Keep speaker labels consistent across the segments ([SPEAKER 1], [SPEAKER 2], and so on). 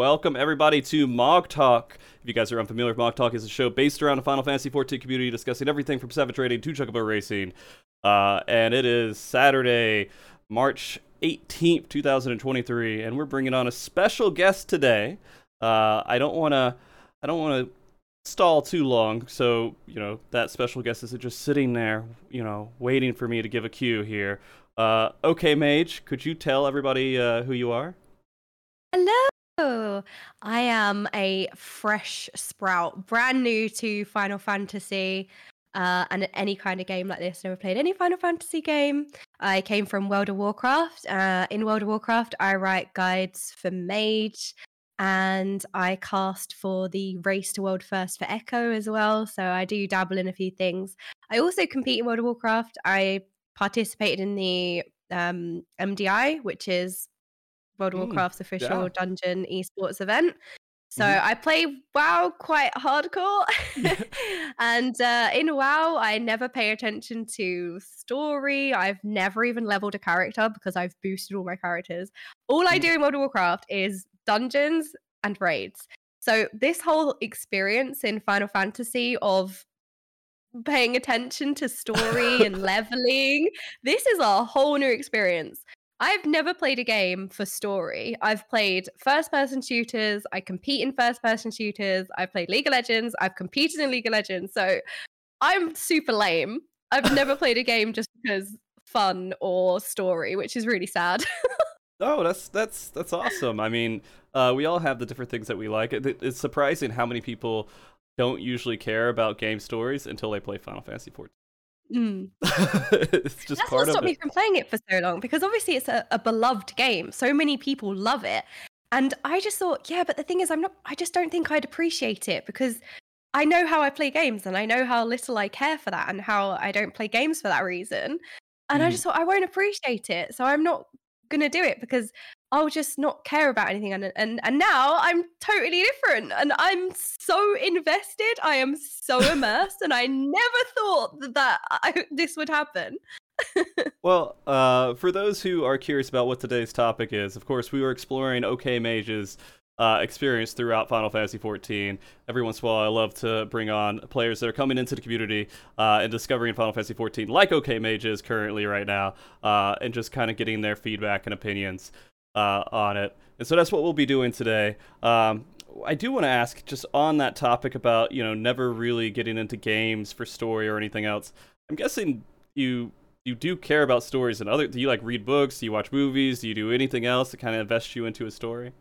[SPEAKER 1] welcome everybody to Mog Talk. If you guys are unfamiliar, Mog Talk is a show based around the Final Fantasy XIV community discussing everything from Savage Raiding to Chocobo Racing. Uh, and it is Saturday, March 18th, 2023, and we're bringing on a special guest today. Uh, I don't want to, I don't want to stall too long, so you know that special guest is just sitting there, you know, waiting for me to give a cue here. Uh, okay, Mage, could you tell everybody uh, who you are?
[SPEAKER 2] Hello. I am a fresh sprout, brand new to Final Fantasy uh, and any kind of game like this. Never played any Final Fantasy game. I came from World of Warcraft. Uh, in World of Warcraft, I write guides for Mage and I cast for the Race to World First for Echo as well. So I do dabble in a few things. I also compete in World of Warcraft. I participated in the um, MDI, which is World of mm, Warcraft's official yeah. dungeon esports event. So mm-hmm. I play WoW quite hardcore. and uh, in WoW, I never pay attention to story. I've never even leveled a character because I've boosted all my characters. All I mm. do in World of Warcraft is dungeons and raids. So this whole experience in Final Fantasy of paying attention to story and leveling, this is a whole new experience. I've never played a game for story. I've played first person shooters. I compete in first person shooters. I've played League of Legends. I've competed in League of Legends. So I'm super lame. I've never played a game just because fun or story, which is really sad.
[SPEAKER 1] oh, that's that's that's awesome. I mean, uh, we all have the different things that we like. It, it's surprising how many people don't usually care about game stories until they play Final Fantasy 14.
[SPEAKER 2] Mm.
[SPEAKER 1] it's just
[SPEAKER 2] That's
[SPEAKER 1] part
[SPEAKER 2] what stopped
[SPEAKER 1] me
[SPEAKER 2] from playing it for so long because obviously it's a, a beloved game. So many people love it. And I just thought, yeah, but the thing is, I'm not, I just don't think I'd appreciate it because I know how I play games and I know how little I care for that and how I don't play games for that reason. And mm. I just thought I won't appreciate it. So I'm not going to do it because I'll just not care about anything. And, and and now I'm totally different, and I'm so invested. I am so immersed, and I never thought that, that I, this would happen.
[SPEAKER 1] well, uh, for those who are curious about what today's topic is, of course, we were exploring Okaymage's uh, experience throughout Final Fantasy XIV. Every once in a while, I love to bring on players that are coming into the community uh, and discovering Final Fantasy XIV, like Okaymage is currently right now, uh, and just kind of getting their feedback and opinions uh, on it. And so that's what we'll be doing today. Um, I do want to ask, just on that topic about you know never really getting into games for story or anything else. I'm guessing you you do care about stories and other. Do you like read books? Do you watch movies? Do you do anything else to kind of invest you into a story?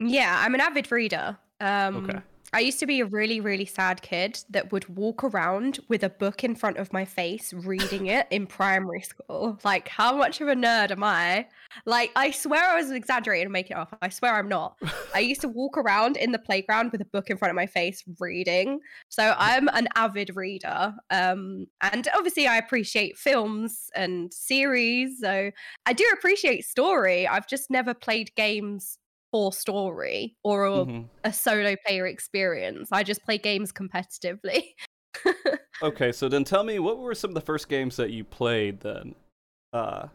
[SPEAKER 2] Yeah, I'm an avid reader. Um,
[SPEAKER 1] okay.
[SPEAKER 2] I used to be a really, really sad kid that would walk around with a book in front of my face, reading it in primary school. Like, how much of a nerd am I? Like, I swear I was exaggerating and making it up. I swear I'm not. I used to walk around in the playground with a book in front of my face, reading. So I'm an avid reader. Um, and obviously, I appreciate films and series. So I do appreciate story. I've just never played games for story or a, mm-hmm. a solo player experience. I just play games competitively.
[SPEAKER 1] okay, so then tell me what were some of the first games that you played then? Uh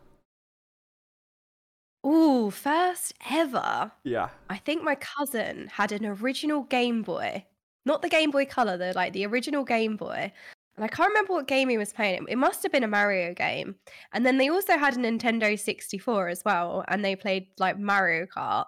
[SPEAKER 2] Ooh, first ever.
[SPEAKER 1] Yeah.
[SPEAKER 2] I think my cousin had an original Game Boy. Not the Game Boy Color, though, like the original Game Boy. And I can't remember what game he was playing. It must have been a Mario game. And then they also had a Nintendo 64 as well. And they played like Mario Kart.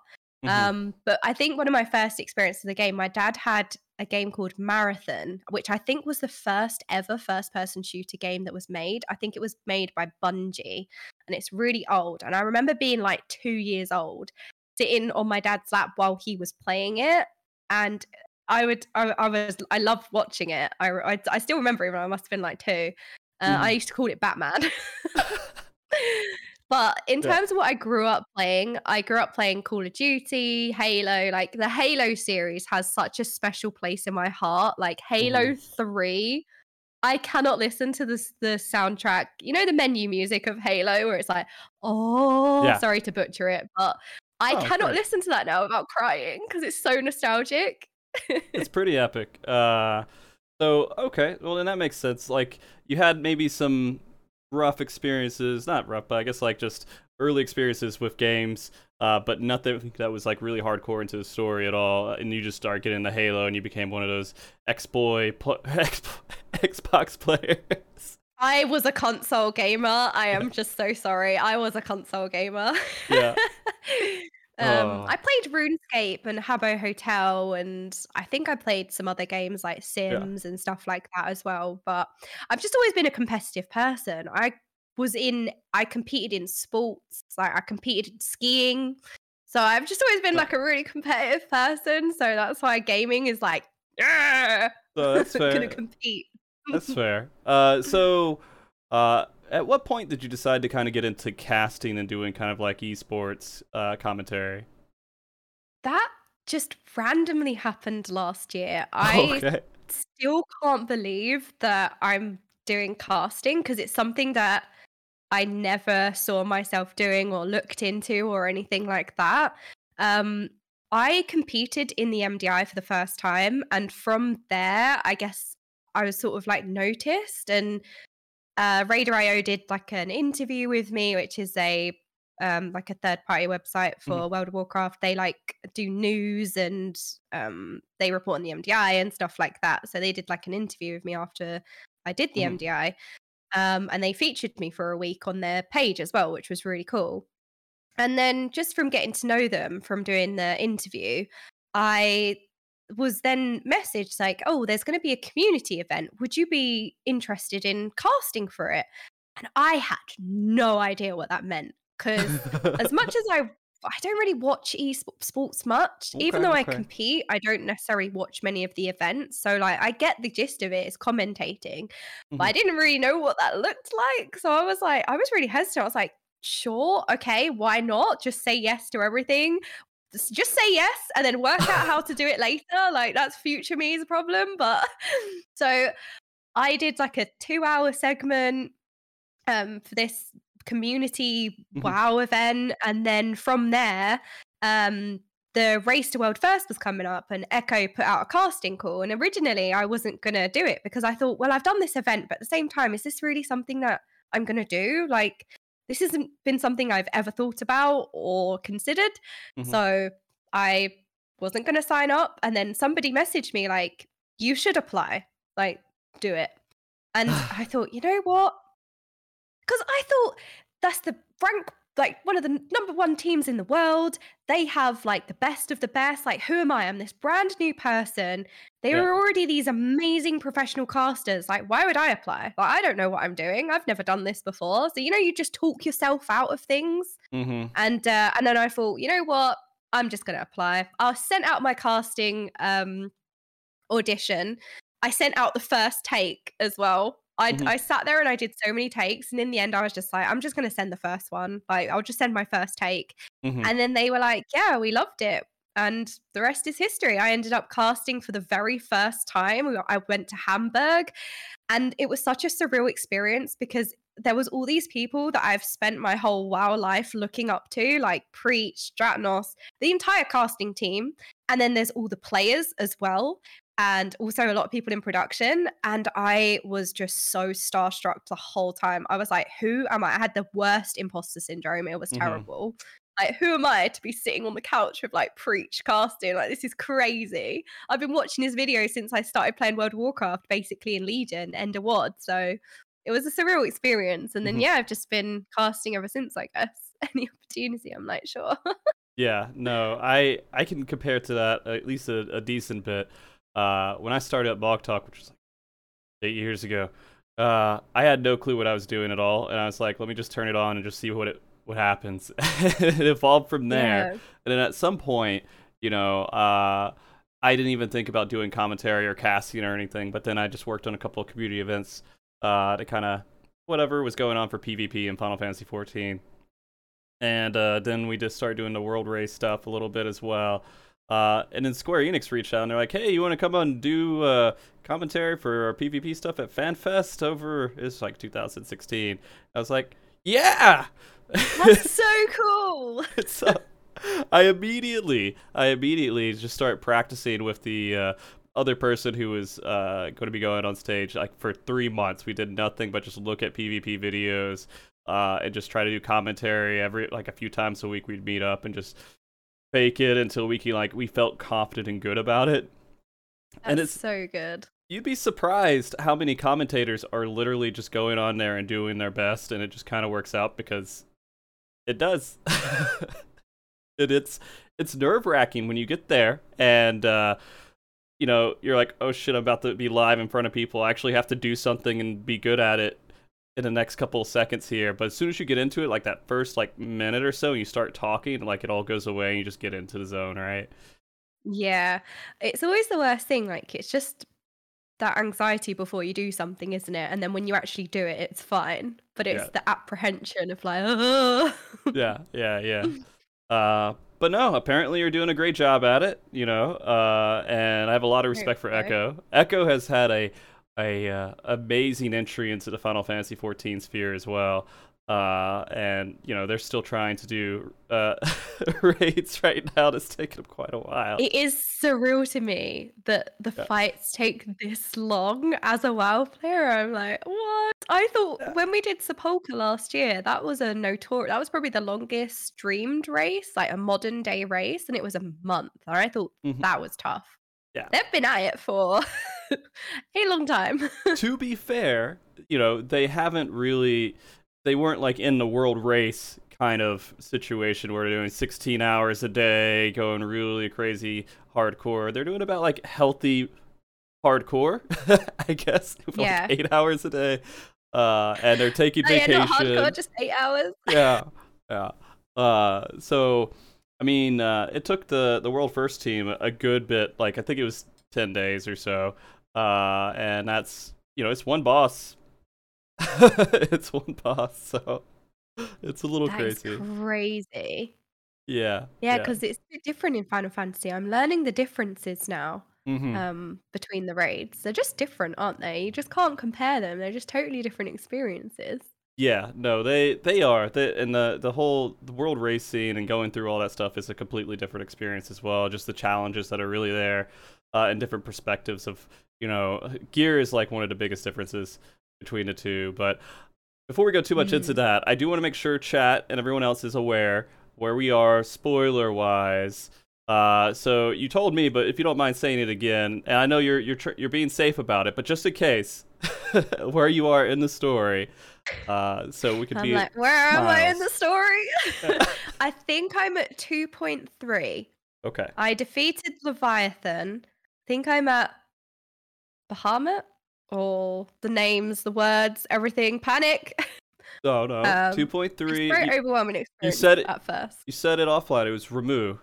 [SPEAKER 2] Mm-hmm. Um, but I think one of my first experiences of the game, my dad had a game called Marathon, which I think was the first ever first person shooter game that was made. I think it was made by Bungie and it's really old. And I remember being like two years old, sitting on my dad's lap while he was playing it. And I would, I, I was, I loved watching it. I, I, I, still remember even I must have been like two. Uh, mm. I used to call it Batman. But in yeah. terms of what I grew up playing, I grew up playing Call of Duty, Halo. Like the Halo series has such a special place in my heart. Like Halo mm-hmm. 3, I cannot listen to this the soundtrack. You know the menu music of Halo where it's like, oh, yeah. sorry to butcher it, but I oh, cannot listen to that now without crying because it's so nostalgic.
[SPEAKER 1] it's pretty epic. Uh so okay, well then that makes sense. Like you had maybe some rough experiences not rough but i guess like just early experiences with games, uh, but nothing that was like really hardcore into the story at all. And you just start getting the Halo, and you became one of those X boy pl- Xbox players.
[SPEAKER 2] I was a console gamer. I am just so sorry. I was a console gamer.
[SPEAKER 1] Yeah.
[SPEAKER 2] um,
[SPEAKER 1] Oh.
[SPEAKER 2] I played RuneScape and Habbo Hotel, and I think I played some other games like Sims and stuff like that as well. But I've just always been a competitive person. I was in, I competed in sports, like I competed in skiing. So I've just always been like a really competitive person. So that's why gaming is like, yeah,
[SPEAKER 1] So that's fair.
[SPEAKER 2] gonna compete.
[SPEAKER 1] That's fair. Uh, so, uh, at what point did you decide to kind of get into casting and doing kind of like esports uh, commentary?
[SPEAKER 2] That just randomly happened last year. I
[SPEAKER 1] okay.
[SPEAKER 2] still can't believe that I'm doing casting because it's something that I never saw myself doing or looked into or anything like that. Um, I competed in the MDI for the first time, and from there, I guess I was sort of like noticed. And uh, Raider.io did like an interview with me, which is a um, like a third party website for World of Warcraft. They like do news and um, they report on the MDI and stuff like that. So they did like an interview with me after I did the
[SPEAKER 1] Mhm.
[SPEAKER 2] MDI. Um, and they featured me for a week on their page as well, which was really cool. And then just from getting to know them from doing the interview, I was then messaged like, oh, there's going to be a community event. Would you be interested in casting for it? And I had no idea what that meant because as much as I I don't really watch esports much. Even
[SPEAKER 1] Okay,
[SPEAKER 2] though I compete, I don't necessarily watch many of the events. So like I get the gist of it. It's commentating. But I mm-hmm. didn't really know what that looked like. So I was like, I was really hesitant. I was like, sure, okay, why not? Just say yes to everything. Just say yes and then work out how to do it later. Like that's future me's problem. But so I did like a two hour segment um for this community
[SPEAKER 1] Mhm.
[SPEAKER 2] wow event and then from there um the race to world first was coming up and echo put out a casting call and originally i wasn't going to do it because i thought well i've done this event but at the same time is this really something that i'm going to do like this hasn't been something i've ever thought about or considered
[SPEAKER 1] Mhm.
[SPEAKER 2] so i wasn't going to sign up and then somebody messaged me like you should apply like do it and i thought you know what because I thought that's the rank, like one of the number one teams in the world. They have like the best of the best. Like, who am I? I'm this brand new person. They
[SPEAKER 1] Yeah.
[SPEAKER 2] are already these amazing professional casters. Like, why would I apply? Like, I don't know what I'm doing. I've never done this before. So, you know, you just talk yourself out of things.
[SPEAKER 1] hmm
[SPEAKER 2] And uh, and then I thought, you know what? I'm just gonna apply. I sent out my casting um audition. I sent out the first take as well. I
[SPEAKER 1] Mhm.
[SPEAKER 2] I sat there and I did so many takes, and in the end, I was just like, I'm just gonna send the first one. Like, I'll just send my first take.
[SPEAKER 1] hmm
[SPEAKER 2] And then they were like, Yeah, we loved it. And the rest is history. I ended up casting for the very first time. I went to Hamburg and it was such a surreal experience because there was all these people that I've spent my whole WoW life looking up to, like Preach, Stratnos, the entire casting team. And then there's all the players as well. And also a lot of people in production. And I was just so starstruck the whole time. I was like, who am I? I had the worst imposter syndrome. It was
[SPEAKER 1] Mhm.
[SPEAKER 2] terrible. Like, who am I to be sitting on the couch with like preach casting? Like, this is crazy. I've been watching his videos since I started playing World of Warcraft, basically in Legion, End of WoD. So it was a surreal experience. And then,
[SPEAKER 1] Mhm.
[SPEAKER 2] yeah, I've just been casting ever since, I guess. Any opportunity, I'm like, sure.
[SPEAKER 1] Yeah, no, I I can compare to that at least a, a decent bit. Uh, when I started at Mog Talk, which was like eight years ago, uh, I had no clue what I was doing at all, and I was like, let me just turn it on and just see what it what happens. it evolved from there,
[SPEAKER 2] Yeah.
[SPEAKER 1] and then at some point, you know, uh, I didn't even think about doing commentary or casting or anything. But then I just worked on a couple of community events uh, to kind of whatever was going on for PvP in Final Fantasy 14 and uh, then we just started doing the world race stuff a little bit as well. Uh, and then Square Enix reached out and they're like, "Hey, you want to come on and do uh, commentary for our PvP stuff at FanFest over?" It's like 2016. I was like, "Yeah!"
[SPEAKER 2] That's so cool.
[SPEAKER 1] so I immediately, I immediately just start practicing with the uh, other person who was uh, going to be going on stage. Like for three months, we did nothing but just look at PvP videos, uh, and just try to do commentary every like a few times a week. We'd meet up and just fake it until we can like we felt confident and good about it.
[SPEAKER 2] That's
[SPEAKER 1] and it's
[SPEAKER 2] so good.
[SPEAKER 1] you'd be surprised how many commentators are literally just going on there and doing their best, and it just kind of works out because it does. and it's it's nerve wracking when you get there and uh, you know you're like, oh shit, I'm about to be live in front of people. I actually have to do something and be good at it in the next couple of seconds here. But as soon as you get into it, like that first like minute or so, you start talking, like it all goes away, and you just get into the zone, right?
[SPEAKER 2] Yeah. It's always the worst thing. Like, it's just that anxiety before you do something, isn't it? And then when you actually do it, it's fine. But it's
[SPEAKER 1] Yeah.
[SPEAKER 2] the apprehension of like, oh.
[SPEAKER 1] yeah, yeah, yeah. Uh, but no, apparently you're doing a great job at it, you know. Uh, and I have a lot of respect for Echo. Echo has had a a uh, amazing entry into the Final Fantasy XIV sphere as well. Uh, and you know they're still trying to do uh, raids right now. It's taken them quite a while.
[SPEAKER 2] It is surreal to me that the
[SPEAKER 1] Yeah.
[SPEAKER 2] fights take this long as a WoW player. I'm like, what? I thought
[SPEAKER 1] Yeah.
[SPEAKER 2] when we did Sepulcher last year, that was a notorious, that was probably the longest streamed race, like a modern day race, and it was a month. And I thought
[SPEAKER 1] Mhm.
[SPEAKER 2] that was tough.
[SPEAKER 1] Yeah.
[SPEAKER 2] They've been at it for a long time.
[SPEAKER 1] to be fair, you know, they haven't really they weren't like in the world race kind of situation where they're doing 16 hours a day, going really crazy hardcore. They're doing about like healthy hardcore, I guess,
[SPEAKER 2] Yeah.
[SPEAKER 1] like 8 hours a day. Uh and they're taking
[SPEAKER 2] Oh, yeah,
[SPEAKER 1] vacation.
[SPEAKER 2] hardcore, just eight hours.
[SPEAKER 1] yeah. Yeah. Uh so I mean, uh it took the the world first team a good bit, like I think it was 10 days or so. Uh and that's, you know, it's one boss. it's one boss, so it's a little
[SPEAKER 2] That
[SPEAKER 1] crazy.
[SPEAKER 2] crazy.
[SPEAKER 1] Yeah.
[SPEAKER 2] Yeah, because it's a bit different in Final Fantasy. I'm learning the differences now.
[SPEAKER 1] Mhm.
[SPEAKER 2] um between the raids. They're just different, aren't they? You just can't compare them. They're just totally different experiences.
[SPEAKER 1] Yeah, no, they they are. They, and the the whole the world race scene and going through all that stuff is a completely different experience as well. Just the challenges that are really there, uh, and different perspectives of you know, gear is like one of the biggest differences between the two. But before we go too much into
[SPEAKER 2] Mm.
[SPEAKER 1] that, I do want to make sure chat and everyone else is aware where we are spoiler wise. Uh, so you told me, but if you don't mind saying it again, and I know you're you're tr- you're being safe about it, but just in case, where you are in the story, uh, so we could
[SPEAKER 2] I'm
[SPEAKER 1] be
[SPEAKER 2] like, where am I in the story? I think I'm at 2.3.
[SPEAKER 1] okay.
[SPEAKER 2] I defeated Leviathan. Think I'm at Bahamut. or the names, the words, everything. Panic.
[SPEAKER 1] No, no,
[SPEAKER 2] Um,
[SPEAKER 1] two point three.
[SPEAKER 2] very
[SPEAKER 1] You,
[SPEAKER 2] overwhelming experience
[SPEAKER 1] said it-
[SPEAKER 2] at first.
[SPEAKER 1] you said it offline. It was Ramuh,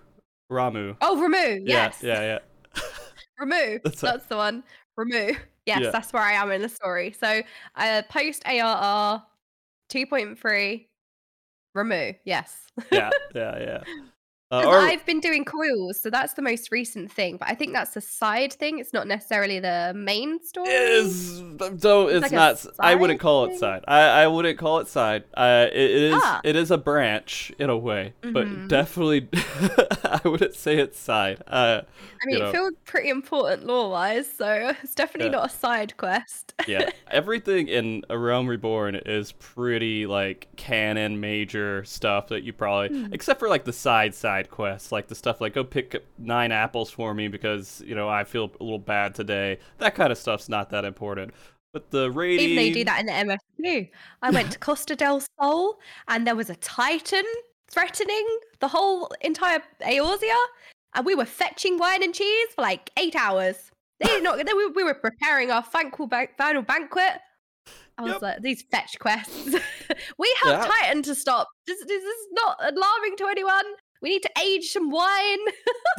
[SPEAKER 1] Ramuh.
[SPEAKER 2] Oh, Ramuh. Yes.
[SPEAKER 1] Yeah, yeah, yeah.
[SPEAKER 2] Ramuh.
[SPEAKER 1] That's
[SPEAKER 2] That's, the one. Ramuh. Yes,
[SPEAKER 1] Yeah.
[SPEAKER 2] that's where I am in the story. So uh post ARR 2.3 Ramuh. Yes.
[SPEAKER 1] yeah, yeah, yeah. Uh, or-
[SPEAKER 2] I've been doing coils, so that's the most recent thing. But I think that's a side thing. It's not necessarily the main story.
[SPEAKER 1] is so it's
[SPEAKER 2] like
[SPEAKER 1] not. I wouldn't call it side. I, I wouldn't call it side. Uh, it, it is
[SPEAKER 2] Ah.
[SPEAKER 1] it is a branch in a way, but
[SPEAKER 2] Mhm.
[SPEAKER 1] definitely I wouldn't say it's side. Uh,
[SPEAKER 2] I mean,
[SPEAKER 1] you know.
[SPEAKER 2] it feels pretty important lore-wise, so it's definitely
[SPEAKER 1] Yeah.
[SPEAKER 2] not a side quest.
[SPEAKER 1] yeah, everything in A Realm Reborn is pretty like canon major stuff that you probably,
[SPEAKER 2] Hmm.
[SPEAKER 1] except for like the side side quests, like the stuff like go pick up nine apples for me because you know I feel a little bad today. That kind of stuff's not that important. But the raiding,
[SPEAKER 2] Even you do that in the MF2. I went to Costa del Sol and there was a Titan threatening the whole entire Eorzea. And we were fetching wine and cheese for like eight hours. They did not, they, were- we were preparing our thankful ba- final banquet. I was
[SPEAKER 1] Yep.
[SPEAKER 2] like, these fetch quests. we have
[SPEAKER 1] Yeah.
[SPEAKER 2] Titan to stop. This, this is not alarming to anyone. We need to age some wine.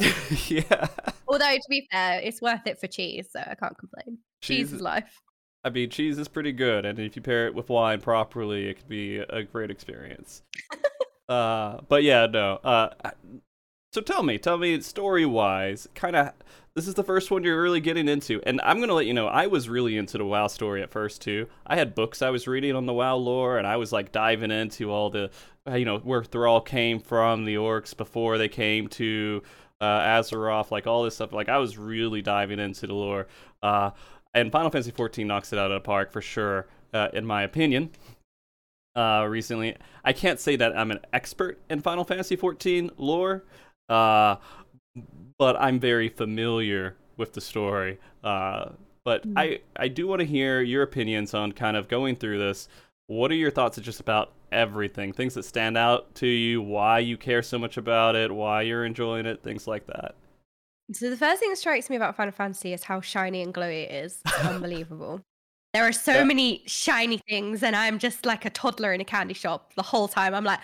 [SPEAKER 1] yeah.
[SPEAKER 2] Although, to be fair, it's worth it for cheese, so I can't complain. Cheese,
[SPEAKER 1] Cheese-
[SPEAKER 2] is life.
[SPEAKER 1] I mean, cheese is pretty good, and if you pair it with wine properly, it could be a great experience. uh, but yeah, no. Uh, so tell me, tell me, story wise, kind of. This is the first one you're really getting into, and I'm gonna let you know. I was really into the WoW story at first too. I had books I was reading on the WoW lore, and I was like diving into all the, uh, you know, where Thrall came from, the orcs before they came to uh, Azeroth, like all this stuff. Like I was really diving into the lore. Uh, and Final Fantasy 14 knocks it out of the park for sure, uh, in my opinion. uh, recently. I can't say that I'm an expert in Final Fantasy XIV lore, uh, but I'm very familiar with the story. Uh, but
[SPEAKER 2] Mm.
[SPEAKER 1] I, I do want to hear your opinions on kind of going through this. What are your thoughts just about everything? Things that stand out to you, why you care so much about it, why you're enjoying it, things like that.
[SPEAKER 2] So the first thing that strikes me about Final Fantasy is how shiny and glowy it is. It's unbelievable. There are so
[SPEAKER 1] Yeah.
[SPEAKER 2] many shiny things, and I'm just like a toddler in a candy shop the whole time. I'm like,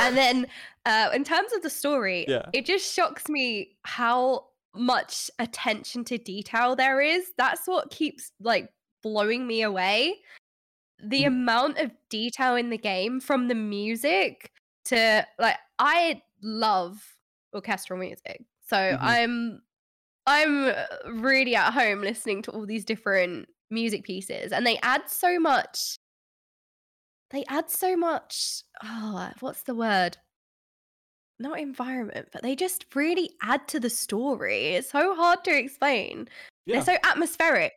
[SPEAKER 2] and then uh, in terms of the story,
[SPEAKER 1] Yeah.
[SPEAKER 2] it just shocks me how much attention to detail there is. That's what keeps like blowing me away. The
[SPEAKER 1] Mm.
[SPEAKER 2] amount of detail in the game, from the music to like, I love orchestral music, so
[SPEAKER 1] Mhm.
[SPEAKER 2] I'm I'm really at home listening to all these different music pieces, and they add so much. They add so much. Oh, what's the word? Not environment, but they just really add to the story. It's so hard to explain.
[SPEAKER 1] Yeah.
[SPEAKER 2] They're so atmospheric.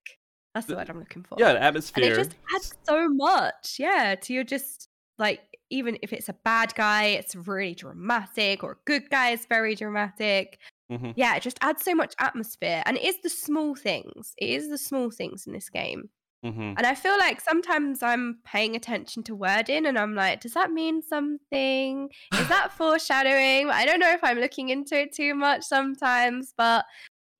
[SPEAKER 2] That's the
[SPEAKER 1] The-
[SPEAKER 2] word I'm looking for.
[SPEAKER 1] yeah, the
[SPEAKER 2] and
[SPEAKER 1] atmosphere.
[SPEAKER 2] it just adds so much. Yeah, to your just like even if it's a bad guy, it's really dramatic, or a good guy is very dramatic.
[SPEAKER 1] Mhm.
[SPEAKER 2] Yeah, it just adds so much atmosphere, and it is the small things. It is the small things in this game.
[SPEAKER 1] Mhm.
[SPEAKER 2] And I feel like sometimes I'm paying attention to wording and I'm like, does that mean something? Is that foreshadowing? I don't know if I'm looking into it too much sometimes, but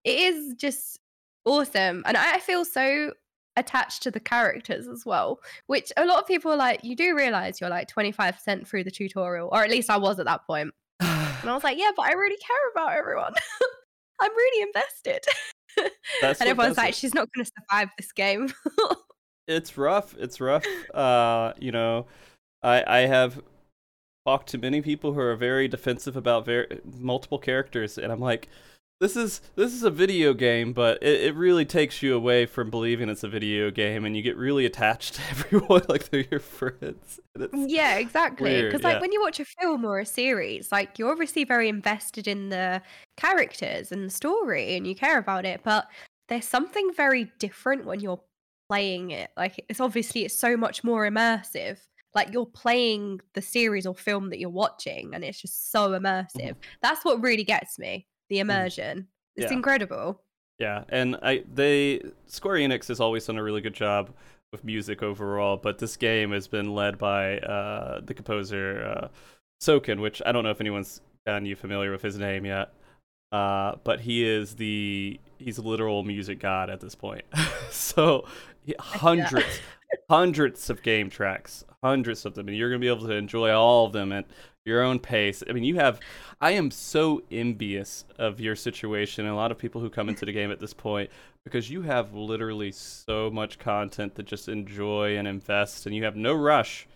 [SPEAKER 2] it is just awesome. And I feel so attached to the characters as well, which a lot of people are like, you do realize you're like 25% through the tutorial, or at least I was at that point. And I was like, yeah, but I really care about everyone. I'm really invested.
[SPEAKER 1] That's
[SPEAKER 2] and everyone's like,
[SPEAKER 1] it.
[SPEAKER 2] she's not going to survive this game.
[SPEAKER 1] it's rough. It's rough. Uh, you know, I I have talked to many people who are very defensive about very multiple characters, and I'm like, this is this is a video game, but it, it really takes you away from believing it's a video game, and you get really attached to everyone like they're your friends.
[SPEAKER 2] Yeah, exactly. Because like
[SPEAKER 1] yeah.
[SPEAKER 2] when you watch a film or a series, like you're obviously very invested in the characters and the story and you care about it, but there's something very different when you're playing it. Like it's obviously it's so much more immersive. Like you're playing the series or film that you're watching and it's just so mm-hmm. immersive. That's what really gets me. The immersion. It's
[SPEAKER 1] Yeah.
[SPEAKER 2] incredible.
[SPEAKER 1] Yeah, and I they Square Enix has always done a really good job with music overall, but this game has been led by uh, the composer uh, Soken, which I don't know if anyone's gotten you familiar with his name yet. Uh, but he is the he's a literal music god at this point. so hundreds, hundreds of game tracks, hundreds of them, and you're gonna be able to enjoy all of them at your own pace. I mean, you have. I am so envious of your situation a lot of people who come into the game at this point because you have literally so much content to just enjoy and invest, and you have no rush.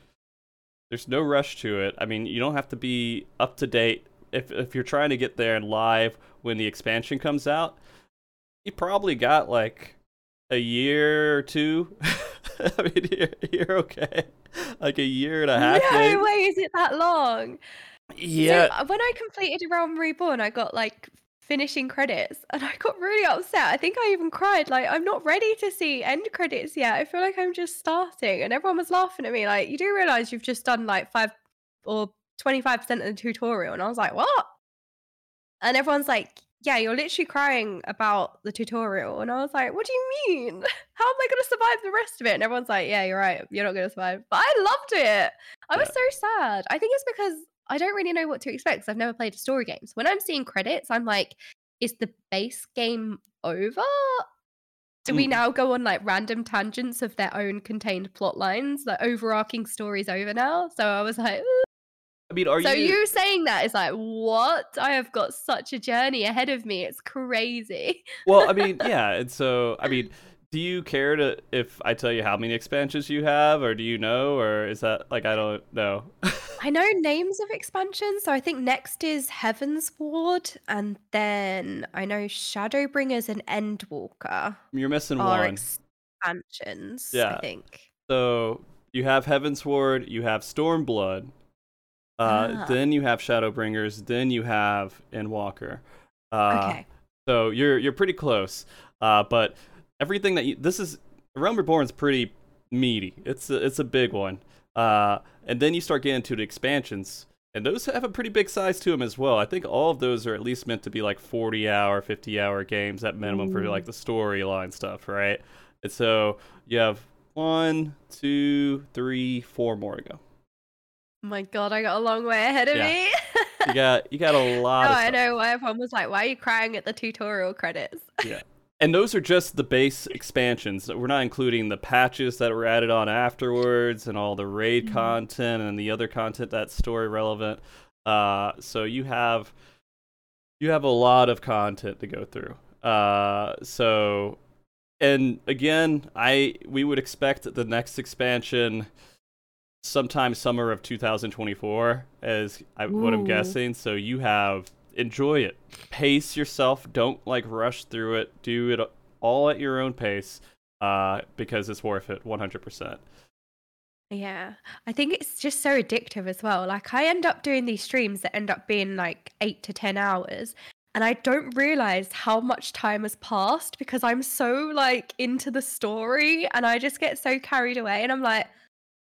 [SPEAKER 1] There's no rush to it. I mean, you don't have to be up to date if if you're trying to get there and live when the expansion comes out. You probably got like a year or two. I mean, you're, you're okay. Like a year and a half.
[SPEAKER 2] no
[SPEAKER 1] maybe.
[SPEAKER 2] way is it that long.
[SPEAKER 1] Yeah.
[SPEAKER 2] So uh, when I completed Realm Reborn, I got like finishing credits and I got really upset. I think I even cried. Like, I'm not ready to see end credits yet. I feel like I'm just starting. And everyone was laughing at me. Like, you do realize you've just done like five or 25% of the tutorial. And I was like, what? And everyone's like, yeah, you're literally crying about the tutorial. And I was like, what do you mean? How am I going to survive the rest of it? And everyone's like, yeah, you're right. You're not going to survive. But I loved it. I was so sad. I think it's because I don't really know what to expect because I've never played a story game. So when I'm seeing credits, I'm like, is the base game over? Do we
[SPEAKER 1] Mm.
[SPEAKER 2] now go on like random tangents of their own contained plot lines? The overarching story's over now. So I was like.
[SPEAKER 1] I mean, are
[SPEAKER 2] so
[SPEAKER 1] you?
[SPEAKER 2] you saying that is like, what? I have got such a journey ahead of me. It's crazy.
[SPEAKER 1] well, I mean, yeah. And so, I mean, do you care to if I tell you how many expansions you have, or do you know, or is that like I don't know?
[SPEAKER 2] I know names of expansions. So I think next is Heavensward, and then I know Shadowbringers and Endwalker
[SPEAKER 1] You're missing one.
[SPEAKER 2] expansions.
[SPEAKER 1] Yeah.
[SPEAKER 2] I think.
[SPEAKER 1] So you have Heavensward, you have Stormblood, uh,
[SPEAKER 2] Ah.
[SPEAKER 1] then you have Shadowbringers, then you have Endwalker. Uh,
[SPEAKER 2] okay.
[SPEAKER 1] So you're you're pretty close. Uh, but everything that you this is Realm Reborn's pretty meaty. It's a, it's a big one. Uh, and then you start getting to the expansions, and those have a pretty big size to them as well. I think all of those are at least meant to be like 40 hour, 50 hour games at minimum for like the storyline stuff, right? And so you have one, two, three, four more to go.
[SPEAKER 2] Oh my god, I got a long way ahead of
[SPEAKER 1] Yeah.
[SPEAKER 2] me.
[SPEAKER 1] You got you got a lot
[SPEAKER 2] Oh,
[SPEAKER 1] of
[SPEAKER 2] I know why everyone was like, "Why are you crying at the tutorial credits?"
[SPEAKER 1] Yeah, and those are just the base expansions. We're not including the patches that were added on afterwards and all the raid
[SPEAKER 2] Mhm.
[SPEAKER 1] content and the other content that's story relevant. Uh, so you have you have a lot of content to go through. Uh, so and again, I we would expect the next expansion sometime summer of 2024 as I, what I'm guessing. So you have enjoy it. Pace yourself. Don't like rush through it. Do it all at your own pace uh, because it's worth it 100%.
[SPEAKER 2] Yeah, I think it's just so addictive as well. Like, I end up doing these streams that end up being like eight to 10 hours, and I don't realize how much time has passed because I'm so like into the story and I just get so carried away. And I'm like,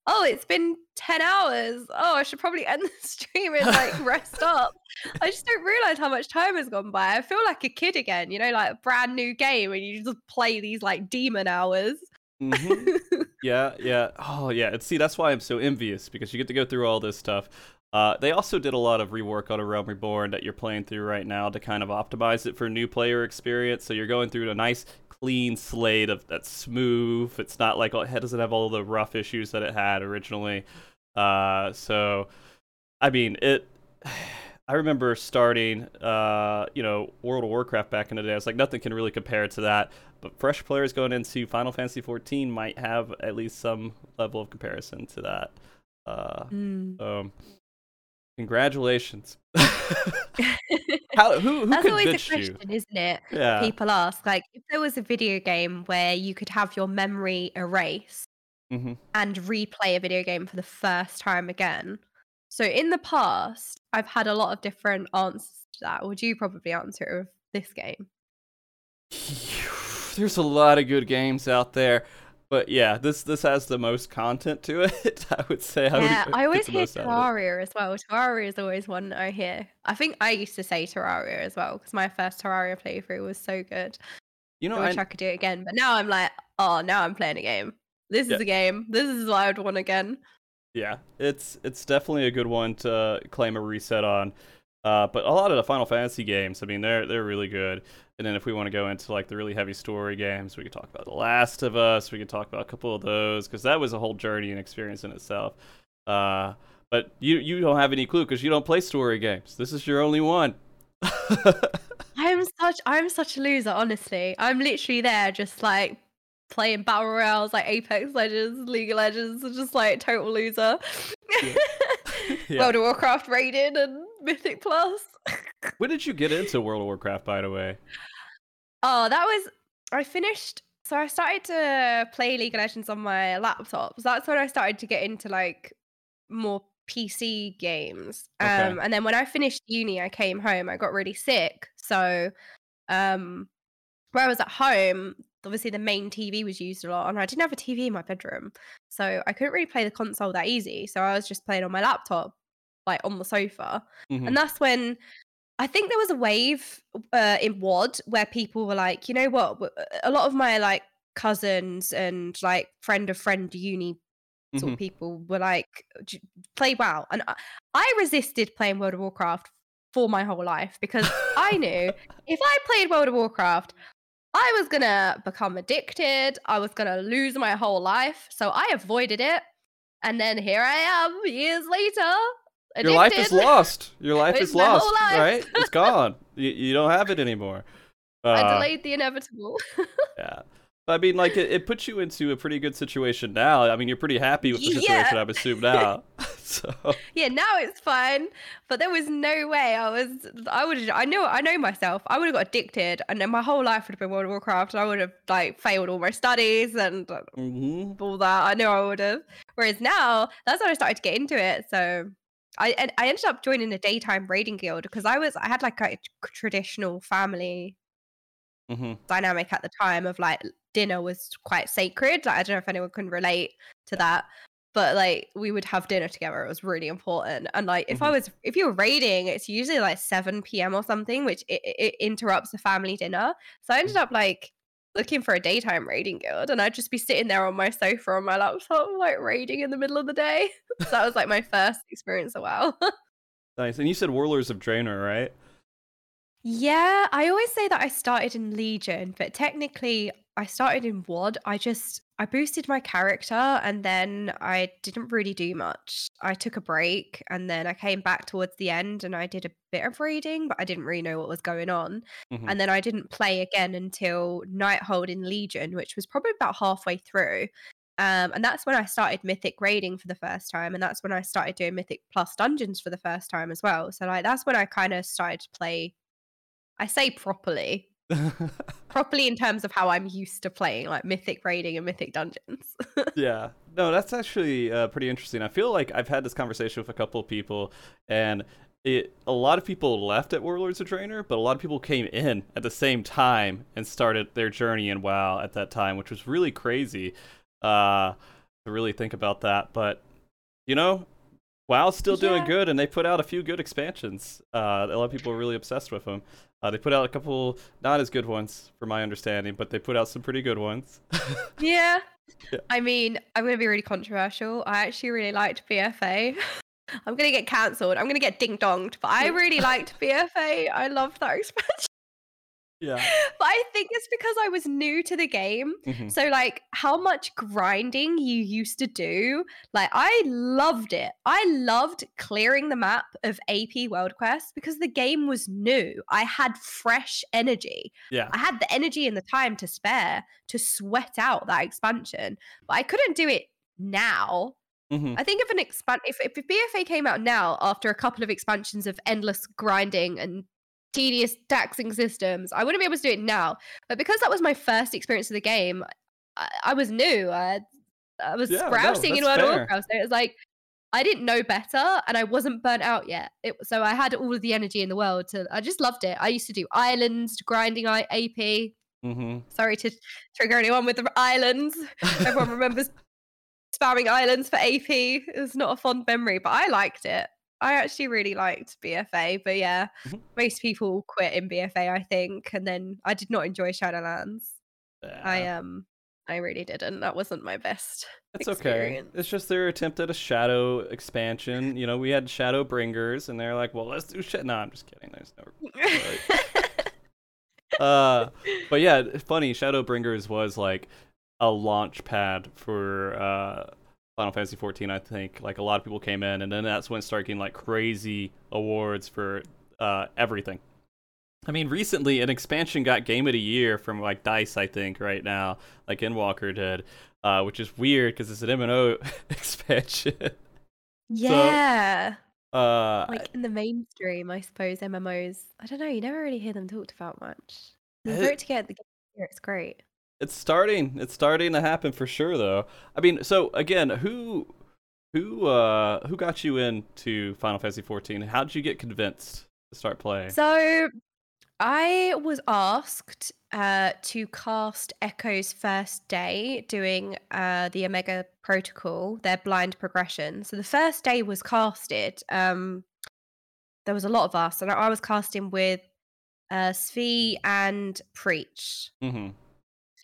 [SPEAKER 2] oh, it's been 10 hours. Oh, I should probably end the stream and like rest up. I just don't realize how much time has gone by. I feel like a kid again, you know, like a brand new game and you just play these like demon hours.
[SPEAKER 1] Mhm. Yeah, yeah. Oh, yeah. And see, that's why I'm so envious because you get to go through all this stuff. Uh, they also did a lot of rework on A Realm Reborn that you're playing through right now to kind of optimize it for new player experience. So you're going through a nice, clean slate of that's smooth. It's not like it doesn't have all the rough issues that it had originally. Uh, so, I mean, it. I remember starting, uh, you know, World of Warcraft back in the day. I was like, nothing can really compare to that. But fresh players going into Final Fantasy XIV might have at least some level of comparison to that. Uh,
[SPEAKER 2] Mm.
[SPEAKER 1] congratulations. How, who who
[SPEAKER 2] That's always a
[SPEAKER 1] convinced you?
[SPEAKER 2] question, isn't it?
[SPEAKER 1] Yeah.
[SPEAKER 2] People ask, like, if there was a video game where you could have your memory erased
[SPEAKER 1] hmm
[SPEAKER 2] and replay a video game for the first time again. So in the past, I've had a lot of different answers to that. Would you probably answer it with this game?
[SPEAKER 1] There's a lot of good games out there, but yeah, this this has the most content to it. I would say. I would
[SPEAKER 2] yeah,
[SPEAKER 1] get
[SPEAKER 2] I always hear
[SPEAKER 1] most out of it.
[SPEAKER 2] Terraria as well. Terraria is always one I hear. I think I used to say Terraria as well because my first Terraria playthrough was so good.
[SPEAKER 1] You know,
[SPEAKER 2] I wish
[SPEAKER 1] I,
[SPEAKER 2] I could do it again, but now I'm like, oh, now I'm playing a game. This
[SPEAKER 1] Yeah.
[SPEAKER 2] is a game. This is what I would want again.
[SPEAKER 1] Yeah, it's it's definitely a good one to claim a reset on. Uh, but a lot of the Final Fantasy games, I mean, they're they're really good. And then if we want to go into like the really heavy story games, we could talk about The Last of Us. We could talk about a couple of those because that was a whole journey and experience in itself. Uh, but you you don't have any clue because you don't play story games. This is your only one.
[SPEAKER 2] I'm such I'm such a loser, honestly. I'm literally there just like playing battle royales like Apex Legends, League of Legends, just like total loser.
[SPEAKER 1] Yeah.
[SPEAKER 2] World of Warcraft rated and Mythic Plus.
[SPEAKER 1] when did you get into World of Warcraft, by the way?
[SPEAKER 2] Oh, that was I finished so I started to play League of Legends on my laptop. So that's when I started to get into like more PC games.
[SPEAKER 1] Okay.
[SPEAKER 2] Um and then when I finished uni, I came home, I got really sick. So um where I was at home, obviously the main TV was used a lot and I didn't have a TV in my bedroom. So I couldn't really play the console that easy. So I was just playing on my laptop, like on the sofa.
[SPEAKER 1] Mhm.
[SPEAKER 2] And that's when I think there was a wave uh, in WoD where people were like, you know what? A lot of my like cousins and like friend of friend uni sort
[SPEAKER 1] Mhm.
[SPEAKER 2] of people were like, play WoW. And I, I resisted playing World of Warcraft for my whole life because I knew if I played World of Warcraft, I was gonna become addicted. I was gonna lose my whole life. So I avoided it. And then here I am years later.
[SPEAKER 1] Your life is lost. Your life is lost,
[SPEAKER 2] life.
[SPEAKER 1] right? It's gone. you, you don't have it anymore.
[SPEAKER 2] I
[SPEAKER 1] Uh,
[SPEAKER 2] delayed the inevitable.
[SPEAKER 1] Yeah. I mean, like, it, it puts you into a pretty good situation now. I mean, you're pretty happy with the
[SPEAKER 2] Yeah.
[SPEAKER 1] situation, I'm assuming now. so,
[SPEAKER 2] yeah, now it's fine. But there was no way I was. I would. I know. I know myself. I would have got addicted, and then my whole life would have been World of Warcraft. And I would have like failed all my studies and
[SPEAKER 1] mhm.
[SPEAKER 2] all that. I know I would have. Whereas now, that's when I started to get into it. So. I and I ended up joining a daytime raiding guild because I was I had like a traditional family
[SPEAKER 1] Mhm.
[SPEAKER 2] dynamic at the time of like dinner was quite sacred. Like, I don't know if anyone can relate to that. but like we would have dinner together. It was really important. And like if I
[SPEAKER 1] Mhm.
[SPEAKER 2] was if you're raiding, it's usually like 7 p.m. or something, which it, it interrupts the family dinner. So I ended up like looking for a daytime raiding guild and I'd just be sitting there on my sofa on my laptop, like raiding in the middle of the day. so that was like my first experience oh a while.
[SPEAKER 1] Nice. And you said Warlords of Draenor, right?
[SPEAKER 2] Yeah, I always say that I started in Legion, but technically I started in WOD. I just I boosted my character and then I didn't really do much. I took a break and then I came back towards the end and I did a bit of reading, but I didn't really know what was going on.
[SPEAKER 1] Mhm.
[SPEAKER 2] And then I didn't play again until Nighthold in Legion, which was probably about halfway through. Um, and that's when I started Mythic raiding for the first time, and that's when I started doing Mythic Plus dungeons for the first time as well. So like that's when I kind of started to play. I say properly, properly in terms of how I'm used to playing, like Mythic raiding and Mythic dungeons.
[SPEAKER 1] yeah. No, that's actually uh, pretty interesting. I feel like I've had this conversation with a couple of people, and it a lot of people left at Warlords of Draenor, but a lot of people came in at the same time and started their journey in WoW at that time, which was really crazy uh, to really think about that. But you know, WoW's still doing
[SPEAKER 2] Yeah.
[SPEAKER 1] good, and they put out a few good expansions. Uh, a lot of people are really obsessed with them. Uh, they put out a couple not as good ones, from my understanding, but they put out some pretty good ones.
[SPEAKER 2] yeah.
[SPEAKER 1] Yeah.
[SPEAKER 2] I mean, I'm going to be really controversial. I actually really liked BFA. I'm going to get cancelled. I'm going to get ding donged, but I really liked BFA. I love that expansion.
[SPEAKER 1] Yeah.
[SPEAKER 2] But I think it's because I was new to the game.
[SPEAKER 1] Mhm.
[SPEAKER 2] So, like, how much grinding you used to do, like, I loved it. I loved clearing the map of AP World Quest because the game was new. I had fresh energy.
[SPEAKER 1] Yeah.
[SPEAKER 2] I had the energy and the time to spare to sweat out that expansion, but I couldn't do it now.
[SPEAKER 1] Mhm.
[SPEAKER 2] I think if an expand if, if BFA came out now after a couple of expansions of endless grinding and tedious taxing systems, I wouldn't be able to do it now. But because that was my first experience of the game, I, I was new. I, I was
[SPEAKER 1] Yeah, no,
[SPEAKER 2] in World of. Warcraft. So it was like I didn't know better and I wasn't burnt out yet. It, so I had all of the energy in the world to I just loved it. I used to do islands, grinding I- AP.
[SPEAKER 1] Mm-hmm.
[SPEAKER 2] Sorry to trigger anyone with the islands. Everyone remembers spamming islands for AP. It's not a fond memory, but I liked it. I actually really liked BFA, but yeah,
[SPEAKER 1] Mhm.
[SPEAKER 2] most people quit in BFA, I think, and then I did not enjoy Shadowlands. I um, I really didn't. That wasn't my best.
[SPEAKER 1] It's okay. It's just their attempt at a shadow expansion. You know, we had Shadowbringers, and they're like, "Well, let's do shit." No, I'm just kidding. There's no. Uh, but yeah, it's funny. Shadowbringers was like a launch pad for uh, Final Fantasy 14. I think like a lot of people came in, and then that's when it started getting like crazy awards for uh, everything. I mean, recently an expansion got Game of the Year from like Dice, I think, right now, like Endwalker did, uh, which is weird because it's an MMO expansion.
[SPEAKER 2] yeah,
[SPEAKER 1] Uh,
[SPEAKER 2] like in the mainstream, I suppose MMOs. I don't know. You never really hear them talked about much. It to get the game here, it's great.
[SPEAKER 1] It's starting. It's starting to happen for sure, though. I mean, so again, who, who, uh, who got you into Final Fantasy 14? How did you get convinced to start playing?
[SPEAKER 2] So I was asked uh, to cast Echo's first day doing uh, the Omega Protocol, their blind progression. So the first day was casted. Um, there was a lot of us, and I was casting with uh, Svi and Preach.
[SPEAKER 1] hmm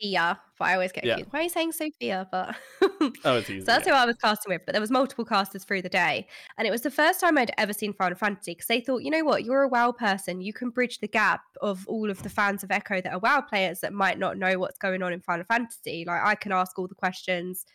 [SPEAKER 2] Sophia, but I always get
[SPEAKER 1] Yeah.
[SPEAKER 2] confused. Why are you saying Sophia? But
[SPEAKER 1] Oh, it's easy.
[SPEAKER 2] so that's
[SPEAKER 1] yeah.
[SPEAKER 2] who I was casting with, but there was multiple casters through the day. And it was the first time I'd ever seen Final Fantasy because they thought, you know what, you're a WoW person. You can bridge the gap of all of the fans of Echo that are WoW players that might not know what's going on in Final Fantasy. Like I can ask all the questions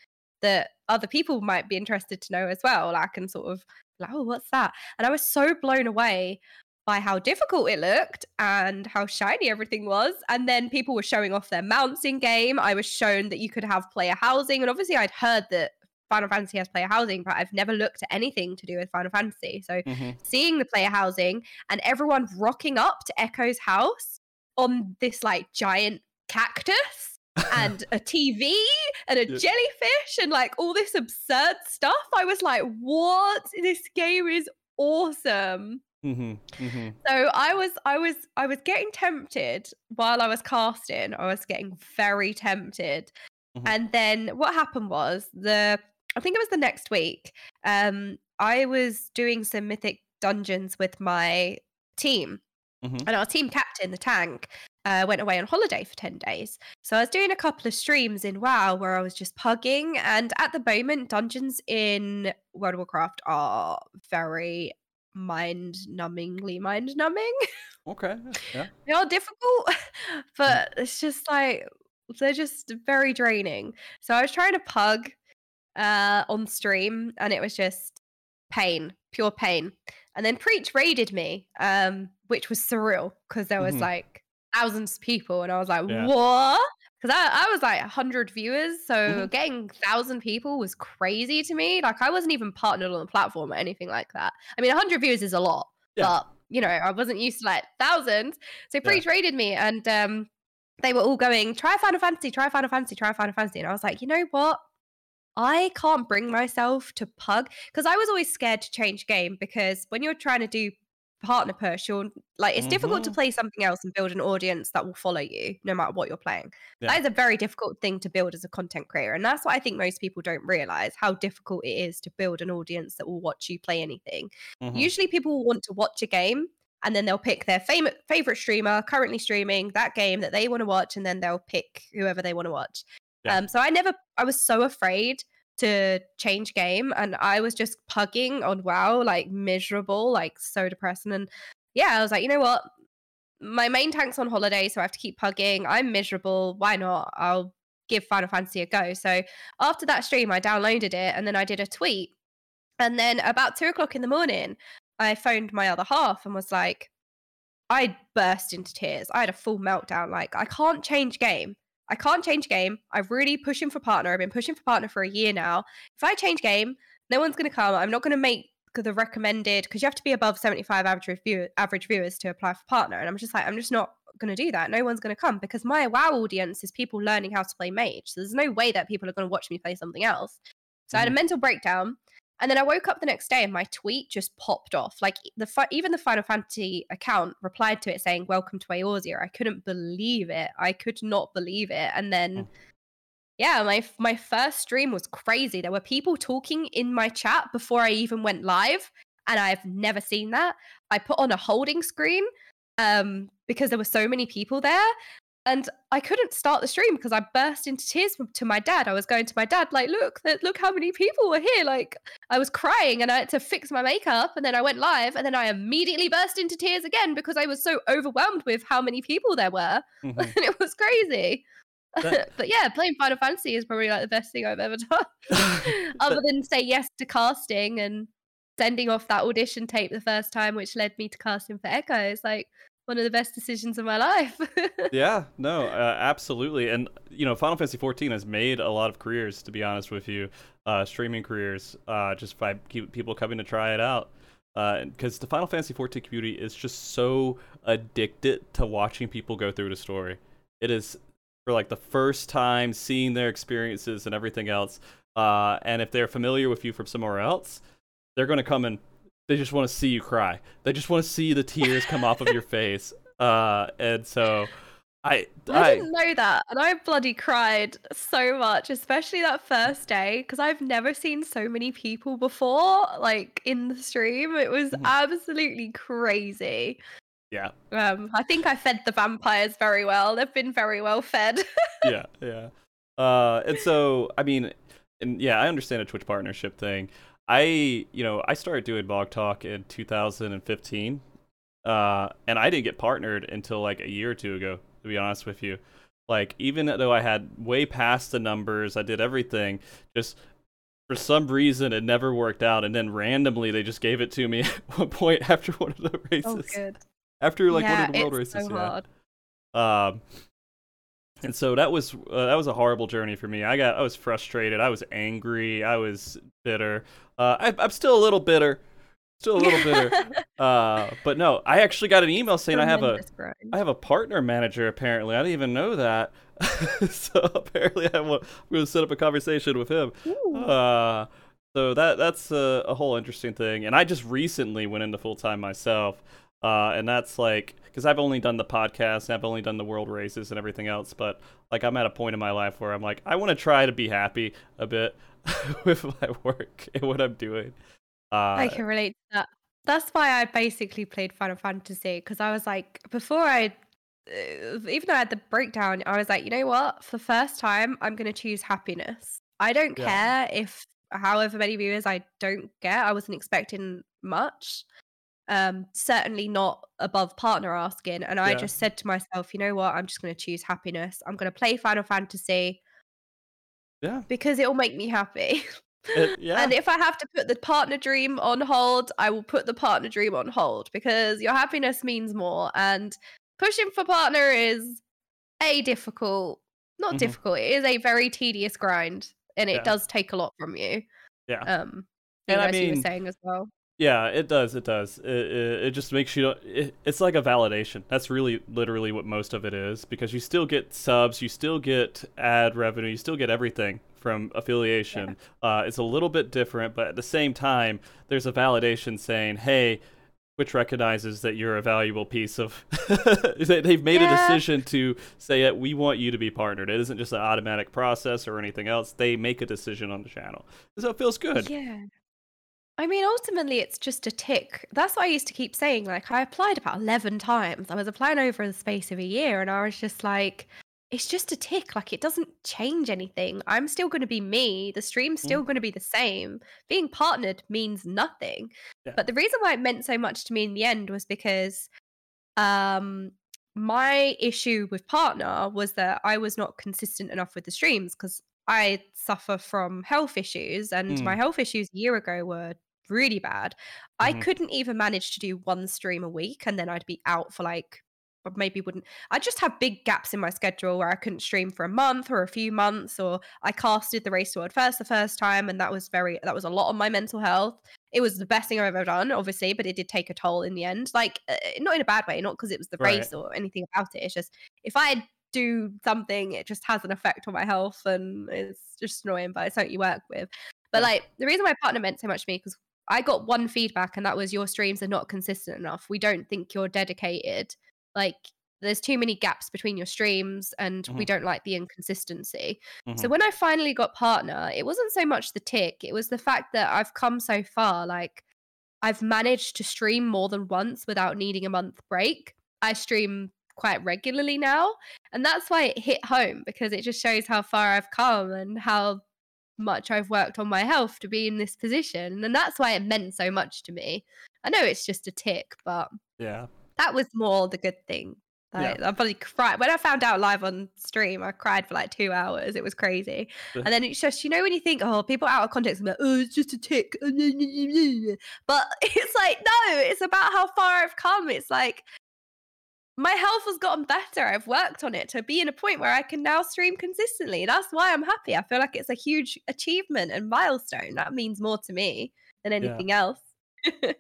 [SPEAKER 2] that other people might be interested to know as well. Like, I can sort of like, oh, what's that? And I was so blown away by how difficult it looked and how shiny everything was. And then people were showing off their mounts in game. I was shown that you could have player housing. And obviously, I'd heard that Final Fantasy has player housing, but I've never looked at anything to do with Final Fantasy. So
[SPEAKER 1] Mhm.
[SPEAKER 2] seeing the player housing and everyone rocking up to Echo's house on this like giant cactus and a TV and a
[SPEAKER 1] Yeah.
[SPEAKER 2] jellyfish and like all this absurd stuff. I was like, what? This game is awesome.
[SPEAKER 1] Mhm, mhm.
[SPEAKER 2] So I was I was I was getting tempted while I was casting. I was getting very tempted.
[SPEAKER 1] Mhm.
[SPEAKER 2] And then what happened was the I think it was the next week. Um, I was doing some mythic dungeons with my team,
[SPEAKER 1] Mhm.
[SPEAKER 2] and our team captain, the tank, uh, went away on holiday for 10 days. So I was doing a couple of streams in WoW where I was just pugging. And at the moment, dungeons in World of Warcraft are very mind numbingly mind numbing.
[SPEAKER 1] Okay. Yeah.
[SPEAKER 2] they are difficult, but it's just like they're just very draining. So I was trying to pug uh, on stream, and it was just pain, pure pain. And then Preach raided me, um, which was surreal because there was
[SPEAKER 1] Mhm.
[SPEAKER 2] like thousands of people, and I was like,
[SPEAKER 1] Yeah.
[SPEAKER 2] "What?" Because I, I was like 100 viewers, so
[SPEAKER 1] Mhm.
[SPEAKER 2] getting thousand people was crazy to me. Like I wasn't even partnered on the platform or anything like that. I mean, 100 viewers is a lot,
[SPEAKER 1] Yeah.
[SPEAKER 2] but you know, I wasn't used to like thousands. So
[SPEAKER 1] Yeah.
[SPEAKER 2] Preach raided me, and um, they were all going, "Try Final Fantasy, try Final Fantasy, try Final Fantasy," and I was like, you know what? I can't bring myself to pug because I was always scared to change game because when you're trying to do partner push, you're like it's difficult to
[SPEAKER 1] Mhm.
[SPEAKER 2] play something else and build an audience that will follow you no matter what you're playing.
[SPEAKER 1] Yeah.
[SPEAKER 2] That is a very difficult thing to build as a content creator, and that's what I think most people don't realize how difficult it is to build an audience that will watch you play anything.
[SPEAKER 1] Mhm.
[SPEAKER 2] Usually, people will want to watch a game and then they'll pick their favorite favorite streamer currently streaming that game that they want to watch, and then they'll pick whoever they want to watch.
[SPEAKER 1] Yeah.
[SPEAKER 2] Um, so I never, I was so afraid to change game, and I was just pugging on WoW, like miserable, like so depressing. And yeah, I was like, you know what? My main tank's on holiday, so I have to keep pugging. I'm miserable. Why not? I'll give Final Fantasy a go. So after that stream, I downloaded it and then I did a tweet. And then about two o'clock in the morning, I phoned my other half and was like, I burst into tears. I had a full meltdown. Like, I can't change game. I can't change game. I'm really pushing for partner. I've been pushing for partner for a year now. If I change game, no one's going to come. I'm not going to make the recommended because you have to be above 75 average view, average viewers to apply for partner. And I'm just like, I'm just not going to do that. No one's going to come because my WoW audience is people learning how to play mage. So there's no way that people are going to watch me play something else. So I had a mm. mental breakdown. And then I woke up the next day and my tweet just popped off. Like the fi- even the Final Fantasy account replied to it saying "Welcome to Eorzea." I couldn't believe it. I could not believe it. And then,
[SPEAKER 1] Mm.
[SPEAKER 2] yeah, my my first stream was crazy. There were people talking in my chat before I even went live, and I've never seen that. I put on a holding screen um, because there were so many people there, and I couldn't start the stream because I burst into tears to my dad. I was going to my dad like, "Look, look how many people were here!" Like I was crying, and I had to fix my makeup, and then I went live, and then I immediately burst into tears again because I was so overwhelmed with how many people there were,
[SPEAKER 1] Mhm.
[SPEAKER 2] and it was crazy.
[SPEAKER 1] That-
[SPEAKER 2] but yeah, playing Final Fantasy is probably like the best thing I've ever done, other than say yes to casting and sending off that audition tape the first time, which led me to casting for Echo. It's like one of the best decisions of my life.
[SPEAKER 1] yeah, no, uh, absolutely. And you know, Final Fantasy 14 has made a lot of careers. To be honest with you, uh, streaming careers, uh, just by people coming to try it out. Because the Final Fantasy 14 community is just so addicted to watching people go through the story. It is for like the first time seeing their experiences and everything else. Uh, and if they're familiar with you from somewhere else, they're going to come and they just want to see you cry. They just want to see the tears come off of your face. Uh, and so I,
[SPEAKER 2] I
[SPEAKER 1] I,
[SPEAKER 2] didn't know that, and I bloody cried so much, especially that first day, because I've never seen so many people before, like in the stream. It was
[SPEAKER 1] Mhm.
[SPEAKER 2] absolutely crazy.
[SPEAKER 1] yeah,
[SPEAKER 2] Um, I think I fed the vampires very well. They've been very well fed.
[SPEAKER 1] yeah, yeah. Uh, and so I mean, and yeah, I understand a Twitch partnership thing. I, you know, I started doing Mog Talk in 2015, uh, and I didn't get partnered until like a year or two ago. To be honest with you, like even though I had way past the numbers, I did everything. Just for some reason, it never worked out, and then randomly they just gave it to me at one point after one of the races.
[SPEAKER 2] oh, good.
[SPEAKER 1] After like
[SPEAKER 2] yeah,
[SPEAKER 1] one of the world races,
[SPEAKER 2] so
[SPEAKER 1] yeah.
[SPEAKER 2] hard.
[SPEAKER 1] Um, and so that was uh, that was a horrible journey for me. I got I was frustrated. I was angry. I was bitter. Uh, I, I'm still a little bitter. Still a little bitter. Uh, but no, I actually got an email saying I have a
[SPEAKER 2] grind.
[SPEAKER 1] I have a partner manager. Apparently, I didn't even know that. so apparently, I'm going to set up a conversation with him. Uh, so that that's a, a whole interesting thing. And I just recently went into full time myself. Uh, and that's like because I've only done the podcast, and I've only done the world races and everything else. But like I'm at a point in my life where I'm like I want to try to be happy a bit. with my work and what I'm doing. Uh,
[SPEAKER 2] I can relate to that. That's why I basically played Final Fantasy because I was like, before I, uh, even though I had the breakdown, I was like, you know what? For the first time, I'm going to choose happiness. I don't
[SPEAKER 1] Yeah.
[SPEAKER 2] care if however many viewers I don't get. I wasn't expecting much. Um, certainly not above partner asking. And I
[SPEAKER 1] Yeah.
[SPEAKER 2] just said to myself, you know what? I'm just going to choose happiness. I'm going to play Final Fantasy
[SPEAKER 1] yeah,
[SPEAKER 2] because it will make me happy.
[SPEAKER 1] it- yeah,
[SPEAKER 2] And if I have to put the partner dream on hold, I will put the partner dream on hold because your happiness means more. And pushing for partner is a difficult, not
[SPEAKER 1] Mhm.
[SPEAKER 2] difficult. It is a very tedious grind, and it
[SPEAKER 1] Yeah.
[SPEAKER 2] does take a lot from you.
[SPEAKER 1] yeah.
[SPEAKER 2] Um,
[SPEAKER 1] And I
[SPEAKER 2] as you were
[SPEAKER 1] mean-
[SPEAKER 2] saying as well.
[SPEAKER 1] Yeah, it does. It does. It, it, it just makes you. It, it's like a validation. That's really, literally what most of it is because you still get subs, you still get ad revenue, you still get everything from affiliation. Uh, it's a little bit different, but at the same time, there's a validation saying, "Hey, which recognizes that you're a valuable piece of. they- They've made a decision to say that we want you to be partnered. It isn't just an automatic process or anything else. They make a decision on the channel, so it feels good.
[SPEAKER 2] Yeah. I mean, ultimately, it's just a tick. That's what I used to keep saying. Like, I applied about 11 times. I was applying over the space of a year, and I was just like, it's just a tick. Like, it doesn't change anything. I'm still going to be me. The stream's still going to be the same. Being partnered means nothing.
[SPEAKER 1] Yeah.
[SPEAKER 2] But the reason why it meant so much to me in the end was because um, my issue with partner was that I was not consistent enough with the streams because I suffer from health issues, and my
[SPEAKER 1] Mm.
[SPEAKER 2] health issues a year ago were really bad. I
[SPEAKER 1] Mhm.
[SPEAKER 2] couldn't even manage to do one stream a week, and then I'd be out for like, or maybe wouldn't. I just have big gaps in my schedule where I couldn't stream for a month or a few months, or I casted the race world first the first time, and that was very that was a lot on my mental health. It was the best thing I've ever done, obviously, but it did take a toll in the end. Like, uh, not in a bad way, not because it was the
[SPEAKER 1] Right.
[SPEAKER 2] race or anything about it. It's just if I do something, it just has an effect on my health, and it's just annoying. But it's something you work with. But like the reason my partner meant so much to me because I got one feedback, and that was your streams are not consistent enough. We don't think you're dedicated. Like there's too many gaps between your streams, and we
[SPEAKER 1] Mhm.
[SPEAKER 2] don't like the inconsistency. So
[SPEAKER 1] Mhm.
[SPEAKER 2] when I finally got partner, it wasn't so much the tick; it was the fact that I've come so far. Like I've managed to stream more than once without needing a month break. I stream quite regularly now, and that's why it hit home because it just shows how far I've come and how much I've worked on my health to be in this position. And that's why it meant so much to me. I know it's just a tick, but
[SPEAKER 1] Yeah.
[SPEAKER 2] that was more the good thing. Like, I probably cried when I found out live on stream. I cried for like two hours. It was crazy, and then it's just you know when you think, oh, people out of context, are like, oh, it's just a tick, but it's like no, it's about how far I've come. It's like my health has gotten better. I've worked on it to be in a point where I can now stream consistently. That's why I'm happy. I feel like it's a huge achievement and milestone. That means more to me than anything else.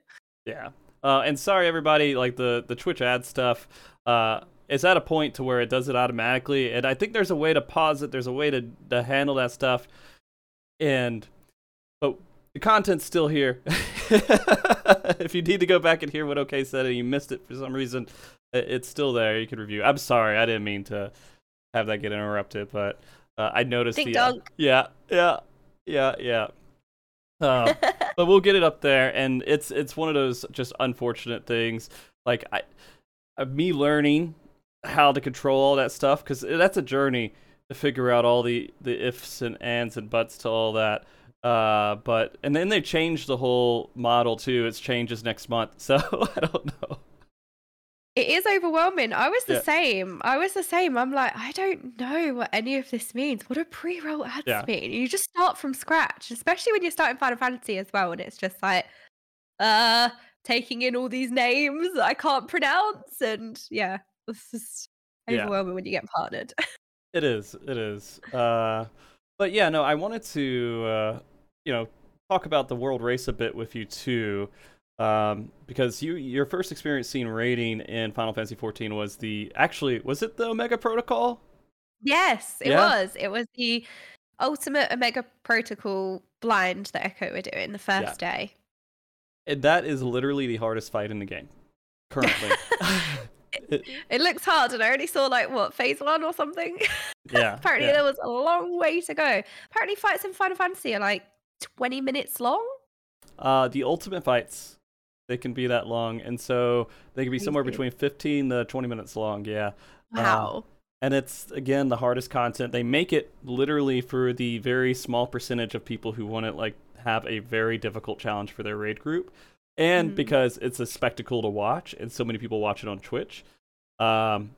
[SPEAKER 1] Yeah. Uh, and sorry, everybody. Like the the Twitch ad stuff, uh, it's at a point to where it does it automatically, and I think there's a way to pause it. There's a way to to handle that stuff, and but the content's still here. if you need to go back and hear what OK said and you missed it for some reason, it's still there. You can review. I'm sorry, I didn't mean to have that get interrupted, but uh, I noticed
[SPEAKER 2] Ding
[SPEAKER 1] the uh,
[SPEAKER 2] dong.
[SPEAKER 1] yeah, yeah, yeah, yeah. Um, but we'll get it up there and it's it's one of those just unfortunate things like i uh, me learning how to control all that stuff because that's a journey to figure out all the the ifs and ands and buts to all that uh but and then they changed the whole model too it changes next month so i don't know
[SPEAKER 2] It is overwhelming. I was the
[SPEAKER 1] Yeah.
[SPEAKER 2] same. I was the same. I'm like, I don't know what any of this means. What do pre-roll ads
[SPEAKER 1] Yeah.
[SPEAKER 2] mean? You just start from scratch, especially when you're starting Final Fantasy as well, and it's just like, uh, taking in all these names I can't pronounce, and yeah, it's just
[SPEAKER 1] Yeah.
[SPEAKER 2] overwhelming when you get partnered.
[SPEAKER 1] It is. It is. Uh, but yeah, no, I wanted to, uh, you know, talk about the world race a bit with you too, um, because you your first experience seeing raiding in Final Fantasy XIV was the actually was it the Omega Protocol?
[SPEAKER 2] yes, it
[SPEAKER 1] Yeah.
[SPEAKER 2] was. It was the ultimate Omega Protocol blind that Echo were doing the first day.
[SPEAKER 1] And that is literally the hardest fight in the game currently. It-
[SPEAKER 2] It looks hard, and I only saw like what phase one or something.
[SPEAKER 1] yeah.
[SPEAKER 2] Apparently,
[SPEAKER 1] yeah.
[SPEAKER 2] there was a long way to go. Apparently, fights in Final Fantasy are like twenty minutes long.
[SPEAKER 1] Uh, the ultimate fights, they can be that long, and so they can be somewhere between 15 to 20 minutes long. Yeah. Uh,
[SPEAKER 2] Wow.
[SPEAKER 1] and it's again the hardest content they make it literally for the very small percentage of people who want to like have a very difficult challenge for their raid group and
[SPEAKER 2] Mhm.
[SPEAKER 1] because it's a spectacle to watch and so many people watch it on twitch um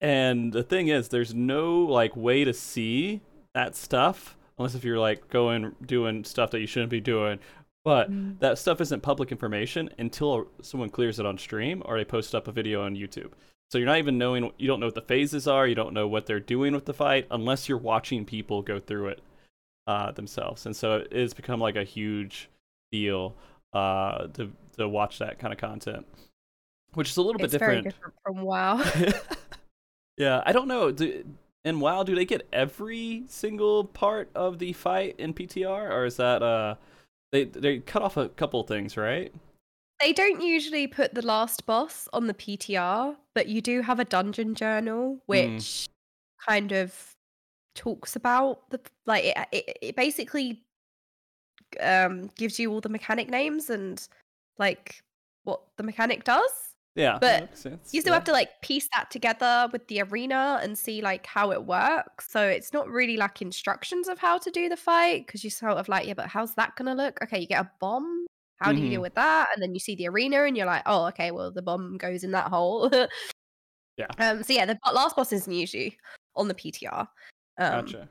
[SPEAKER 1] and the thing is there's no like way to see that stuff unless if you're like going doing stuff that you shouldn't be doing but
[SPEAKER 2] Mm.
[SPEAKER 1] that stuff isn't public information until someone clears it on stream or they post up a video on YouTube. So you're not even knowing, you don't know what the phases are, you don't know what they're doing with the fight unless you're watching people go through it uh, themselves. And so it has become like a huge deal uh, to to watch that kind of content, which is a little
[SPEAKER 2] It's
[SPEAKER 1] bit
[SPEAKER 2] very
[SPEAKER 1] different.
[SPEAKER 2] different from WoW.
[SPEAKER 1] yeah, I don't know. Do, in WoW, do they get every single part of the fight in PTR, or is that uh, they they cut off a couple things, right?
[SPEAKER 2] they don't usually put the last boss on the PTR, but you do have a dungeon journal which kind of talks about the like it, it, it basically um gives you all the mechanic names and like what the mechanic does.
[SPEAKER 1] Yeah,
[SPEAKER 2] But
[SPEAKER 1] that makes sense.
[SPEAKER 2] You still
[SPEAKER 1] yeah.
[SPEAKER 2] have to like piece that together with the arena and see like how it works. So it's not really like instructions of how to do the fight because you're sort of like, yeah, but how's that gonna look? Okay, you get a bomb. How do you
[SPEAKER 1] Mhm.
[SPEAKER 2] deal with that? And then you see the arena and you're like, oh, okay, well the bomb goes in that hole.
[SPEAKER 1] Yeah.
[SPEAKER 2] Um. So yeah, the last boss isn't usually on the PTR. Um,
[SPEAKER 1] Gotcha.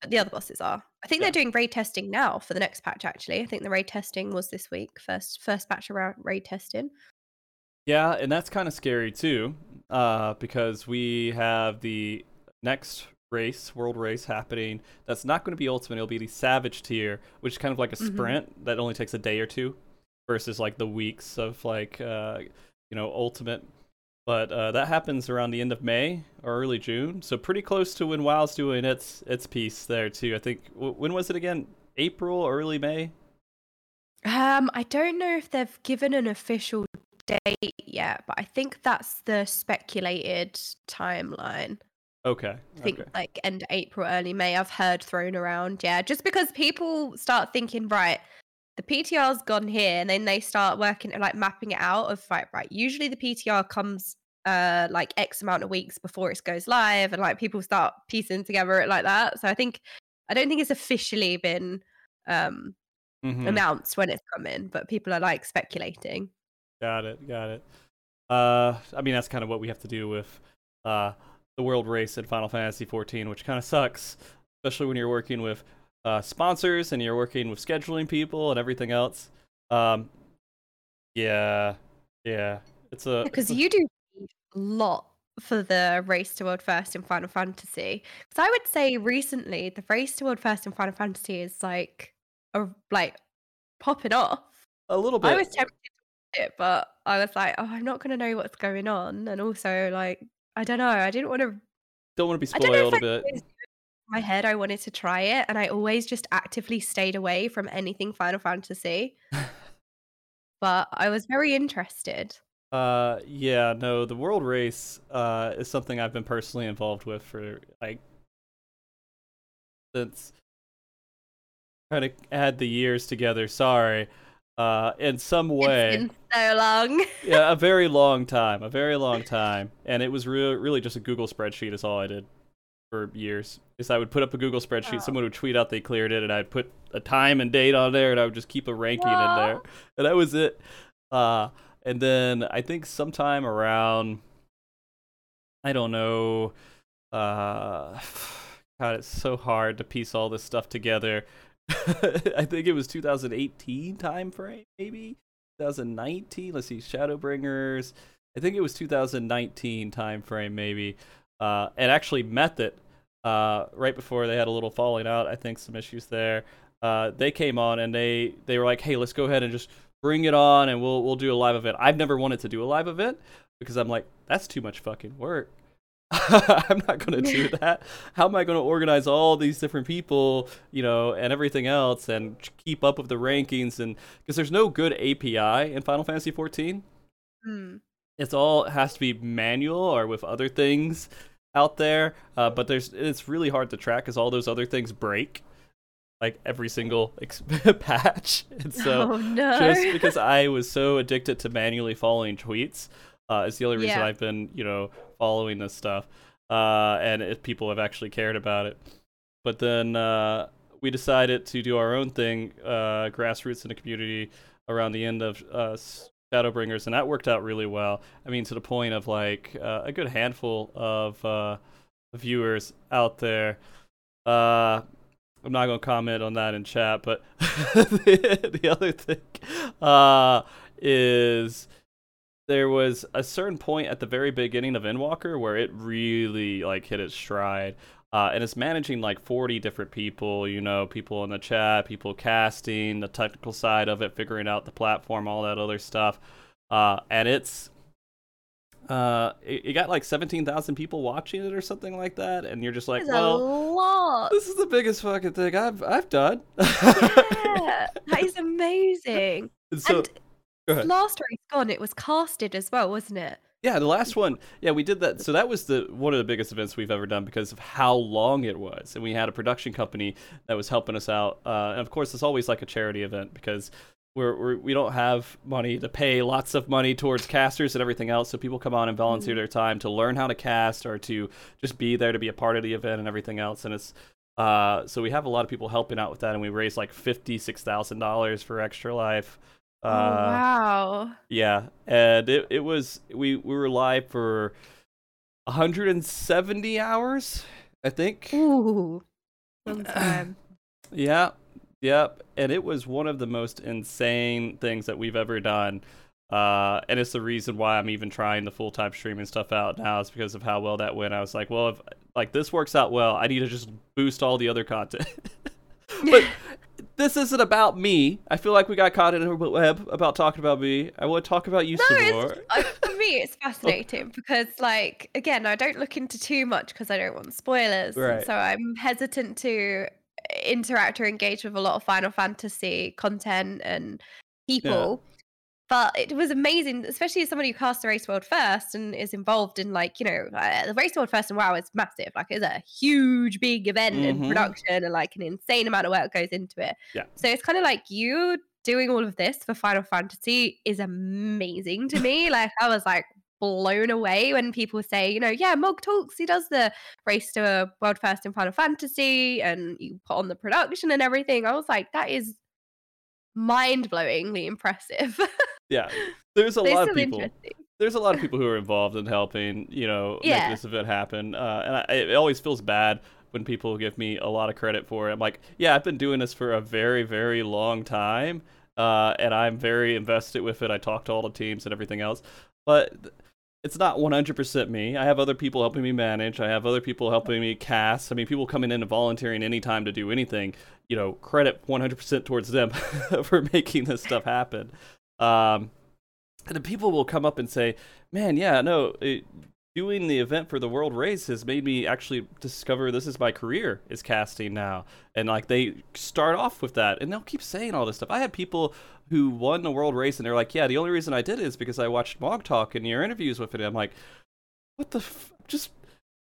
[SPEAKER 2] but the other bosses are. I think
[SPEAKER 1] Yeah.
[SPEAKER 2] they're doing raid testing now for the next patch. Actually, I think the raid testing was this week. First, first batch around raid testing.
[SPEAKER 1] Yeah, and that's kind of scary too, uh, because we have the next race, world race happening. That's not going to be ultimate. It'll be the savage tier, which is kind of like a
[SPEAKER 2] Mhm.
[SPEAKER 1] sprint that only takes a day or two, versus like the weeks of like uh, you know ultimate. But uh, that happens around the end of May or early June, so pretty close to when WoW's doing its its piece there too. I think w- when was it again? April, early May.
[SPEAKER 2] Um, I don't know if they've given an official date yet, but I think that's the speculated timeline.
[SPEAKER 1] Okay.
[SPEAKER 2] I think
[SPEAKER 1] okay.
[SPEAKER 2] like end April, early May. I've heard thrown around. Yeah, just because people start thinking, right, the PTR's gone here, and then they start working like mapping it out of right, right. Usually the PTR comes uh like X amount of weeks before it goes live, and like people start piecing together it like that. So I think I don't think it's officially been um
[SPEAKER 1] Mhm.
[SPEAKER 2] announced when it's coming, but people are like speculating.
[SPEAKER 1] Got it. Got it. Uh, I mean that's kind of what we have to do with uh the world race in Final Fantasy 14, which kind of sucks, especially when you're working with uh sponsors and you're working with scheduling people and everything else. Um, yeah, yeah, it's a
[SPEAKER 2] Because you do a lot for the race to world first in Final Fantasy. Because I would say recently the race to world first in Final Fantasy is like a like popping off.
[SPEAKER 1] a little bit.
[SPEAKER 2] I was tempted it, but I was like, oh, I'm not going to know what's going on, and also like I don't know, I didn't want to.
[SPEAKER 1] Don't want to be
[SPEAKER 2] I don't know
[SPEAKER 1] spoiled a bit.
[SPEAKER 2] in my head I wanted to try it, and I always just actively stayed away from anything Final Fantasy. but I was very interested.
[SPEAKER 1] Uh, yeah, no, the world race uh is something I've been personally involved with for like since trying to add the years together. Sorry, uh, in some way,
[SPEAKER 2] It's been so long.
[SPEAKER 1] yeah, a very long time, a very long time, and it was real, really just a Google spreadsheet is all I did for years. Is I would put up a Google spreadsheet,
[SPEAKER 2] Wow.
[SPEAKER 1] someone would tweet out they cleared it, and I'd put a time and date on there, and I would just keep a ranking in there, and that was it. Uh, and then I think sometime around, I don't know, uh, God, it's so hard to piece all this stuff together. I think it was 2018 time frame, maybe 2019. Let's see, Shadowbringers. I think it was 2019 time frame, maybe. Uh, and actually met Method, uh, right before they had a little falling out. I think some issues there. Uh, they came on and they they were like, "Hey, let's go ahead and just bring it on, and we'll we'll do a live event." I've never wanted to do a live event because I'm like, that's too much fucking work. I'm not gonna do that. How am I gonna organize all these different people, you know, and everything else, and keep up with the rankings? And because there's no good API in Final Fantasy 14,
[SPEAKER 2] Hmm.
[SPEAKER 1] it's all it has to be manual or with other things out there. Uh, but there's it's really hard to track because all those other things break like every single ex- patch. And so
[SPEAKER 2] oh no!
[SPEAKER 1] just because I was so addicted to manually following tweets, uh, is the only reason
[SPEAKER 2] Yeah.
[SPEAKER 1] I've been you know following this stuff. Uh, and if people have actually cared about it. But then uh, we decided to do our own thing, uh, grassroots in the community around the end of uh, Shadowbringers, and that worked out really well. I mean, to the point of like uh, a good handful of uh, viewers out there. Uh, I'm not gonna comment on that in chat, but the, the other thing uh, is there was a certain point at the very beginning of Endwalker where it really like hit its stride. Uh, and it's managing like 40 different people, you know, people in the chat, people casting, the technical side of it, figuring out the platform, all that other stuff. Uh, and it's uh, it, it got like 17,000 people watching it or something like that, and you're just like, well, this is the biggest fucking thing I've I've done.
[SPEAKER 2] Yeah, that is amazing.
[SPEAKER 1] So,
[SPEAKER 2] and. Last race gone, it was casted as well, wasn't it?
[SPEAKER 1] Yeah, the last one. Yeah, we did that. So that was the one of the biggest events we've ever done because of how long it was, and we had a production company that was helping us out. Uh, and of course, it's always like a charity event because we're, we're we don't have money to pay lots of money towards casters and everything else. So people come on and volunteer
[SPEAKER 2] Mhm.
[SPEAKER 1] their time to learn how to cast or to just be there to be a part of the event and everything else. And it's uh, so we have a lot of people helping out with that, and we raised like fifty six thousand dollars for Extra Life. Uh,
[SPEAKER 2] oh wow.
[SPEAKER 1] yeah, and it, it was we we were live for 170 hours, I think.
[SPEAKER 2] Ooh. Long time.
[SPEAKER 1] Yeah, yep, and it was one of the most insane things that we've ever done. Uh, and it's the reason why I'm even trying the full time streaming stuff out now is because of how well that went. I was like, well, if like this works out well, I need to just boost all the other content. but this isn't about me. I feel like we got caught in a web about talking about me. I want to talk about you
[SPEAKER 2] No,
[SPEAKER 1] some more.
[SPEAKER 2] For me, it's fascinating because, like, again, I don't look into too much because I don't want spoilers.
[SPEAKER 1] Right.
[SPEAKER 2] So I'm hesitant to eh, interact or engage with a lot of Final Fantasy content and people. But it was amazing, especially as somebody who cast the Race World first and is involved in, like, you know, uh, the Race World first and WoW is massive. Like, it's a huge, big event
[SPEAKER 1] Mhm.
[SPEAKER 2] and production and, like, an insane amount of work goes into it.
[SPEAKER 1] Yeah.
[SPEAKER 2] So it's kind of like you doing all of this for Final Fantasy is amazing to me. like I was like blown away when people say, you know, yeah, Mog talks, he does the race to a world first in Final Fantasy and you put on the production and everything. I was like, that is mind blowingly impressive.
[SPEAKER 1] Yeah, there's a
[SPEAKER 2] They're
[SPEAKER 1] lot of people. There's a lot of people who are involved in helping, you know,
[SPEAKER 2] Yeah.
[SPEAKER 1] make this event happen. Uh, and I, it always feels bad when people give me a lot of credit for it. I'm like, yeah, I've been doing this for a very, very long time, uh, and I'm very invested with it. I talk to all the teams and everything else, but it's not 100% me. I have other people helping me manage. I have other people helping me cast. I mean, people coming in and volunteering anytime to do anything. You know, credit 100% towards them for making this stuff happen. Um, and people will come up and say, "Man, yeah, no, it, doing the event for the world race has made me actually discover this is my career is casting now." And like they start off with that, and they'll keep saying all this stuff. I had people who won the world race, and they're like, "Yeah, the only reason I did it is because I watched Mog Talk and your interviews with it." I'm like, "What the? F- just."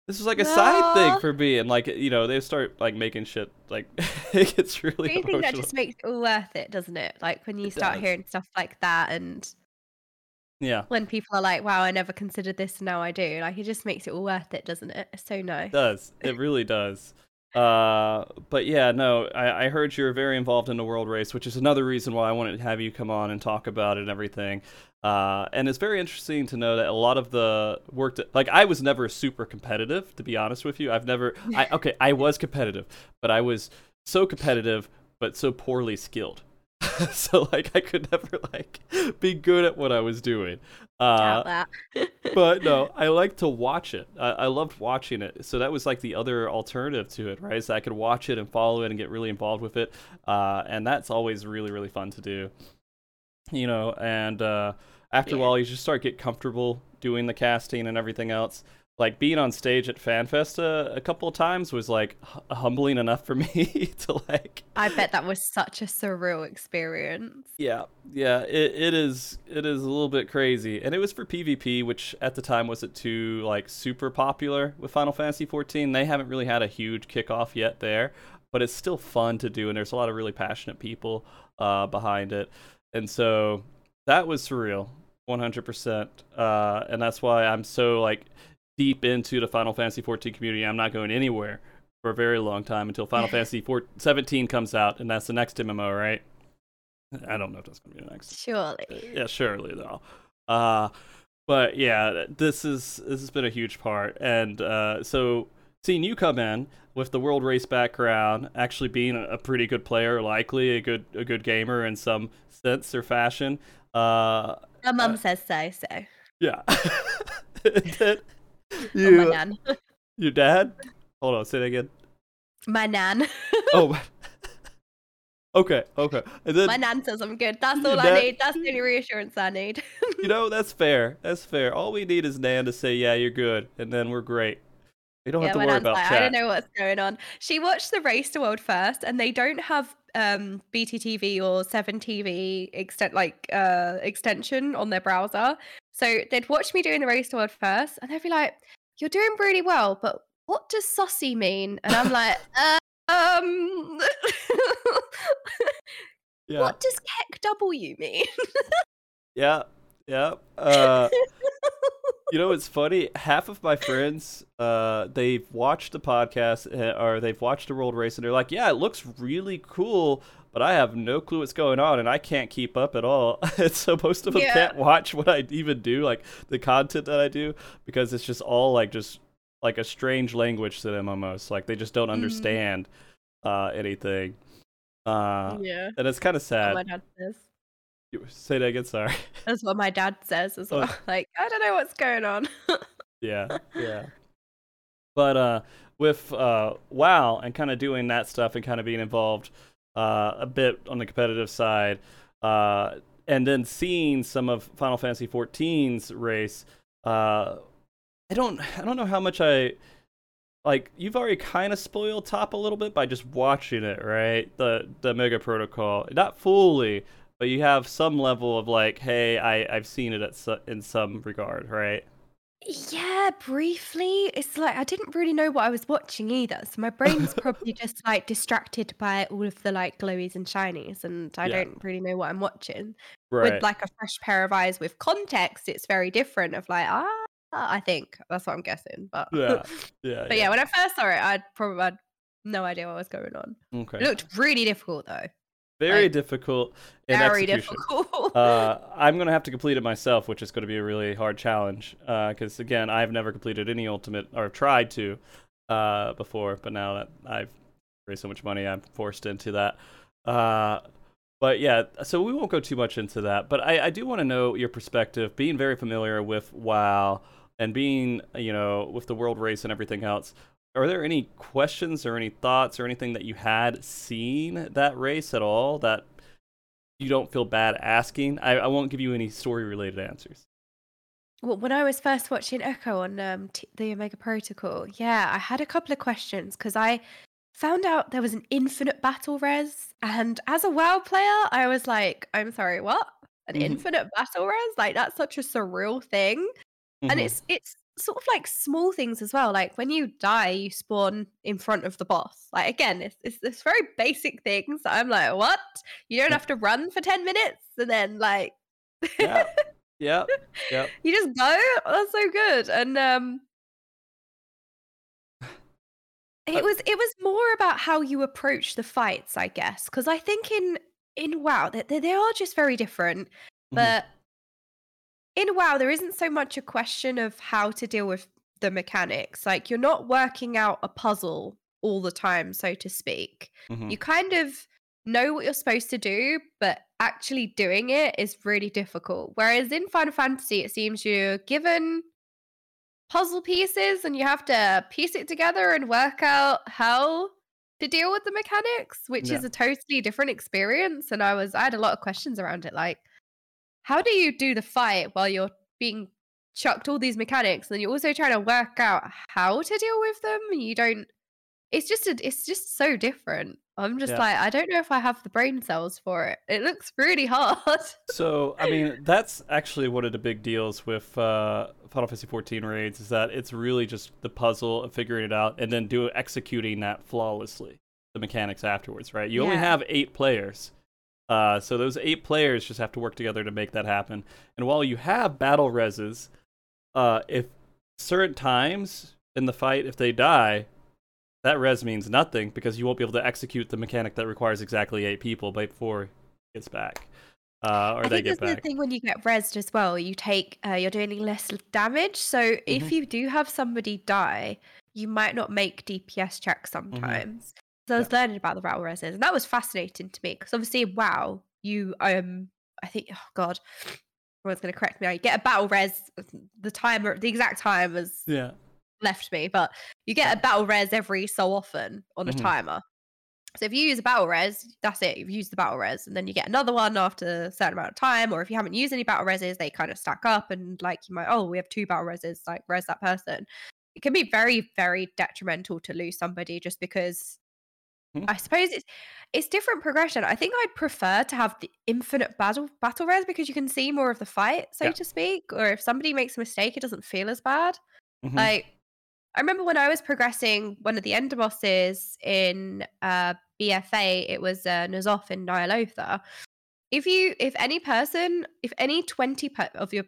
[SPEAKER 1] This is like a side thing for me, and like you know, they start like making shit like it gets really
[SPEAKER 2] But you think that just makes it all worth it, doesn't it? Like when you
[SPEAKER 1] It
[SPEAKER 2] start
[SPEAKER 1] does.
[SPEAKER 2] hearing stuff like that and
[SPEAKER 1] yeah,
[SPEAKER 2] when people are like, wow, I never considered this and now I do. Like it just makes it all worth it, doesn't it? It's so nice.
[SPEAKER 1] It does. It really does. Uh, but yeah, no, I, I heard you're very involved in the world race, which is another reason why I wanted to have you come on and talk about it and everything. Uh, and it's very interesting to know that a lot of the work that, like, I was never super competitive, to be honest with you. I've never, I, okay, I was competitive, but I was so competitive, but so poorly skilled. so, like, I could never, like, be good at what I was doing. Uh, but no, I like to watch it. I, I loved watching it. So that was like the other alternative to it, right? So I could watch it and follow it and get really involved with it. Uh, and that's always really, really fun to do. You know, and uh, after a while, you just start get comfortable doing the casting and everything else. Like being on stage at FanFest uh, a couple of times was like h- humbling enough for me to like
[SPEAKER 2] I bet that was such a surreal experience.
[SPEAKER 1] Yeah, yeah, it, it is it is a little bit crazy, and it was for PvP, which at the time wasn't too like super popular with Final Fantasy 14. They haven't really had a huge kickoff yet there, but it's still fun to do, and there's a lot of really passionate people uh, behind it, and so that was surreal, 100%, uh, and that's why I'm so like deep into the Final Fantasy 14 community. I'm not going anywhere for a very long time until Final Fantasy 4, 17 comes out, and that's the next MMO, right? I don't know if that's going to be the next.
[SPEAKER 2] Surely.
[SPEAKER 1] Yeah, surely though. Uh, but yeah, this is this has been a huge part, and uh, so seeing you come in with the world race background, actually being a, pretty good player, likely a good a good gamer in some sense or fashion. Uh,
[SPEAKER 2] My mom uh, says so. So
[SPEAKER 1] yeah.
[SPEAKER 2] you, oh, my nan.
[SPEAKER 1] your dad? Hold on, say that again.
[SPEAKER 2] My nan.
[SPEAKER 1] oh. Okay, okay.
[SPEAKER 2] And then, my nan says I'm good. That's all I need. That's the only reassurance I need.
[SPEAKER 1] you know, that's fair. That's fair. All we need is Nan to say, "Yeah, you're good," and then we're great. We don't yeah, have to worry about like, chat.
[SPEAKER 2] I don't know what's going on. She watched the Race to World first, and they don't have um, BTTV or 7TV extent like uh, extension on their browser. So they'd watch me doing the Race to World first, and they'd be like, "You're doing really well, but what does saucy mean? And I'm like, um, yeah. what does KEKW mean?
[SPEAKER 1] yeah, yeah. Uh, you know, it's funny. Half of my friends, uh, they've watched the podcast eh, or they've watched the world race, and they're like, "Yeah, it looks really cool." But I have no clue what's going on, and I can't keep up at all. so most of them yeah. can't watch what I even do, like the content that I do, because it's just all like just like a strange language to them almost. Like they just don't mm-hmm. understand mm-hmm. uh, anything. Uh, yeah, and it's kind of sad.
[SPEAKER 2] my dad says.
[SPEAKER 1] Say that again. Sorry.
[SPEAKER 2] That's what my dad says as oh. well. Like I don't know what's going on.
[SPEAKER 1] yeah, yeah. But uh, with uh, WoW and kind of doing that stuff and kind of being involved uh, a bit on the competitive side, uh, and then seeing some of Final Fantasy XIV's race, uh, I don't I don't know how much I like you've already kind of spoiled top a little bit by just watching it, right? The the Omega Protocol, not fully, but you have some level of like, hey, I I've seen it at su- in some regard, right?
[SPEAKER 2] Yeah, briefly. It's like I didn't really know what I was watching either, so my brain's probably just like distracted by all of the like glowies and shinies, and I yeah. don't really know what I'm watching. Right. With like a fresh pair of eyes with context, it's very different. Of like, ah, I think that's what I'm guessing. But
[SPEAKER 1] yeah, yeah.
[SPEAKER 2] but yeah. yeah, when I first saw it, I'd probably had no idea what was going on.
[SPEAKER 1] Okay.
[SPEAKER 2] It looked really difficult though.
[SPEAKER 1] Very like, difficult. very execution. difficult. uh, I'm gonna have to complete it myself, which is going to be a really hard challenge. Because uh, again, I've never completed any ultimate or tried to uh, before, but now that I've raised so much money, I'm forced into that. Uh, but yeah, so we won't go too much into that. But I, I do want to know your perspective, being very familiar with WoW and being you know with the world race and everything else are there any questions or any thoughts or anything that you had seen that race at all that you don't feel bad asking i, I won't give you any story related answers
[SPEAKER 2] well, when I was first watching Echo on um, T- the Omega Protocol, yeah, I had a couple of questions because I found out there was an infinite battle res, and as a WoW player, I was like, "I'm sorry, what? An mm-hmm. infinite battle res? Like that's such a surreal thing." Mm-hmm. And it's it's sort of like small things as well. Like when you die, you spawn in front of the boss. Like again, it's it's, it's very basic things. I'm like, what? You don't have to run for ten minutes, and then like,
[SPEAKER 1] yeah, yeah, yeah.
[SPEAKER 2] You just go. That's so good. And um, it was it was more about how you approach the fights, I guess, because I think in in WoW that they, they, are just very different, mm-hmm. In WoW, there isn't so much a question of how to deal with the mechanics. Like you're not working out a puzzle all the time, so to speak. Mm-hmm. You kind of know what you're supposed to do, but actually doing it is really difficult. Whereas in Final Fantasy, it seems you're given puzzle pieces and you have to piece it together and work out how to deal with the mechanics, which yeah. is a totally different experience. And I was I had a lot of questions around it, like how do you do the fight while you're being chucked all these mechanics and then you're also trying to work out how to deal with them you don't it's just a, it's just so different. I'm just
[SPEAKER 1] Yeah.
[SPEAKER 2] like I don't know if I have the brain cells for it. It looks really hard.
[SPEAKER 1] So, I mean, that's actually one of the big deals with uh, Final Fantasy 14 raids is that it's really just the puzzle of figuring it out and then do executing that flawlessly. The mechanics afterwards, right? You only have eight players, uh, so those eight players just have to work together to make that happen. And while you have battle reses, uh, if certain times in the fight, if they die, that res means nothing because you won't be able to execute the mechanic that requires exactly eight people before it gets back. Uh, or
[SPEAKER 2] I
[SPEAKER 1] they
[SPEAKER 2] think
[SPEAKER 1] get
[SPEAKER 2] that's the thing when you get rezzed as well. You take uh, you're doing less damage. So
[SPEAKER 1] Mhm.
[SPEAKER 2] if you do have somebody die, you might not make DPS checks sometimes. So I was learning about the battle reses, and that was fascinating to me because obviously, wow, you um, I think oh god, everyone's going to correct me. You get a battle res, the timer, the exact time has
[SPEAKER 1] Yeah.
[SPEAKER 2] left me, but you get a battle res every so often on a
[SPEAKER 1] Mhm.
[SPEAKER 2] timer. So if you use a battle res, that's it. You've used the battle res, and then you get another one after a certain amount of time. Or if you haven't used any battle reses, they kind of stack up, and like you might, oh, we have two battle reses, like res that person. It can be very, very detrimental to lose somebody just because.
[SPEAKER 1] Mhm.
[SPEAKER 2] I suppose it's it's different progression. I think I'd prefer to have the infinite battle battle res because you can see more of the fight, so
[SPEAKER 1] Yeah.
[SPEAKER 2] to speak. Or if somebody makes a mistake, it doesn't feel as bad.
[SPEAKER 1] Mhm.
[SPEAKER 2] Like, I remember when I was progressing one of the end bosses in uh, BFA, it was uh, N'Zoth in Ny'alotha. If you, if any person, if any 20 pe- of your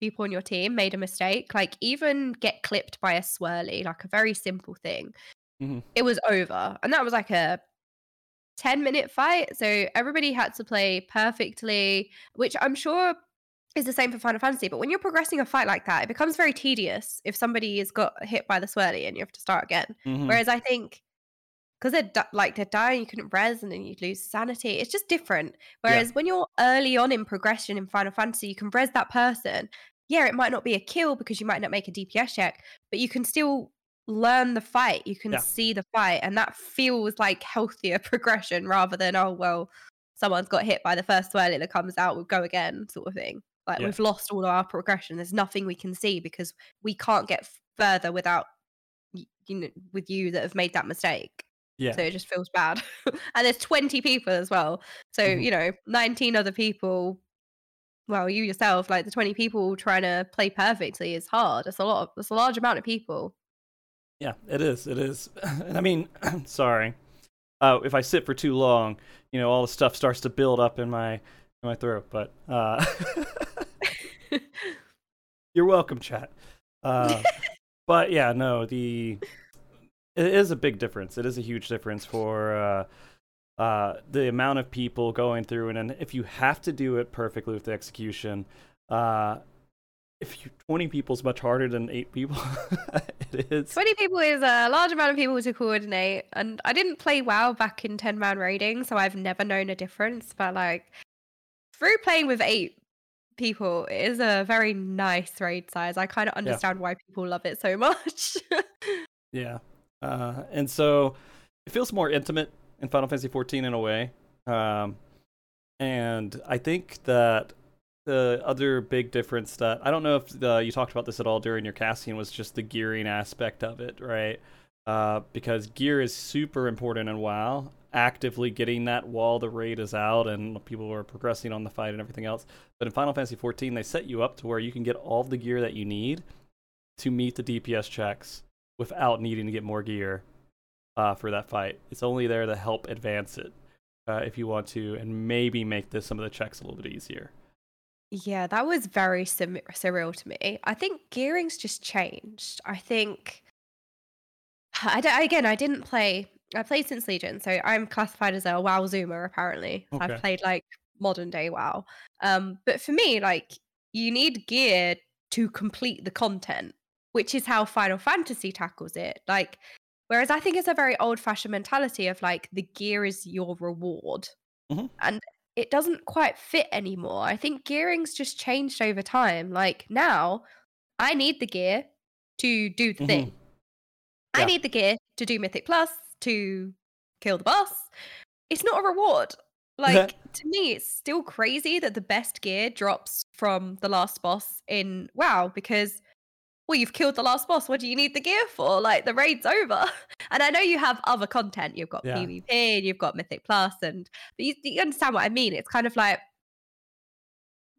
[SPEAKER 2] people on your team made a mistake, like even get clipped by a swirly, like a very simple thing,
[SPEAKER 1] Mhm.
[SPEAKER 2] it was over. And that was like a 10 minute fight. So everybody had to play perfectly, which I'm sure is the same for Final Fantasy. But when you're progressing a fight like that, it becomes very tedious if somebody has got hit by the swirly and you have to start again.
[SPEAKER 1] Mhm.
[SPEAKER 2] Whereas I think because they're di- like they're dying, you couldn't res and then you'd lose sanity. It's just different. Whereas when you're early on in progression in Final Fantasy, you can res that person. Yeah, it might not be a kill because you might not make a DPS check, but you can still learn the fight. You can
[SPEAKER 1] Yeah.
[SPEAKER 2] see the fight, and that feels like healthier progression rather than oh well, someone's got hit by the first swirly that comes out, we'll go again, sort of thing. Like
[SPEAKER 1] Yeah.
[SPEAKER 2] we've lost all our progression. There's nothing we can see because we can't get further without you know with you that have made that mistake.
[SPEAKER 1] Yeah.
[SPEAKER 2] So it just feels bad. and there's 20 people as well. So,
[SPEAKER 1] Mhm.
[SPEAKER 2] you know, 19 other people. Well, you yourself, like the 20 people trying to play perfectly is hard. It's a lot of, it's a large amount of people.
[SPEAKER 1] Yeah, it is. It is. And I mean, sorry. Uh, if I sit for too long, you know, all the stuff starts to build up in my in my throat. But uh, you're welcome, chat. Uh, but yeah, no, the it is a big difference. It is a huge difference for uh, uh, the amount of people going through, and, and if you have to do it perfectly with the execution, uh, if you 20 people is much harder than eight people. it is.
[SPEAKER 2] 20 people is a large amount of people to coordinate. And I didn't play WoW back in 10 man raiding, so I've never known a difference. But like through playing with eight people, it is a very nice raid size. I kind of understand why people love it so much.
[SPEAKER 1] Yeah. Uh, and so it feels more intimate in Final Fantasy XIV in a way. Um, and I think that the other big difference that I don't know if the, you talked about this at all during your casting was just the gearing aspect of it, right? Uh, because gear is super important in WoW. Actively getting that while the raid is out and people are progressing on the fight and everything else. But in Final Fantasy XIV, they set you up to where you can get all the gear that you need to meet the DPS checks without needing to get more gear uh, for that fight. It's only there to help advance it uh, if you want to, and maybe make this some of the checks a little bit easier.
[SPEAKER 2] Yeah, that was very sim- surreal to me. I think gearing's just changed. I think I don't, again, I didn't play. I played since Legion, so I'm classified as a WoW Zoomer. Apparently,
[SPEAKER 1] Okay.
[SPEAKER 2] I've played like modern day WoW. Um, but for me, like you need gear to complete the content, which is how Final Fantasy tackles it. Like, whereas I think it's a very old fashioned mentality of like the gear is your reward,
[SPEAKER 1] Mhm.
[SPEAKER 2] and it doesn't quite fit anymore. I think gearing's just changed over time. Like now, I need the gear to do the
[SPEAKER 1] Mhm.
[SPEAKER 2] thing. I need the gear to do Mythic Plus to kill the boss. It's not a reward. Like to me, it's still crazy that the best gear drops from the last boss in WoW because well, you've killed the last boss. What do you need the gear for? Like the raid's over. And I know you have other content. You've got
[SPEAKER 1] Yeah.
[SPEAKER 2] PvP, and you've got Mythic Plus, and but you, you understand what I mean. It's kind of like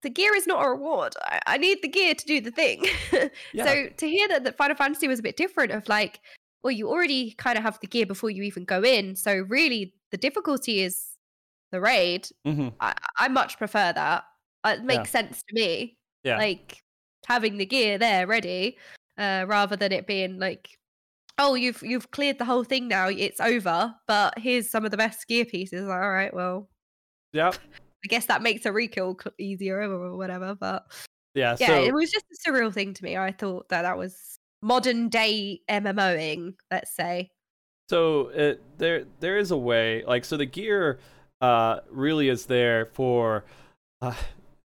[SPEAKER 2] the gear is not a reward. I, I need the gear to do the thing.
[SPEAKER 1] Yeah.
[SPEAKER 2] So to hear that, that Final Fantasy was a bit different, of like, well, you already kind of have the gear before you even go in. So really, the difficulty is the raid.
[SPEAKER 1] hmm
[SPEAKER 2] I, I much prefer that. Uh, It makes sense to me
[SPEAKER 1] Yeah.
[SPEAKER 2] like having the gear there ready uh rather than it being like oh you've you've cleared the whole thing now it's over but here's some of the best gear pieces like, all right well
[SPEAKER 1] yeah.
[SPEAKER 2] i guess that makes a rekill easier or whatever but
[SPEAKER 1] Yeah.
[SPEAKER 2] yeah
[SPEAKER 1] so
[SPEAKER 2] it was just a surreal thing to me i thought that that was modern day mmoing let's say
[SPEAKER 1] So it, there there is a way like so the gear uh really is there for uh,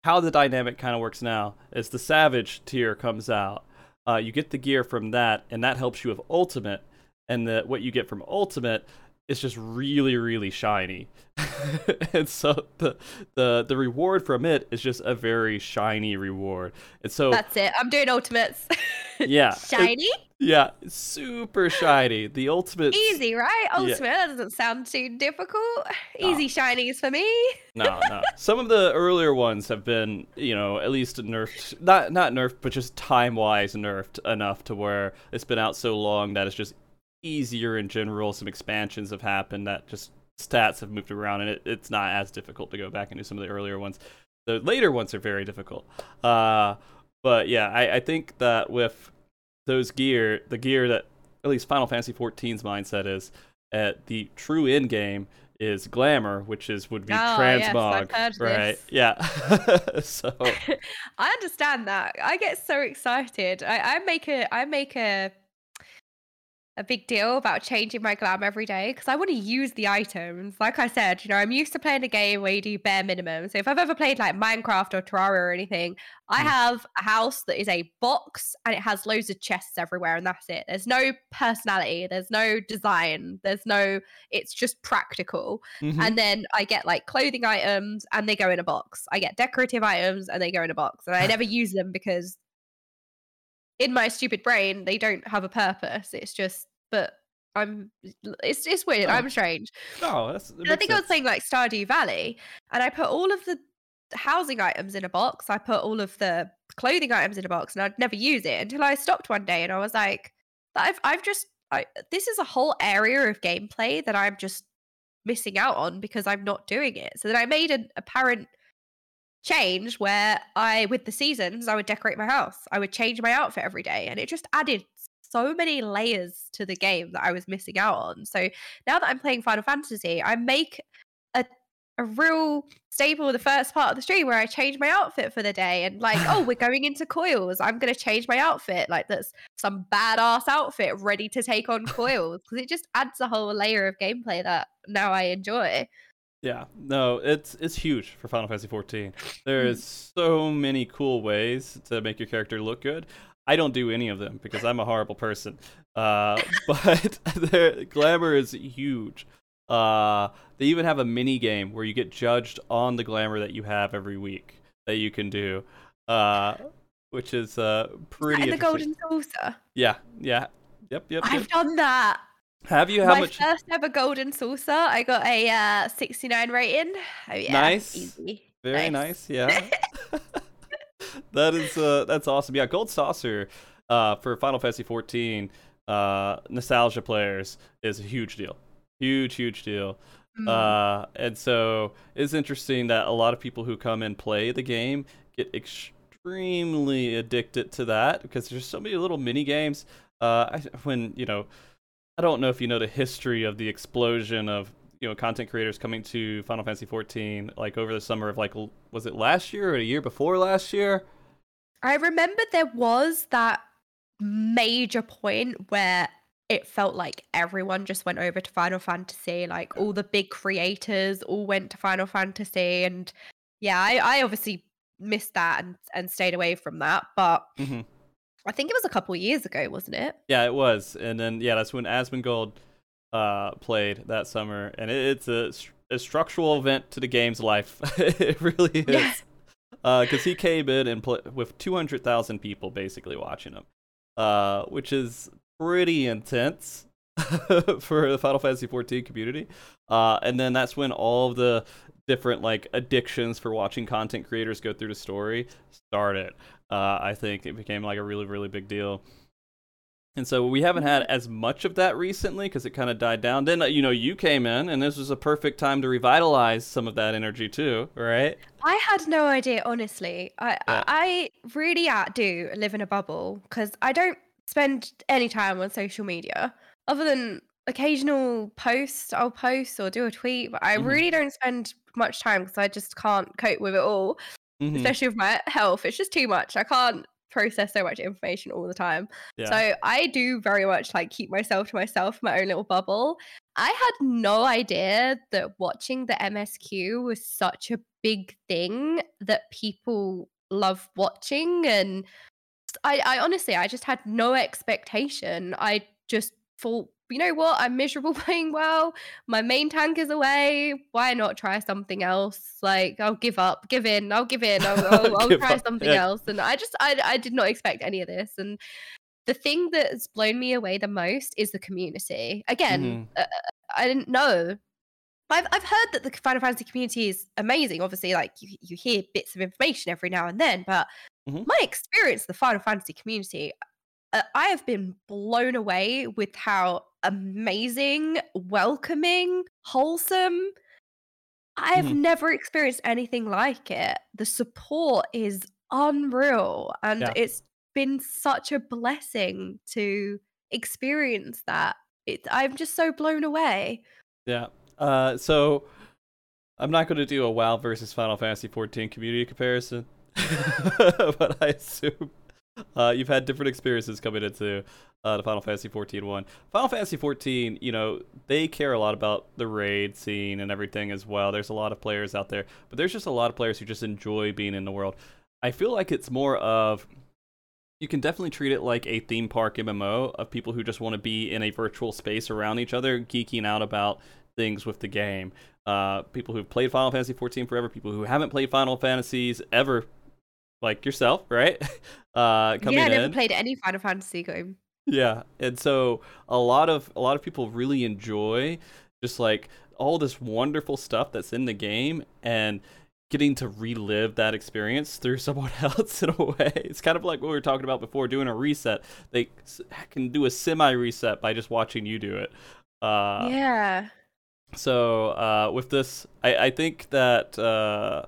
[SPEAKER 1] how the dynamic kind of works now is the savage tier comes out. Uh you get the gear from that and that helps you with ultimate and the what you get from ultimate is just really really shiny. And so the the the reward from it is just a very shiny reward. And so
[SPEAKER 2] that's it. I'm doing ultimates.
[SPEAKER 1] Yeah, it-
[SPEAKER 2] shiny?
[SPEAKER 1] Yeah super shiny. The ultimate
[SPEAKER 2] easy right?
[SPEAKER 1] Yeah.
[SPEAKER 2] ultimate that doesn't sound too difficult. Easy shinies for me.
[SPEAKER 1] No, no. Some of the earlier ones have been, you know, at least nerfed. Not not nerfed, but just time wise nerfed enough to where it's been out so long that it's just easier in general. Some expansions have happened that just stats have moved around, and it, it's not as difficult to go back and do some of the earlier ones. The later ones are very difficult. Uh, but yeah, I, I think that with those gear, the gear that at least Final Fantasy 14's mindset is at the true end game is glamour, which is would be
[SPEAKER 2] Oh, yes,
[SPEAKER 1] transmog,
[SPEAKER 2] heard
[SPEAKER 1] right?
[SPEAKER 2] this.
[SPEAKER 1] Yeah. so
[SPEAKER 2] I understand that. I get so excited. I, I make a I make a a big deal about changing my glam every day because I want to use the items. Like I said, you know, I'm used to playing a game where you do bare minimum. So if I've ever played like Minecraft or Terraria or anything, I
[SPEAKER 1] Mm.
[SPEAKER 2] have a house that is a box and it has loads of chests everywhere, and that's it. There's no personality, there's no design, there's no. It's just practical.
[SPEAKER 1] mhm.
[SPEAKER 2] And then I get like clothing items and they go in a box. I get decorative items and they go in a box. And I never use them because in my stupid brain, they don't have a purpose. It's just, but I'm, it's, it's weird.
[SPEAKER 1] Oh.
[SPEAKER 2] I'm strange.
[SPEAKER 1] no, that's.
[SPEAKER 2] And I think I was saying like Stardew Valley and I put all of the housing items in a box. I put all of the clothing items in a box and I'd never use it until I stopped one day and I was like, I've, I've just, I, this is a whole area of gameplay that I'm just missing out on because I'm not doing it. So then I made an apparent change where I, with the seasons, I would decorate my house. I would change my outfit every day, and it just added so many layers to the game that I was missing out on. So now that I'm playing Final Fantasy, I make a a real staple of the first part of the stream where I change my outfit for the day and like, oh, we're going into coils. I'm gonna change my outfit. Like that's some badass outfit ready to take on coils. Because it just adds a whole layer of gameplay that now I enjoy.
[SPEAKER 1] Yeah, no, it's it's huge for Final Fantasy 14. There
[SPEAKER 2] Mm.
[SPEAKER 1] so many cool ways to make your character look good. I don't do any of them because I'm a horrible person. Uh, but their glamour is huge. Uh, they even have a mini game where you get judged on the glamour that you have every week that you can do, uh, which is uh pretty.
[SPEAKER 2] and the golden saucer.
[SPEAKER 1] Yeah, yeah, yep, yep. yep.
[SPEAKER 2] I've done that.
[SPEAKER 1] Have you? How
[SPEAKER 2] My
[SPEAKER 1] much?
[SPEAKER 2] first ever golden saucer. I got a uh, 69 rating. Oh yeah,
[SPEAKER 1] Nice.
[SPEAKER 2] Easy.
[SPEAKER 1] Very
[SPEAKER 2] Nice.
[SPEAKER 1] nice. Yeah. that is uh that's awesome. Yeah, Gold Saucer uh for Final Fantasy 14 uh nostalgia players is a huge deal. Huge huge deal.
[SPEAKER 2] Mm.
[SPEAKER 1] Uh and so it's interesting that a lot of people who come and play the game get extremely addicted to that because there's so many little mini games uh I, when you know I don't know if you know the history of the explosion of you know content creators coming to Final Fantasy 14 like over the summer of like was it last year or a year before last year?
[SPEAKER 2] I remember there was that major point where it felt like everyone just went over to Final Fantasy. Like all the big creators all went to Final Fantasy, and yeah, I, I obviously missed that and and stayed away from that. But
[SPEAKER 1] Mhm.
[SPEAKER 2] I think it was a couple years ago, wasn't it?
[SPEAKER 1] Yeah, it was, and then yeah, that's when Asmongold uh played that summer, and it, it's a, a structural event to the game's life. it really is.
[SPEAKER 2] Yeah.
[SPEAKER 1] because he came in and pl- with 200,000 people basically watching him. uh, which is pretty intense for the Final Fantasy 14 community. Uh, and then that's when all of the different like addictions for watching content creators go through the story started. Uh, I think it became like a really really big deal. And so we haven't had as much of that recently because it kind of died down. Then uh, you know you came in, and this was a perfect time to revitalize some of that energy too, right?
[SPEAKER 2] I had no idea, honestly. I yeah. I really do live in a bubble because I don't spend any time on social media other than occasional posts. I'll post or do a tweet, but I mm-hmm. really don't spend much time because I just can't cope with it all, mm-hmm. especially with my health. It's just too much. I can't process so much information all the time. Yeah. So I do very much like keep myself to myself, my own little bubble. I had no idea that watching the MSQ was such a big thing that people love watching and I, I honestly I just had no expectation. I just thought you know what? I'm miserable playing well. My main tank is away. Why not try something else? Like I'll give up, give in. I'll give in. I'll, I'll, I'll try up. something yeah. else. And I just, I, I did not expect any of this. And the thing that's blown me away the most is the community. Again, mm-hmm. uh, I didn't know. I've I've heard that the Final Fantasy community is amazing. Obviously, like you, you hear bits of information every now and then, but mm-hmm. my experience the Final Fantasy community, I have been blown away with how amazing, welcoming, wholesome. I've mm-hmm. never experienced anything like it. The support is unreal. And yeah. it's been such a blessing to experience that. It, I'm just so blown away.
[SPEAKER 1] Yeah. Uh, so I'm not going to do a WoW versus Final Fantasy 14 community comparison, but I assume uh, you've had different experiences coming into uh, the Final Fantasy 14 one. Final Fantasy 14, you know, they care a lot about the raid scene and everything as well. There's a lot of players out there, but there's just a lot of players who just enjoy being in the world. I feel like it's more of you can definitely treat it like a theme park MMO of people who just want to be in a virtual space around each other, geeking out about things with the game. Uh, people who've played Final Fantasy 14 forever, people who haven't played Final Fantasies ever like yourself, right?
[SPEAKER 2] Uh, coming yeah, I never in. played any Final Fantasy game.
[SPEAKER 1] Yeah, and so a lot of a lot of people really enjoy just like all this wonderful stuff that's in the game and getting to relive that experience through someone else in a way. It's kind of like what we were talking about before, doing a reset. They can do a semi reset by just watching you do it.
[SPEAKER 2] Uh, yeah.
[SPEAKER 1] So uh, with this, I, I think that. Uh,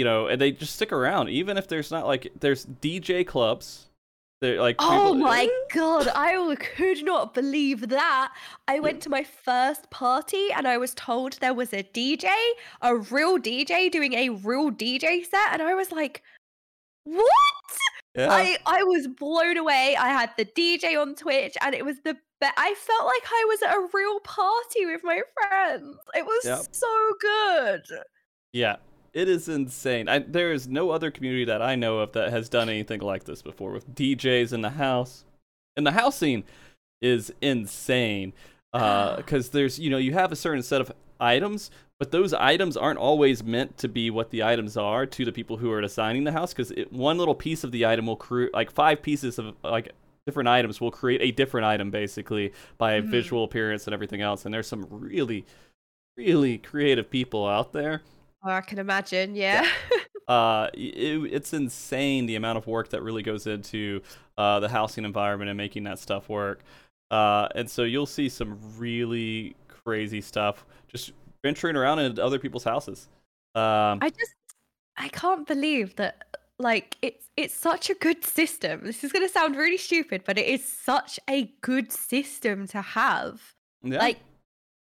[SPEAKER 1] you know, and they just stick around, even if there's not like there's DJ clubs. They're like
[SPEAKER 2] oh people, my god, I could not believe that. I went to my first party and I was told there was a DJ, a real DJ doing a real DJ set, and I was like, what? Yeah. I I was blown away. I had the DJ on Twitch, and it was the best. I felt like I was at a real party with my friends. It was yep. so good.
[SPEAKER 1] Yeah, it is insane. I, there is no other community that I know of that has done anything like this before with DJs in the house. And the house scene is insane because uh, there's you know you have a certain set of items, but those items aren't always meant to be what the items are to the people who are assigning the house because one little piece of the item will create like five pieces of like different items will create a different item basically by mm-hmm. visual appearance and everything else and there's some really really creative people out there
[SPEAKER 2] Oh, I can imagine. Yeah.
[SPEAKER 1] yeah. uh, it, it's insane the amount of work that really goes into uh, the housing environment and making that stuff work. Uh, and so you'll see some really crazy stuff just venturing around in other people's houses. Um,
[SPEAKER 2] I just, I can't believe that. Like it's it's such a good system. This is gonna sound really stupid, but it is such a good system to have. Yeah. Like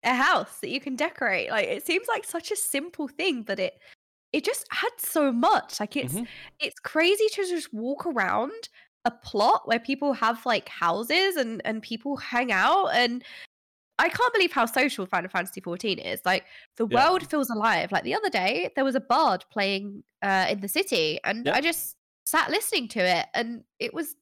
[SPEAKER 2] a house that you can decorate. Like it seems like such a simple thing, but it it just adds so much. Like it's mm-hmm. it's crazy to just walk around a plot where people have like houses and and people hang out and I can't believe how social Final Fantasy 14 is. Like the yeah. world feels alive. Like the other day there was a bard playing uh in the city and I just sat listening to it and it was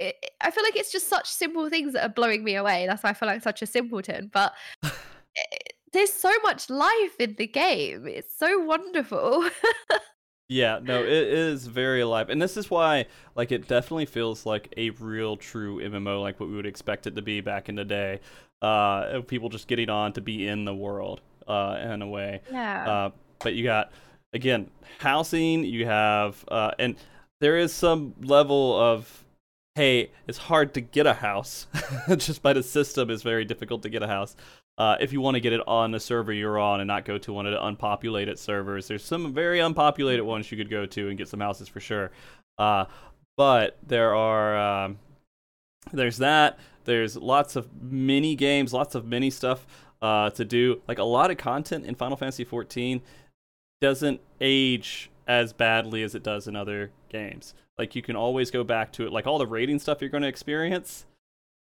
[SPEAKER 2] it, I feel like it's just such simple things that are blowing me away. That's why I feel like such a simpleton. But it, there's so much life in the game. It's so wonderful.
[SPEAKER 1] Yeah, no, it is very alive, and this is why, like, it definitely feels like a real, true MMO, like what we would expect it to be back in the day. Uh, people just getting on to be in the world, uh, in a way.
[SPEAKER 2] Yeah.
[SPEAKER 1] Uh, but you got again housing. You have, uh, and there is some level of, hey, it's hard to get a house, just by the system is very difficult to get a house uh, if you want to get it on the server you're on and not go to one of the unpopulated servers. There's some very unpopulated ones you could go to and get some houses for sure. Uh, but there are um, there's that. There's lots of mini games, lots of mini stuff uh, to do. Like a lot of content in Final Fantasy 14 doesn't age as badly as it does in other games. Like you can always go back to it. Like all the raiding stuff you're going to experience,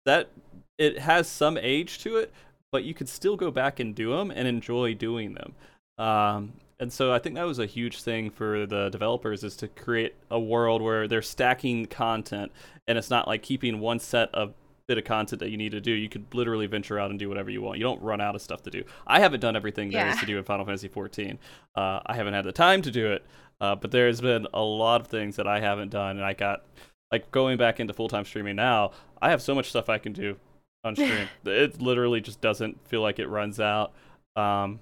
[SPEAKER 1] that it has some age to it, but you could still go back and do them and enjoy doing them. Um, and so I think that was a huge thing for the developers is to create a world where they're stacking content and it's not like keeping one set of bit of content that you need to do. You could literally venture out and do whatever you want. You don't run out of stuff to do. I haven't done everything there
[SPEAKER 2] Yeah.
[SPEAKER 1] is to do in Final Fantasy 14. Uh, I haven't had the time to do it, uh, but there's been a lot of things that I haven't done, and I got like going back into full time streaming now. I have so much stuff I can do on stream. it literally just doesn't feel like it runs out. Um,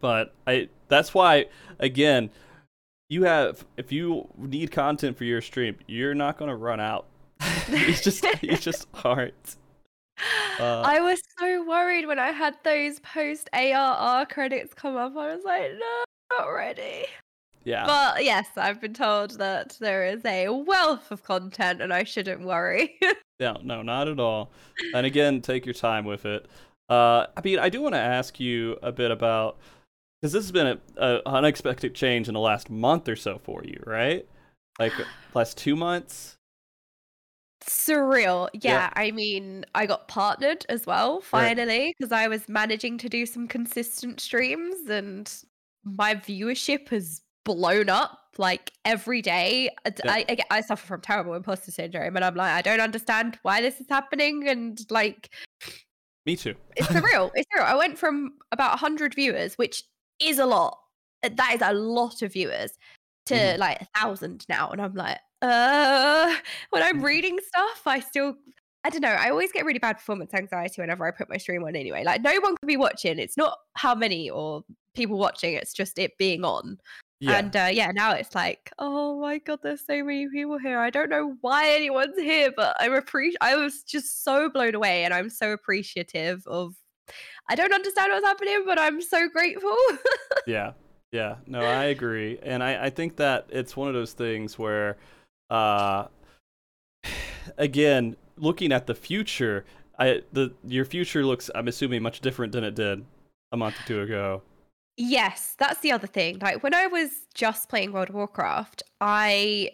[SPEAKER 1] but I that's why again, you have if you need content for your stream, you're not gonna run out. it's just you just aren't. Uh,
[SPEAKER 2] I was so worried when I had those post ARR credits come up. I was like, no, not ready.
[SPEAKER 1] Yeah.
[SPEAKER 2] But yes, I've been told that there is a wealth of content and I shouldn't worry.
[SPEAKER 1] No, no, not at all. And again, take your time with it. Uh, I mean, I do want to ask you a bit about because this has been a, a unexpected change in the last month or so for you, right? Like last two months.
[SPEAKER 2] Surreal. Yeah,
[SPEAKER 1] Yeah.
[SPEAKER 2] I mean, I got partnered as well finally because I was managing to do some consistent streams and my viewership has blown up like every day.
[SPEAKER 1] Yeah.
[SPEAKER 2] I, I, I suffer from terrible imposter syndrome and I'm like, I don't understand why this is happening. And like,
[SPEAKER 1] Me too.
[SPEAKER 2] it's surreal. It's surreal. I went from about 100 viewers, which is a lot. That is a lot of viewers to
[SPEAKER 1] Mhm.
[SPEAKER 2] like a thousand now. And I'm like, uh, when I'm
[SPEAKER 1] Mhm.
[SPEAKER 2] reading stuff, I still, I don't know. I always get really bad performance anxiety whenever I put my stream on anyway. Like, no one can be watching. It's not how many or people watching, it's just it being on.
[SPEAKER 1] Yeah.
[SPEAKER 2] And uh, yeah, now it's like, oh my god, there's so many people here. I don't know why anyone's here, but I'm appreciate. I was just so blown away, and I'm so appreciative of. I don't understand what's happening, but I'm so grateful.
[SPEAKER 1] yeah yeah no i agree and I, I think that it's one of those things where uh again looking at the future i the your future looks i'm assuming much different than it did a month or two ago
[SPEAKER 2] Yes, that's the other thing. Like when I was just playing World of Warcraft, I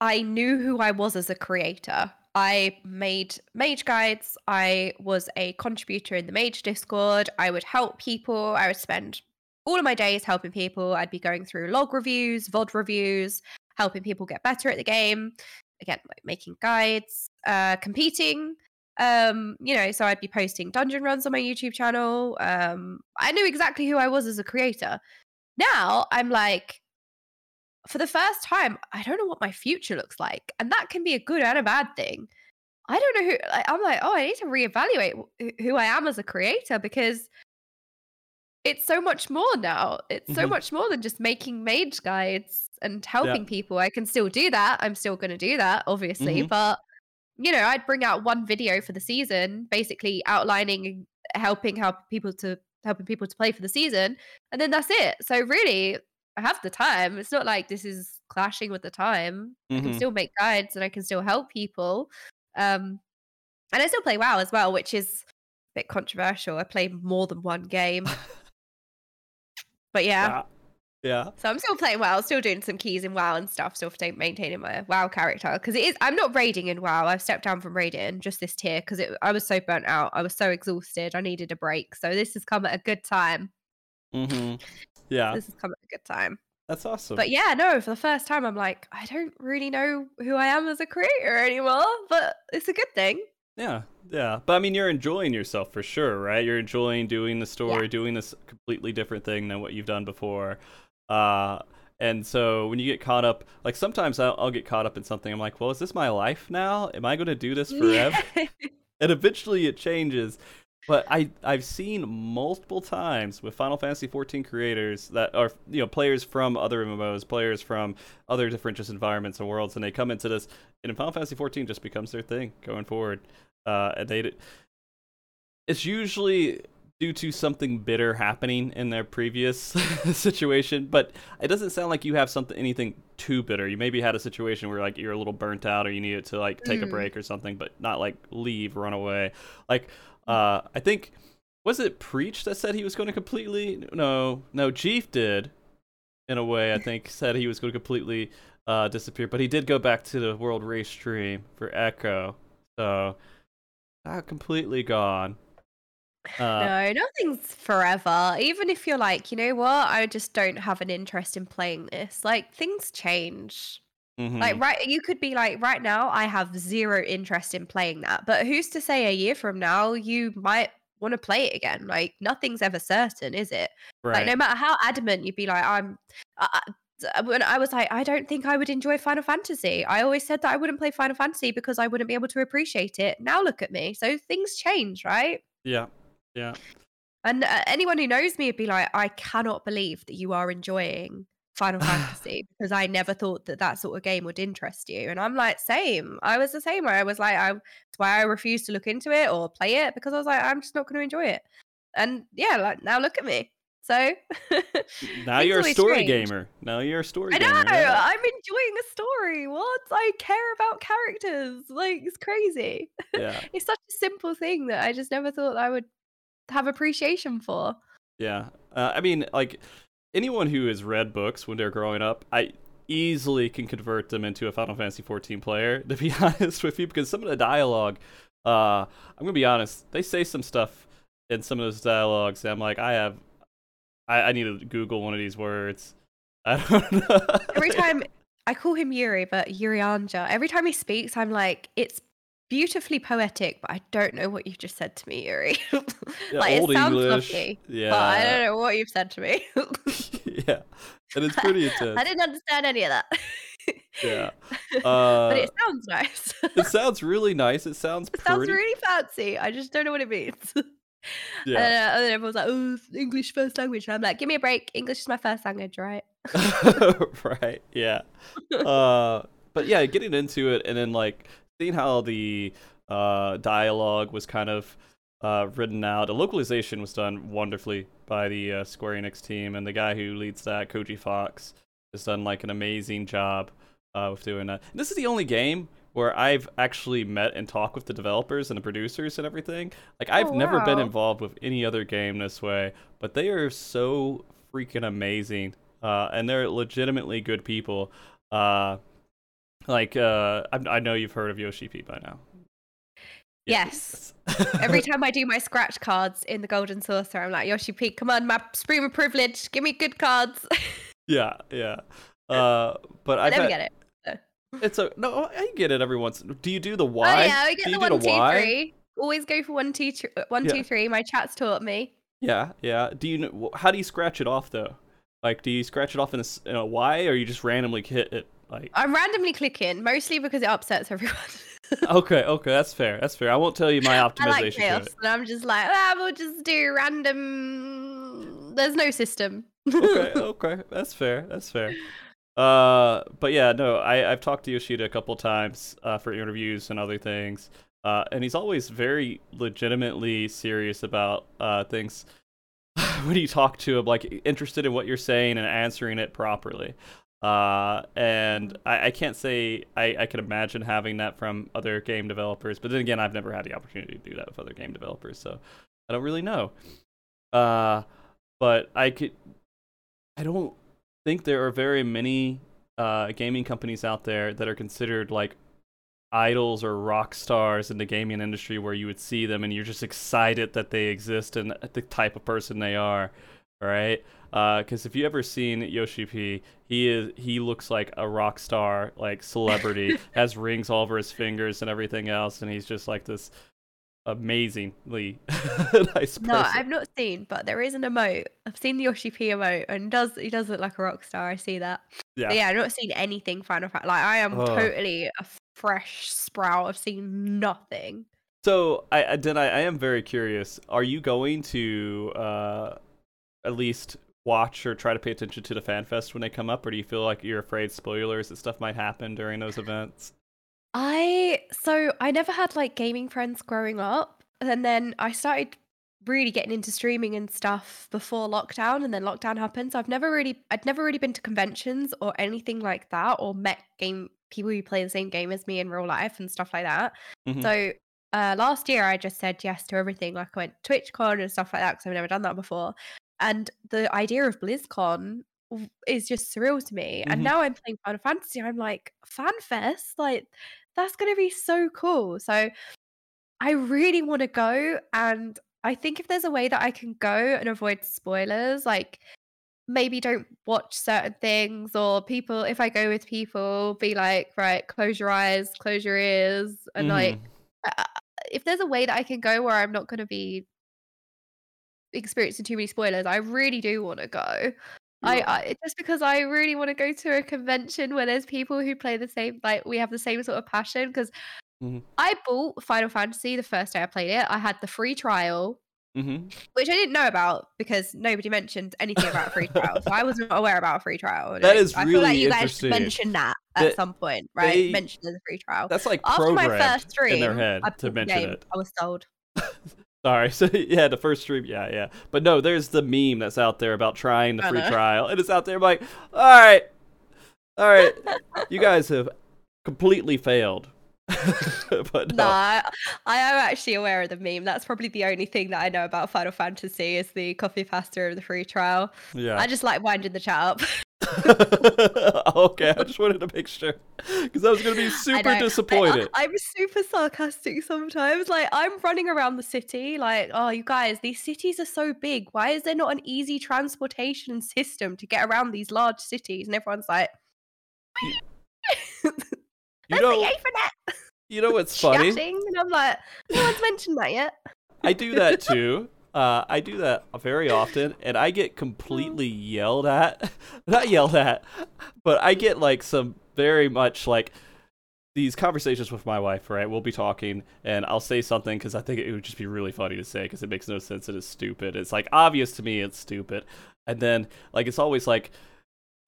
[SPEAKER 2] I knew who I was as a creator. I made mage guides. I was a contributor in the mage Discord. I would help people. I would spend all of my days helping people. I'd be going through log reviews, VOD reviews, helping people get better at the game. Again, like making guides, uh, competing, um you know so i'd be posting dungeon runs on my youtube channel. Um i knew exactly who i was as a creator. Now i'm like for the first time i don't know what my future looks like and that can be a good and a bad thing. I don't know who like, i'm like oh i need to reevaluate wh- who i am as a creator because it's so much more now. It's so
[SPEAKER 1] Mhm.
[SPEAKER 2] much more than just making mage guides and helping people. I can still do that. I'm still going to do that obviously
[SPEAKER 1] Mhm.
[SPEAKER 2] but you know, I'd bring out one video for the season, basically outlining, helping help people to helping people to play for the season, and then that's it. So really, I have the time. It's not like this is clashing with the time. I can
[SPEAKER 1] Mhm.
[SPEAKER 2] still make guides and I can still help people. Um, and I still play WoW as well, which is a bit controversial. I play more than one game, but yeah.
[SPEAKER 1] yeah yeah
[SPEAKER 2] So I'm still playing WoW, still doing some keys in WoW and stuff, still maintaining my WoW character because it is. I'm not raiding in WoW. I've stepped down from raiding just this tier because I was so burnt out. I was so exhausted. I needed a break. So this has come at a good time.
[SPEAKER 1] hmm yeah
[SPEAKER 2] This has come at a good time.
[SPEAKER 1] that's awesome
[SPEAKER 2] But yeah, no, for the first time, I'm like, I don't really know who I am as a creator anymore. But it's a good thing.
[SPEAKER 1] Yeah, yeah. But I mean, you're enjoying yourself for sure, right? You're enjoying doing the story, doing this completely different thing than what you've done before. Uh, and so when you get caught up, like sometimes I'll, I'll get caught up in something. I'm like, well, is this my life now? Am I going to do this forever? and eventually it changes. But I I've seen multiple times with Final Fantasy 14 creators that are you know players from other MMOs, players from other different just environments and worlds, and they come into this, and Final Fantasy 14 just becomes their thing going forward. Uh, and they it's usually due to something bitter happening in their previous situation but it doesn't sound like you have something anything too bitter. You maybe had a situation where like you're a little burnt out or you needed to like take mm. a break or something but not like leave run away. Like uh i think was it preach that said he was going to completely no no chief did in a way i think said he was going to completely uh disappear but he did go back to the world race stream for echo so not completely gone
[SPEAKER 2] uh, no, nothing's forever. Even if you're like, you know what, I just don't have an interest in playing this. Like things change. Mm-hmm. Like right, you could be like, right now, I have zero interest in playing that. But who's to say a year from now you might want to play it again? Like nothing's ever certain, is it? Right. Like no matter how adamant you'd be, like, I'm. I, when I was like, I don't think I would enjoy Final Fantasy. I always said that I wouldn't play Final Fantasy because I wouldn't be able to appreciate it. Now look at me. So things change, right?
[SPEAKER 1] Yeah, yeah.
[SPEAKER 2] And uh, anyone who knows me would be like, I cannot believe that you are enjoying Final Fantasy because I never thought that that sort of game would interest you. And I'm like, same. I was the same. Where I was like, I, that's why I refused to look into it or play it because I was like, I'm just not going to enjoy it. And yeah, like now look at me. So
[SPEAKER 1] now you're a story strange. gamer. Now you're a story. I know. Gamer,
[SPEAKER 2] yeah. I'm enjoying a story. What? I care about characters. Like it's crazy. Yeah. it's such a simple thing that I just never thought I would have appreciation for.
[SPEAKER 1] Yeah. Uh, I mean, like anyone who has read books when they're growing up, I easily can convert them into a Final Fantasy 14 player. To be honest with you, because some of the dialogue, uh, I'm gonna be honest, they say some stuff in some of those dialogues. I'm like, I have, I, I need to Google one of these words. I don't know.
[SPEAKER 2] Every time I call him Yuri, but Urianger. Every time he speaks, I'm like, it's beautifully poetic, but I don't know what you've just said to me, Yuri.
[SPEAKER 1] Yeah, like it sounds English. lovely,
[SPEAKER 2] yeah. but I don't know what you've said to me.
[SPEAKER 1] yeah, and it's pretty intense.
[SPEAKER 2] I didn't understand any of that.
[SPEAKER 1] yeah,
[SPEAKER 2] uh, but it sounds nice.
[SPEAKER 1] it sounds really nice. It sounds.
[SPEAKER 2] It sounds really fancy. I just don't know what it means. Yeah. And, uh, and then everyone's like, "Oh, English first language." And I'm like, "Give me a break. English is my first language, right?"
[SPEAKER 1] right. Yeah. Uh, but yeah, getting into it and then like seeing how the uh, dialogue was kind of uh, written out. The localization was done wonderfully by the uh, Square Enix team, and the guy who leads that, Koji Fox, has done like an amazing job uh, with doing that. And this is the only game where I've actually met and talked with the developers and the producers and everything. Like I've oh, wow. never been involved with any other game this way, but they are so freaking amazing, uh, and they're legitimately good people. Uh, like, uh, I, I know you've heard of Yoshi P by now.
[SPEAKER 2] Yes. Every time I do my scratch cards in the Golden Saucer, I'm like, Yoshi P, come on, my stream of privilege, give me good cards.
[SPEAKER 1] yeah, yeah. Uh, but I
[SPEAKER 2] never get it. So.
[SPEAKER 1] It's a no. I get it every once. Do you do the Y?
[SPEAKER 2] Oh yeah, I get the one, two, three. Always go for one, two, three, uh, one, yeah. two, three. My chat's taught me.
[SPEAKER 1] Yeah, yeah. Do you know how do you scratch it off though? Like, do you scratch it off in a, in a Y, or you just randomly hit it like
[SPEAKER 2] I'm randomly clicking, mostly because it upsets everyone.
[SPEAKER 1] okay, okay, that's fair. That's fair. I won't tell you my optimization. I like chaos,
[SPEAKER 2] and I'm just like, ah, we'll just do random. There's no system.
[SPEAKER 1] okay, okay, that's fair. That's fair. Uh, but yeah, no, I I've talked to Yoshida a couple times uh, for interviews and other things. Uh, and he's always very legitimately serious about uh, things when you talk to him, like interested in what you're saying and answering it properly. Uh, and I, I, can't say I, I can imagine having that from other game developers, but then again, I've never had the opportunity to do that with other game developers, so I don't really know. Uh, but I could, I don't think there are very many uh, gaming companies out there that are considered like idols or rock stars in the gaming industry where you would see them and you're just excited that they exist and the type of person they are, right? Because uh, if you ever seen Yoshi P, he is he looks like a rock star, like celebrity, has rings all over his fingers and everything else, and he's just like this amazingly nice person.
[SPEAKER 2] No, I've not seen, but there is an emote. I've seen the Yoshi P emote, and does he does look like a rock star? I see that.
[SPEAKER 1] yeah.
[SPEAKER 2] But yeah, I've not seen anything Final Fantasy. Like I am
[SPEAKER 1] Oh.
[SPEAKER 2] totally a fresh sprout. I've seen nothing.
[SPEAKER 1] So I, I then I, I am very curious. Are you going to uh, at least watch or try to pay attention to the fan fest when they come up, or do you feel like you're afraid spoilers and stuff might happen during those events?
[SPEAKER 2] I so I never had like gaming friends growing up, and then I started really getting into streaming and stuff before lockdown, and then lockdown happened. So I've never really, I'd never really been to conventions or anything like that, or met game people who play the same game as me in real life and stuff like that.
[SPEAKER 1] Mhm.
[SPEAKER 2] So uh, last year I just said yes to everything. Like I went TwitchCon and stuff like that because I've never done that before. And the idea of BlizzCon is just surreal to me.
[SPEAKER 1] Mhm.
[SPEAKER 2] And now I'm playing Final Fantasy. I'm like FanFest, like that's gonna be so cool. So I really want to go, and I think if there's a way that I can go and avoid spoilers, like maybe don't watch certain things, or people, if I go with people, be like, right, close your eyes, close your ears, and like
[SPEAKER 1] Mhm.
[SPEAKER 2] uh, if there's a way that I can go where I'm not going to be experiencing too many spoilers, I really do want to go. I, I just because I really want to go to a convention where there's people who play the same like we have the same sort of passion because
[SPEAKER 1] Mhm.
[SPEAKER 2] I bought Final Fantasy the first day I played it. I had the free trial,
[SPEAKER 1] Mhm.
[SPEAKER 2] which I didn't know about because nobody mentioned anything about a free trial. So I wasn't aware about a free trial.
[SPEAKER 1] That is
[SPEAKER 2] I feel like
[SPEAKER 1] really
[SPEAKER 2] you guys mentioned that at
[SPEAKER 1] That
[SPEAKER 2] some point, right?
[SPEAKER 1] they-
[SPEAKER 2] mentioned a free trial.
[SPEAKER 1] That's like
[SPEAKER 2] After my first stream,
[SPEAKER 1] in their head
[SPEAKER 2] I
[SPEAKER 1] to mention
[SPEAKER 2] game.
[SPEAKER 1] it.
[SPEAKER 2] I was sold.
[SPEAKER 1] Sorry. So yeah, the first stream, yeah, yeah. But no, there's the meme that's out there about trying the free trial, and it's out there. I'm like, all right, all right, you guys have completely failed. but no.
[SPEAKER 2] No, I, I am actually aware of the meme. That's probably the only thing that I know about Final Fantasy is the copypasta of the free trial.
[SPEAKER 1] yeah.
[SPEAKER 2] I just like winding the chat up.
[SPEAKER 1] okay, I just wanted to make sure because I was gonna be super. Disappointed.
[SPEAKER 2] I, am super sarcastic sometimes. Like I'm running around the city, like, oh, you guys, these cities are so big. Why is there not an easy transportation system to get around these large cities? And everyone's like,
[SPEAKER 1] you
[SPEAKER 2] "There's
[SPEAKER 1] know,
[SPEAKER 2] the Aethernet
[SPEAKER 1] you know what's funny?
[SPEAKER 2] chatting," and I'm like, no one's mentioned that yet.
[SPEAKER 1] I do that too. Uh, I do that very often, and I get completely yelled at. Not yelled at, but I get like some very much like these conversations with my wife. Right, we'll be talking, and I'll say something because I think it would just be really funny to say because it makes no sense. It is stupid. It's like obvious to me it's stupid, and then like it's always like.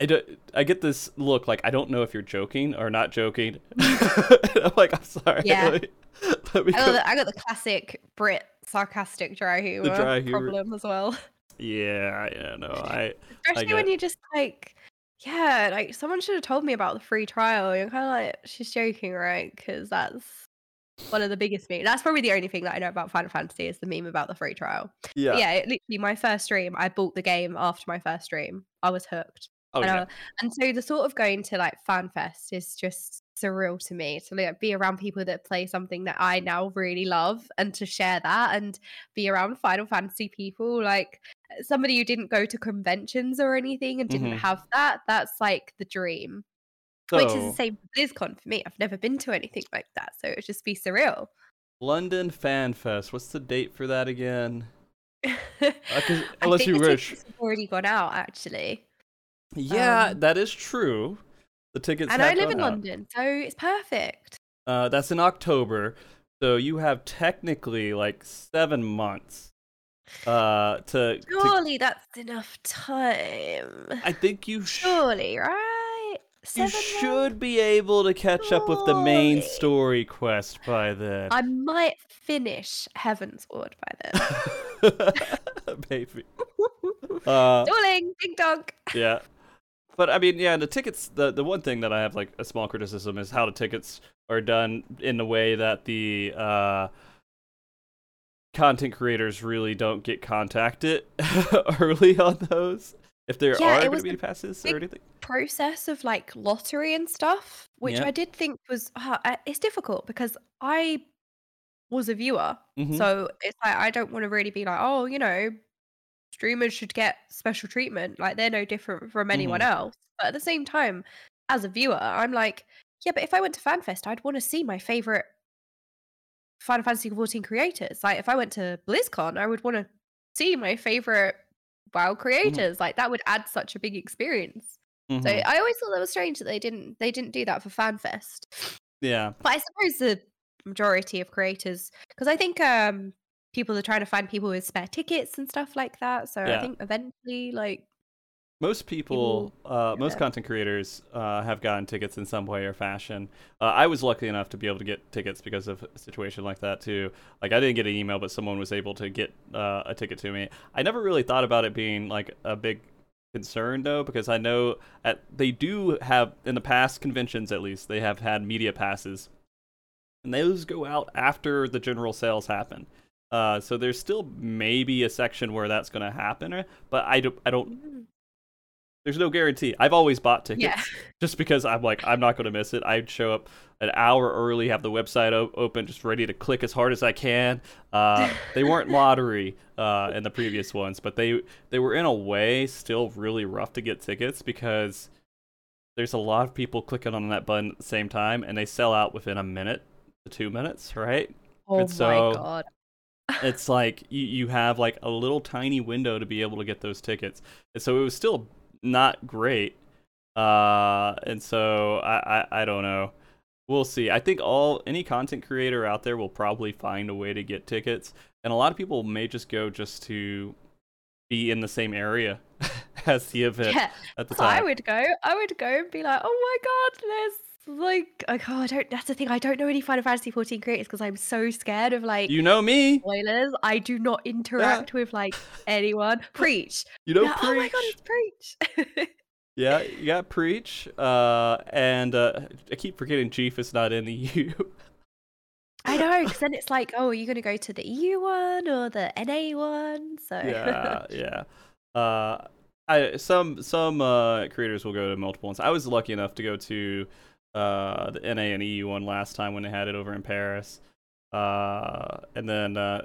[SPEAKER 1] I, do, I get this look like I don't know if you're joking or not joking. I'm like, I'm sorry.
[SPEAKER 2] Yeah.
[SPEAKER 1] Let me, let me
[SPEAKER 2] I got, the, I got the classic Brit sarcastic dry humor
[SPEAKER 1] dry humor.
[SPEAKER 2] problem as well.
[SPEAKER 1] Yeah, yeah, no, I
[SPEAKER 2] Especially
[SPEAKER 1] get
[SPEAKER 2] when you're just like, yeah, like someone should have told me about the free trial. You're kind of like, she's joking, right? Because that's one of the biggest memes. That's probably the only thing that I know about Final Fantasy is the meme about the free trial.
[SPEAKER 1] yeah.
[SPEAKER 2] Yeah, yeah it, literally, my first stream, I bought the game after my first stream. I was hooked.
[SPEAKER 1] Oh
[SPEAKER 2] and,
[SPEAKER 1] yeah.
[SPEAKER 2] and so the thought of going to like FanFest is just surreal to me to like be around people that play something that I now really love and to share that and be around Final Fantasy people like somebody who didn't go to conventions or anything and didn't
[SPEAKER 1] Mhm.
[SPEAKER 2] have that that's like the dream which is the
[SPEAKER 1] So,
[SPEAKER 2] same for BlizzCon for me I've never been to anything like that so it would just be surreal
[SPEAKER 1] London Fan Fest. What's the date for that again? Uh, unless
[SPEAKER 2] think
[SPEAKER 1] you wish.
[SPEAKER 2] already gone out actually
[SPEAKER 1] Yeah,
[SPEAKER 2] Um,
[SPEAKER 1] that is true. The tickets
[SPEAKER 2] and I live in
[SPEAKER 1] out.
[SPEAKER 2] London so it's perfect
[SPEAKER 1] Uh, that's in October, so you have technically like seven months. Uh, to, to
[SPEAKER 2] surely that's enough time
[SPEAKER 1] I think you sh-
[SPEAKER 2] Surely, right?
[SPEAKER 1] you
[SPEAKER 2] Seven
[SPEAKER 1] should be able to catch up with the main story quest by then.
[SPEAKER 2] I might finish Heavensward by then.
[SPEAKER 1] Maybe. Uh,
[SPEAKER 2] Dueling, ding dong.
[SPEAKER 1] yeah but i mean yeah the tickets the the one thing that i have like a small criticism is how the tickets are done in the way that the uh content creators really don't get contacted early on those if there
[SPEAKER 2] Yeah,
[SPEAKER 1] are going to be passes or anything
[SPEAKER 2] Process of like lottery and stuff, which
[SPEAKER 1] Yeah.
[SPEAKER 2] I did think was uh, uh, it's difficult because I was a viewer,
[SPEAKER 1] Mhm.
[SPEAKER 2] so it's like I don't want to really be like, oh, you know, streamers should get special treatment, like they're no different from anyone
[SPEAKER 1] Mm-hmm.
[SPEAKER 2] else. But at the same time, as a viewer, I'm like, yeah, but if I went to FanFest, I'd want to see my favorite Final Fantasy 14 creators. Like if I went to BlizzCon, I would want to see my favorite WoW
[SPEAKER 1] Mm-hmm.
[SPEAKER 2] creators. Like that would add such a big experience. So
[SPEAKER 1] Mhm.
[SPEAKER 2] I always thought that was strange that they didn't they didn't do that for FanFest.
[SPEAKER 1] yeah.
[SPEAKER 2] But I suppose the majority of creators, because I think um people are trying to find people with spare tickets and stuff like that. So
[SPEAKER 1] Yeah.
[SPEAKER 2] I think eventually, like,
[SPEAKER 1] Most people, uh, most content creators uh, have gotten tickets in some way or fashion. Uh, I was lucky enough to be able to get tickets because of a situation like that too. Like I didn't get an email, but someone was able to get uh, a ticket to me. I never really thought about it being like a big concern though, because I know at, they do have in the past conventions at least they have had media passes, and those go out after the general sales happen. Uh, so there's still maybe a section where that's going to happen, but I don't, I don't
[SPEAKER 2] mm,
[SPEAKER 1] there's no guarantee. I've always bought tickets
[SPEAKER 2] yeah,
[SPEAKER 1] just because I'm like I'm not going to miss it. I'd show up an hour early, have the website o- open, just ready to click as hard as I can. Uh, they weren't lottery uh, in the previous ones, but they they were in a way still really rough to get tickets because there's a lot of people clicking on that button at the same time, and they sell out within a minute to two minutes, right?
[SPEAKER 2] oh
[SPEAKER 1] And
[SPEAKER 2] my
[SPEAKER 1] so-
[SPEAKER 2] god,
[SPEAKER 1] it's like you, you have like a little tiny window to be able to get those tickets. And so it was still not great. Uh and so I, I i don't know. We'll see. I think all any content creator out there will probably find a way to get tickets. And a lot of people may just go just to be in the same area as the event
[SPEAKER 2] yeah.
[SPEAKER 1] at the
[SPEAKER 2] So I would go. I would go and be like, oh my god, there's like, like oh, I don't. That's the thing. I don't know any Final Fantasy 14 creators because I'm so scared of like
[SPEAKER 1] you know me
[SPEAKER 2] spoilers. I do not interact with like anyone. Preach.
[SPEAKER 1] you know
[SPEAKER 2] Yeah, oh my god,
[SPEAKER 1] preach.
[SPEAKER 2] it's preach.
[SPEAKER 1] yeah you got preach uh and uh i keep forgetting chief is not in the eu
[SPEAKER 2] I know, because then it's like, oh, are you going to go to the EU one or the NA one? So
[SPEAKER 1] yeah, yeah. Uh, I some some uh, creators will go to multiple ones. I was lucky enough to go to uh, the NA and EU one last time when they had it over in Paris, uh, and then uh,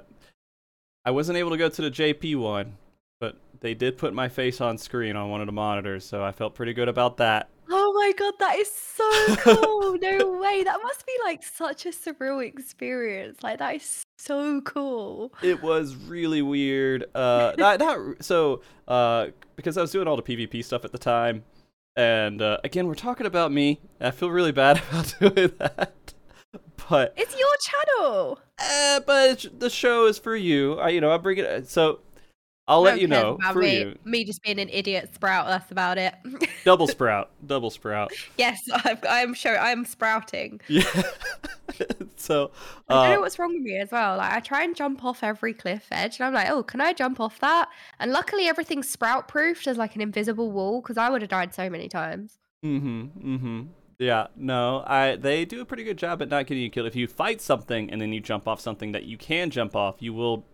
[SPEAKER 1] I wasn't able to go to the JP one, but they did put my face on screen on one of the monitors, so I felt pretty good about that.
[SPEAKER 2] Oh my god, that is so cool. no way. That must be like such a surreal experience. Like that is so cool.
[SPEAKER 1] it was really weird. Uh, not not so uh, because I was doing all the PvP stuff at the time, and uh, again, we're talking about me. I feel really bad about doing that, but
[SPEAKER 2] It's your channel.
[SPEAKER 1] uh, but it's, the show is for you. I, you know, I bring it. So I'll let you know for
[SPEAKER 2] me.
[SPEAKER 1] you.
[SPEAKER 2] Me just being an idiot sprout, that's about it.
[SPEAKER 1] Double sprout, double sprout.
[SPEAKER 2] yes, I've, I'm sure I'm sprouting.
[SPEAKER 1] Yeah. so
[SPEAKER 2] I don't know
[SPEAKER 1] uh,
[SPEAKER 2] what's wrong with me as well. Like I try and jump off every cliff edge, and I'm like, oh, can I jump off that? And luckily, everything's sprout proofed There's like an invisible wall because I would have died so many times.
[SPEAKER 1] Mm-hmm. Mm-hmm. Yeah, no, I they do a pretty good job at not getting you killed. If you fight something and then you jump off something that you can jump off, you will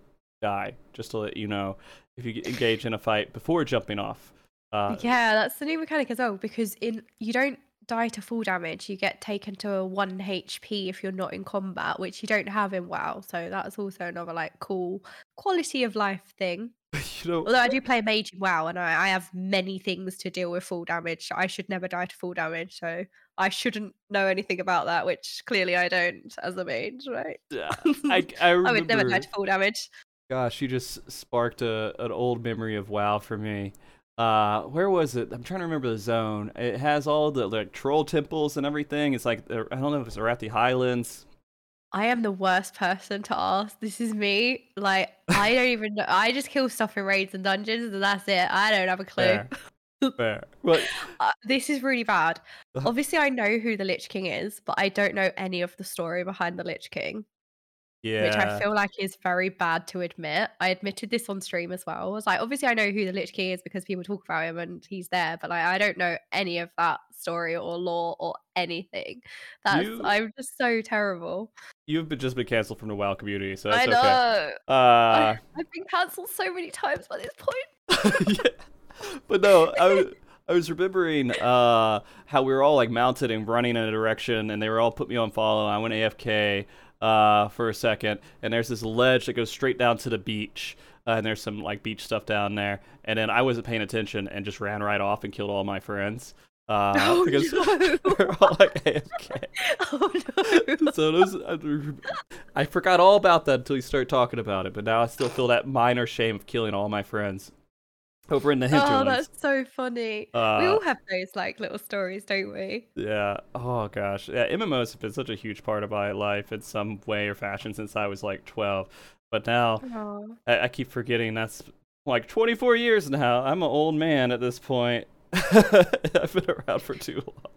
[SPEAKER 1] die. Just to let you know, if you engage in a fight before jumping off. Uh,
[SPEAKER 2] yeah, that's the new mechanic as well because in you don't die to full damage. You get taken to a one HP if you're not in combat, which you don't have in WoW. So that's also another like cool quality of life thing.
[SPEAKER 1] you know,
[SPEAKER 2] Although I do play mage in WoW and I, I have many things to deal with full damage. I should never die to full damage, so I shouldn't know anything about that, which clearly I don't as a mage, right?
[SPEAKER 1] I I
[SPEAKER 2] I would never die to full damage.
[SPEAKER 1] Gosh, you just sparked a an old memory of WoW for me. Uh, where was it? I'm trying to remember the zone. It has all the like troll temples and everything. It's like I don't know if it's Arathi Highlands.
[SPEAKER 2] I am the worst person to ask. This is me. Like I don't even know. I just kill stuff in raids and dungeons, and that's it. I don't have a clue.
[SPEAKER 1] Fair. Fair.
[SPEAKER 2] Uh, this is really bad. Obviously, I know who the Lich King is, but I don't know any of the story behind the Lich King.
[SPEAKER 1] Yeah.
[SPEAKER 2] which I feel like is very bad to admit. I admitted this on stream as well. I was like, obviously, I know who the Lich King is because people talk about him and he's there, but like, I don't know any of that story or lore or anything. That's
[SPEAKER 1] You-
[SPEAKER 2] I'm just so terrible.
[SPEAKER 1] You've been, just been canceled from the WoW community, so
[SPEAKER 2] I know.
[SPEAKER 1] Okay. Uh,
[SPEAKER 2] I, I've been cancelled so many times by this point.
[SPEAKER 1] yeah. But no, I was, I was remembering uh, how we were all like mounted and running in a direction, and they were all put me on follow. I went AFK uh, for a second, and there's this ledge that goes straight down to the beach, uh, and there's some like beach stuff down there. And then I wasn't paying attention and just ran right off and killed all my friends. Uh,
[SPEAKER 2] Oh,
[SPEAKER 1] because
[SPEAKER 2] no.
[SPEAKER 1] we're all like AFK.
[SPEAKER 2] Oh no.
[SPEAKER 1] So was, I forgot all about that until you start talking about it, but now I still feel that minor shame of killing all my friends over in the
[SPEAKER 2] Oh, that's so funny. we
[SPEAKER 1] Uh,
[SPEAKER 2] all have those like little stories, don't we?
[SPEAKER 1] Yeah. Oh gosh. Yeah. MMOs have been such a huge part of my life in some way or fashion since I was like 12. But now
[SPEAKER 2] Oh.
[SPEAKER 1] I, I keep forgetting that's like 24 years now. I'm an old man at this point. I've been around for too long.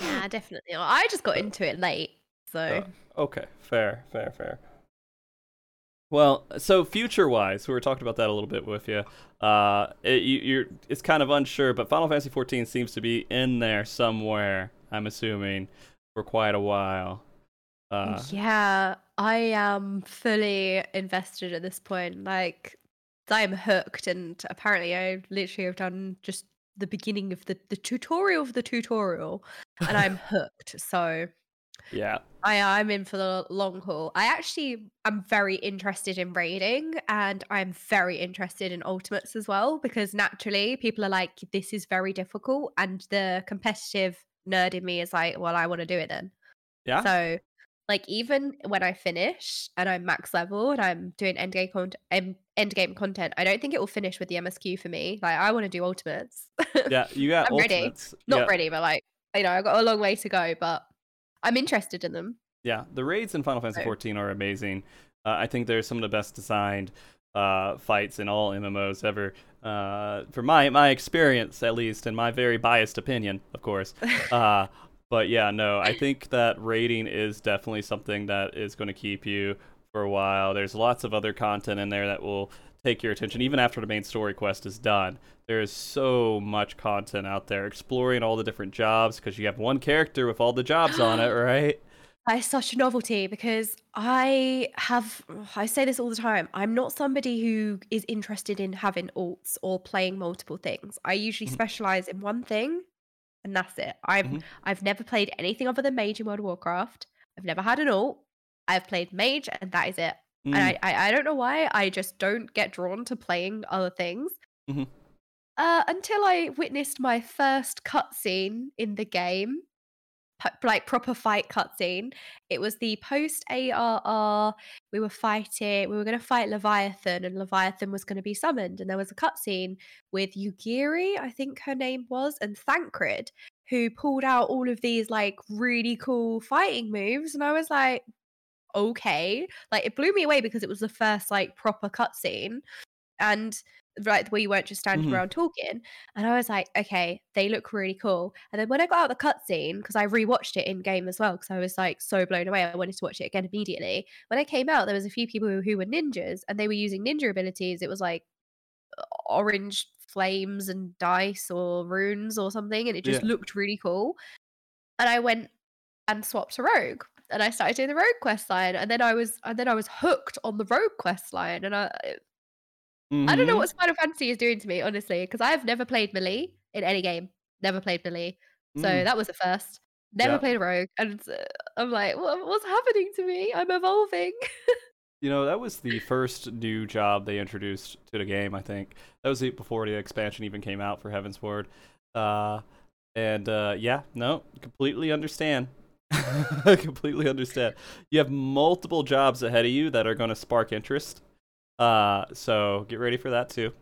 [SPEAKER 2] Yeah, definitely. I just got into it late, so
[SPEAKER 1] Uh, Okay. Fair. Fair. Fair. Well, so future-wise, we were talking about that a little bit with you. Uh, it, you, you're it's kind of unsure, but Final Fantasy 14 seems to be in there somewhere. I'm assuming for quite a while. Uh,
[SPEAKER 2] yeah, I am fully invested at this point. Like, I am hooked, and apparently, I literally have done just the beginning of the the tutorial of the tutorial, and I'm hooked. So
[SPEAKER 1] yeah.
[SPEAKER 2] I I'm in for the long haul. I actually am very interested in raiding and I'm very interested in ultimates as well because naturally people are like this is very difficult and the competitive nerd in me is like well I want to do it then.
[SPEAKER 1] Yeah.
[SPEAKER 2] So like even when I finish and I'm max level and I'm doing end game content end, end game content, I don't think it will finish with the MSQ for me. Like I want to do ultimates.
[SPEAKER 1] yeah, you got
[SPEAKER 2] I'm ready. Not
[SPEAKER 1] yeah,
[SPEAKER 2] ready, but like you know, I've got a long way to go, but I'm interested in them.
[SPEAKER 1] Yeah, the raids in Final Fantasy 14 are amazing. Uh, I think they're some of the best designed uh, fights in all MMOs ever. Uh, for my my experience, at least, and my very biased opinion, of course. Uh, but yeah, no, I think that raiding is definitely something that is going to keep you for a while. There's lots of other content in there that will take your attention, even after the main story quest is done. There is so much content out there exploring all the different jobs because you have one character with all the jobs on it, right?
[SPEAKER 2] That is such a novelty because I have, I say this all the time. I'm not somebody who is interested in having alts or playing multiple things. I usually
[SPEAKER 1] Mhm.
[SPEAKER 2] specialize in one thing and that's it. I've,
[SPEAKER 1] Mhm.
[SPEAKER 2] I've never played anything other than Mage in World of Warcraft. I've never had an alt. I've played Mage and that is it.
[SPEAKER 1] Mm.
[SPEAKER 2] And I, I, I don't know why. I just don't get drawn to playing other things.
[SPEAKER 1] Mhm.
[SPEAKER 2] Uh, until I witnessed my first cutscene in the game, pu- like proper fight cutscene. It was the post ARR. We were fighting. We were going to fight Leviathan, and Leviathan was going to be summoned. And there was a cutscene with Yugiri, I think her name was, and Thancred, who pulled out all of these like really cool fighting moves. And I was like, okay. Like it blew me away because it was the first like proper cutscene. And right where you weren't just standing
[SPEAKER 1] Mhm.
[SPEAKER 2] around talking. And I was like, okay, they look really cool. And then when I got out the cutscene, because I rewatched it in game as well, because I was like so blown away, I wanted to watch it again immediately. When I came out, there was a few people who, who were ninjas and they were using ninja abilities. It was like orange flames and dice or runes or something, and it just
[SPEAKER 1] Yeah.
[SPEAKER 2] looked really cool. And I went and swapped to rogue. And I started doing the rogue quest line, and then I was, and then I was hooked on the rogue quest line, and I, I don't know
[SPEAKER 1] Mhm.
[SPEAKER 2] what Final Fantasy is doing to me, honestly, because I have never played melee in any game. Never played melee. So
[SPEAKER 1] Mm.
[SPEAKER 2] that was the first. Never
[SPEAKER 1] Yeah.
[SPEAKER 2] played a rogue. And uh, I'm like, what, what's happening to me? I'm evolving.
[SPEAKER 1] You know, that was the first new job they introduced to the game, I think. That was before the expansion even came out for Heavensward. Uh, and uh, yeah, no, completely understand. completely understand. You have multiple jobs ahead of you that are going to spark interest. Uh, so get ready for that too.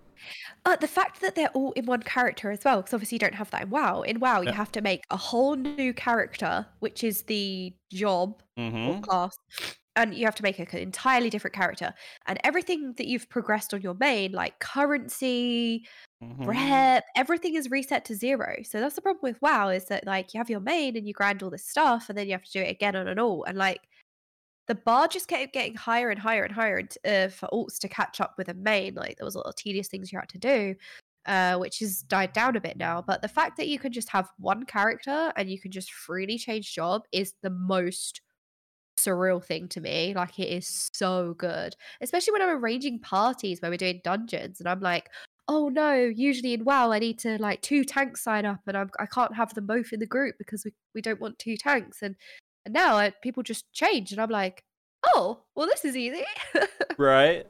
[SPEAKER 2] Uh, the fact that they're all in one character as well, because obviously you don't have that in WoW. In WoW,
[SPEAKER 1] Yeah.
[SPEAKER 2] you have to make a whole new character, which is the job or
[SPEAKER 1] Mm-hmm.
[SPEAKER 2] class, and you have to make an entirely different character. And everything that you've progressed on your main, like currency,
[SPEAKER 1] mm-hmm.
[SPEAKER 2] rep, everything is reset to zero. So that's the problem with WoW is that like you have your main and you grind all this stuff, and then you have to do it again on an alt, and like the bar just kept getting higher and higher and higher and, uh, for alts to catch up with a main. Like there was a lot of tedious things you had to do, uh, which has died down a bit now. But the fact that you can just have one character and you can just freely change job is the most surreal thing to me. Like it is so good, especially when I'm arranging parties where we're doing dungeons, and I'm like. Oh no! Usually in WoW, I need to like two tanks sign up, and I'm, I can't have them both in the group because we, we don't want two tanks. And and now I, people just change, and I'm like, oh, well, this is easy.
[SPEAKER 1] Right?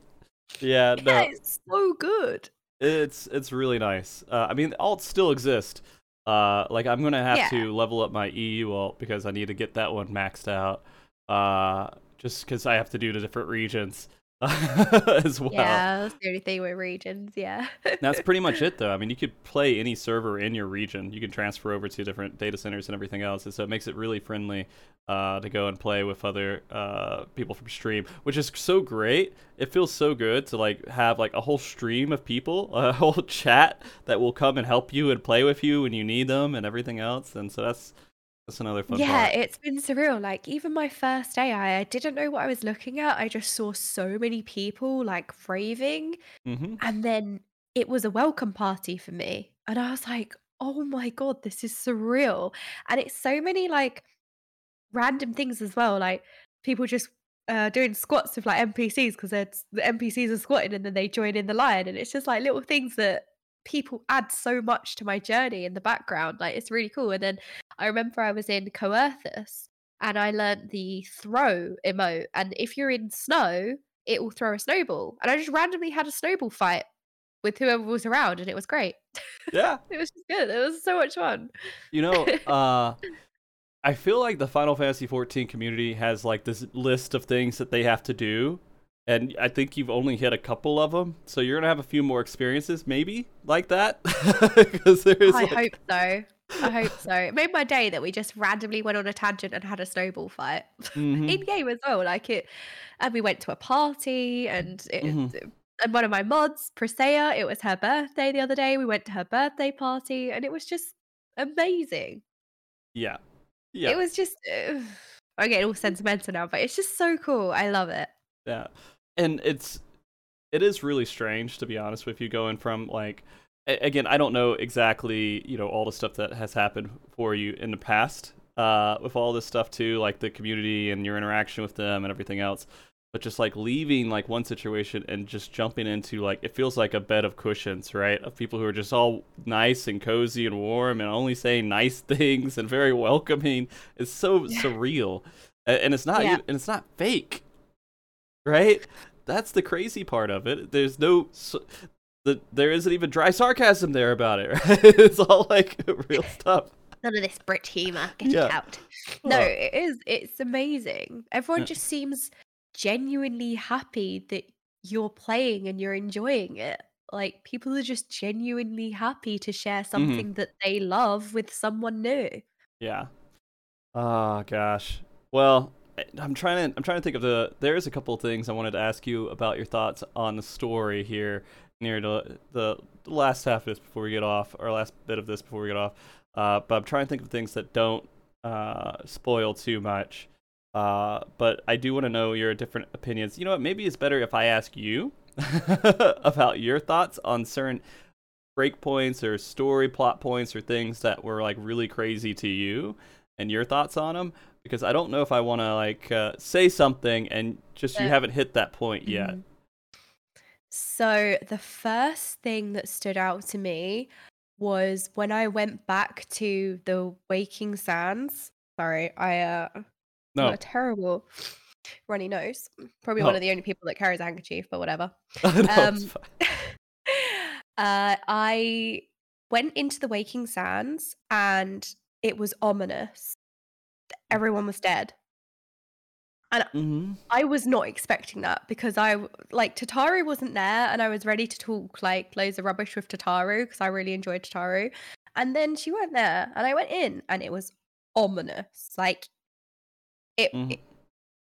[SPEAKER 1] Yeah, no.
[SPEAKER 2] yeah, it's so good.
[SPEAKER 1] It's it's really nice. Uh, I mean, alts still exist, Uh, like I'm gonna have
[SPEAKER 2] Yeah.
[SPEAKER 1] to level up my EU alt because I need to get that one maxed out. Uh, just because I have to do the different regions as well.
[SPEAKER 2] Yeah, that's the only thing with regions. Yeah.
[SPEAKER 1] That's pretty much it, though. I mean, you could play any server in your region. You can transfer over to different data centers and everything else, and so it makes it really friendly uh, to go and play with other uh, people from stream, which is so great. It feels so good to like have like a whole stream of people, a whole chat that will come and help you and play with you when you need them and everything else. And so that's that's another fun
[SPEAKER 2] yeah,
[SPEAKER 1] part.
[SPEAKER 2] it's been surreal. Like even my first day, I, I didn't know what I was looking at. I just saw so many people like raving,
[SPEAKER 1] hmm
[SPEAKER 2] and then it was a welcome party for me, and I was like, "Oh my god, this is surreal!" And it's so many like random things as well, like people just uh, doing squats with like NPCs because the NPCs are squatting and then they join in the line, and it's just like little things that people add so much to my journey in the background. Like it's really cool. And then I remember I was in Coerthus and I learned the throw emote, and if you're in snow, it will throw a snowball. And I just randomly had a snowball fight with whoever was around, and it was great.
[SPEAKER 1] Yeah.
[SPEAKER 2] It was just good. It was so much fun.
[SPEAKER 1] You know, uh, I feel like the Final Fantasy XIV community has like this list of things that they have to do, and I think you've only hit a couple of them. So you're gonna have a few more experiences, maybe like that, because there is.
[SPEAKER 2] I
[SPEAKER 1] like-
[SPEAKER 2] hope so. I hope so. It made my day that we just randomly went on a tangent and had a snowball fight
[SPEAKER 1] Mhm.
[SPEAKER 2] in game as well. Like it, and we went to a party, and it,
[SPEAKER 1] Mhm.
[SPEAKER 2] and one of my mods, Presea, it was her birthday the other day. We went to her birthday party, and it was just amazing.
[SPEAKER 1] Yeah. Yeah.
[SPEAKER 2] It was just. Uh, I get all sentimental now, but it's just so cool. I love it.
[SPEAKER 1] Yeah. And it's it is really strange to be honest with you going from like a- again, I don't know exactly, you know, all the stuff that has happened for you in the past uh with all this stuff too, like the community and your interaction with them and everything else. But just like leaving like one situation and just jumping into like it feels like a bed of cushions, right? Of people who are just all nice and cozy and warm and only saying nice things and very welcoming. It's so
[SPEAKER 2] Yeah.
[SPEAKER 1] surreal. And it's not
[SPEAKER 2] Yeah.
[SPEAKER 1] even, and it's not fake right? That's the crazy part of it. There's no, the, there isn't even dry sarcasm there about it. Right? It's all like real stuff.
[SPEAKER 2] None of this Brit humor. Get
[SPEAKER 1] Yeah.
[SPEAKER 2] out. No,
[SPEAKER 1] Oh.
[SPEAKER 2] it is. It's amazing. Everyone
[SPEAKER 1] Yeah.
[SPEAKER 2] just seems genuinely happy that you're playing and you're enjoying it. Like people are just genuinely happy to share
[SPEAKER 1] Mm-hmm.
[SPEAKER 2] something that they love with someone new.
[SPEAKER 1] Yeah. Oh gosh. Well, I'm trying to I'm trying to think of the. There's a couple of things I wanted to ask you about your thoughts on the story here near the the, last half of this before we get off, or last bit of this before we get off. Uh, but I'm trying to think of things that don't uh, spoil too much. Uh, but I do want to know your different opinions. You know what? Maybe it's better if I ask you about your thoughts on certain breakpoints or story plot points or things that were like really crazy to you and your thoughts on them because I don't know if I want to like uh, say something and just you haven't hit that point yet.
[SPEAKER 2] Mhm. So the first thing that stood out to me was when I went back to the Waking Sands. Sorry, I uh got
[SPEAKER 1] No,
[SPEAKER 2] a terrible runny nose. Probably one of the only people that carries a handkerchief, but whatever.
[SPEAKER 1] No,
[SPEAKER 2] Um, uh, I went into the Waking Sands and it was ominous. Everyone was dead.
[SPEAKER 1] Mhm.
[SPEAKER 2] I was not expecting that because I like Tataru wasn't there and I was ready to talk like loads of rubbish with Tataru because I really enjoyed Tataru. And then she weren't there and I went in and it was ominous. Like it
[SPEAKER 1] Mhm.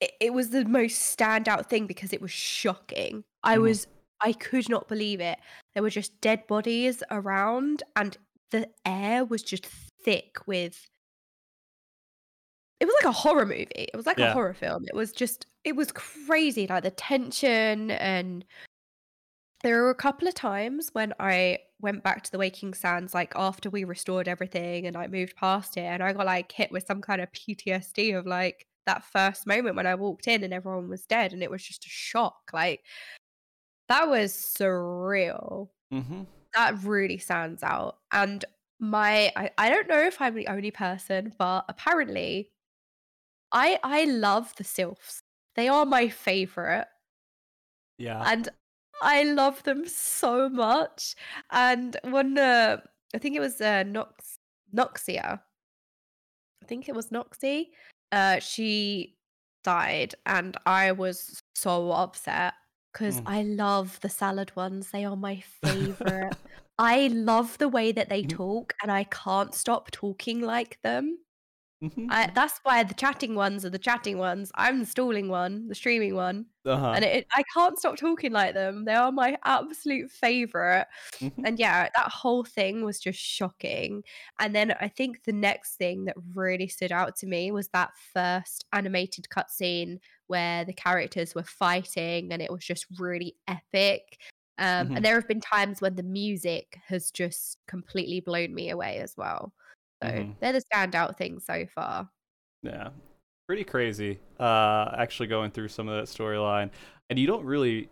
[SPEAKER 2] it, it, was the most standout thing because it was shocking. I
[SPEAKER 1] Mhm.
[SPEAKER 2] was I could not believe it. There were just dead bodies around and the air was just thick with it was like a horror movie. It was like
[SPEAKER 1] Yeah.
[SPEAKER 2] a horror film. It was just it was crazy like the tension and there were a couple of times when I went back to the Waking Sands like after we restored everything and I moved past it and I got like hit with some kind of PTSD of like that first moment when I walked in and everyone was dead and it was just a shock. Like that was surreal
[SPEAKER 1] Mhm.
[SPEAKER 2] that really stands out. And my I, I don't know if I'm the only person, but apparently I I love the sylphs. They are my favorite
[SPEAKER 1] Yeah.
[SPEAKER 2] and I love them so much. And when uh, I think it was uh, Nox Noxia. I think it was Noxie. Uh, she died, and I was so upset because
[SPEAKER 1] Mm.
[SPEAKER 2] I love the salad ones. They are my favorite. I love the way that they
[SPEAKER 1] Mhm.
[SPEAKER 2] talk, and I can't stop talking like them.
[SPEAKER 1] Mhm.
[SPEAKER 2] I, that's why the chatting ones are the chatting ones. I'm the stalling one, the streaming one,
[SPEAKER 1] uh-huh.
[SPEAKER 2] and it, I can't stop talking like them. They are my absolute favorite.
[SPEAKER 1] Mhm.
[SPEAKER 2] And yeah, that whole thing was just shocking. And then I think the next thing that really stood out to me was that first animated cutscene where the characters were fighting and it was just really epic. Um,
[SPEAKER 1] Mhm.
[SPEAKER 2] And there have been times when the music has just completely blown me away as well. So
[SPEAKER 1] Mhm.
[SPEAKER 2] they're the standout things so far.
[SPEAKER 1] Yeah. Pretty crazy. Uh actually going through some of that storyline. And you don't really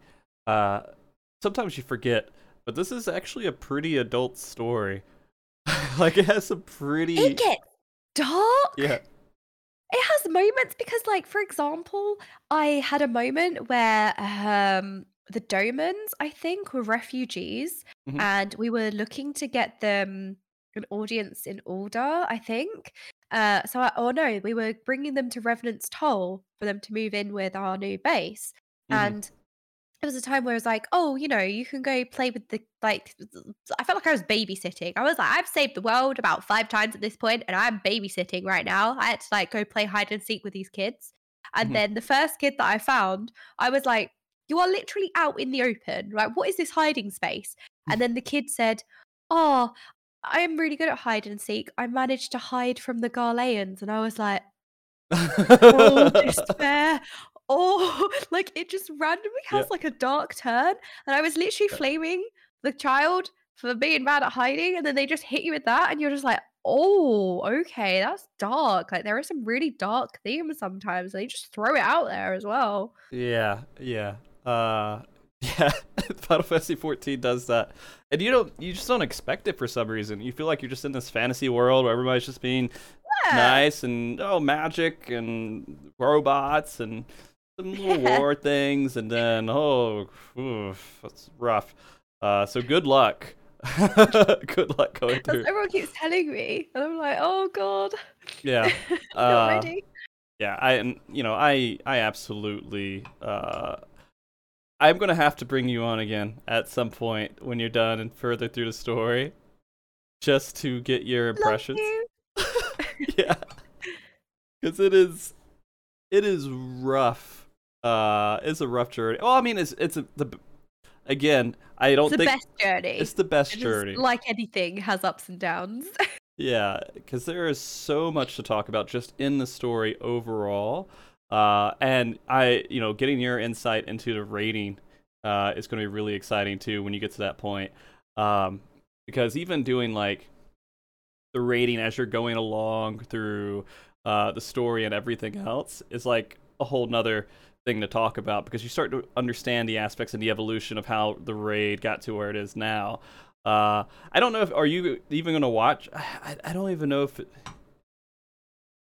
[SPEAKER 1] uh sometimes you forget, but this is actually a pretty adult story. like it has some pretty
[SPEAKER 2] It gets dark.
[SPEAKER 1] Yeah.
[SPEAKER 2] it has moments because like for example i had a moment where um the domans i think were refugees
[SPEAKER 1] Mhm.
[SPEAKER 2] and we were looking to get them an audience in order i think uh so I, oh no we were bringing them to revenant's toll for them to move in with our new base
[SPEAKER 1] Mhm.
[SPEAKER 2] and it was a time where I was like, oh, you know, you can go play with the like. I felt like I was babysitting. I was like, I've saved the world about five times at this point, and I'm babysitting right now. I had to like go play hide and seek with these kids, and
[SPEAKER 1] Mhm.
[SPEAKER 2] then the first kid that I found, I was like, you are literally out in the open. Like, what is this hiding space? And then the kid said, oh, I am really good at hide and seek. I managed to hide from the Garleans, and I was like, oh despair oh like it just randomly has
[SPEAKER 1] Yeah.
[SPEAKER 2] like a dark turn and i was literally flaming the child for being bad at hiding and then they just hit you with that and you're just like oh okay that's dark like there are some really dark themes sometimes they just throw it out there as well
[SPEAKER 1] Yeah, yeah. Uh yeah, Final Fantasy 14 does that. And you don't you just don't expect it for some reason. You feel like you're just in this fantasy world where everybody's just being
[SPEAKER 2] yeah.
[SPEAKER 1] nice and oh magic and robots and some little
[SPEAKER 2] Yeah.
[SPEAKER 1] war things and then oh oof, that's rough. Uh so good luck. good luck going through.
[SPEAKER 2] everyone keeps telling me and i'm like oh god
[SPEAKER 1] Yeah. Uh,
[SPEAKER 2] ready
[SPEAKER 1] yeah i you know i i absolutely uh i'm gonna have to bring you on again at some point when you're done and further through the story just to get your impressions.
[SPEAKER 2] you.
[SPEAKER 1] yeah. Because it is it is rough uh it's a rough journey. Well, i mean it's it's a, the again i don't
[SPEAKER 2] it's the
[SPEAKER 1] think
[SPEAKER 2] best journey.
[SPEAKER 1] it's the best
[SPEAKER 2] It
[SPEAKER 1] journey.
[SPEAKER 2] like anything has ups and downs.
[SPEAKER 1] Yeah, because there is so much to talk about just in the story overall. Uh, and I, you know, getting your insight into the rating uh, is going to be really exciting too when you get to that point. Um, because even doing like the rating as you're going along through uh, the story and everything else is like a whole nother thing to talk about because you start to understand the aspects and the evolution of how the raid got to where it is now. Uh, I don't know if are you even gonna watch? I, I don't even know if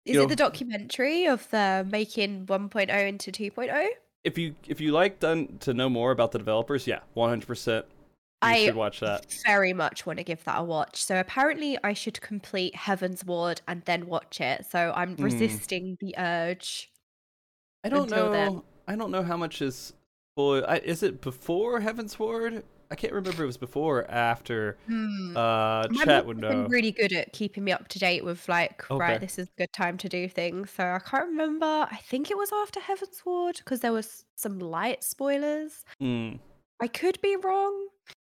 [SPEAKER 2] Is
[SPEAKER 1] You
[SPEAKER 2] it
[SPEAKER 1] know-
[SPEAKER 2] the documentary of the making 1.0 into 2.0?
[SPEAKER 1] if you if you like done to know more about the developers. Yeah, one hundred percent. You
[SPEAKER 2] I
[SPEAKER 1] should watch that.
[SPEAKER 2] very much want to give that a watch. So apparently, I should complete Heavensward and then watch it. So I'm
[SPEAKER 1] Mm.
[SPEAKER 2] resisting the urge.
[SPEAKER 1] I don't know.
[SPEAKER 2] then.
[SPEAKER 1] I don't know how much is. I, is it before Heavensward? I can't remember if it was before or after.
[SPEAKER 2] Hmm.
[SPEAKER 1] Uh,
[SPEAKER 2] My
[SPEAKER 1] chat would
[SPEAKER 2] been
[SPEAKER 1] know.
[SPEAKER 2] really good at keeping me up to date with like,
[SPEAKER 1] Okay.
[SPEAKER 2] right, this is a good time to do things. So I can't remember. I think it was after Heavensward because there was some light spoilers.
[SPEAKER 1] Mm,
[SPEAKER 2] I could be wrong.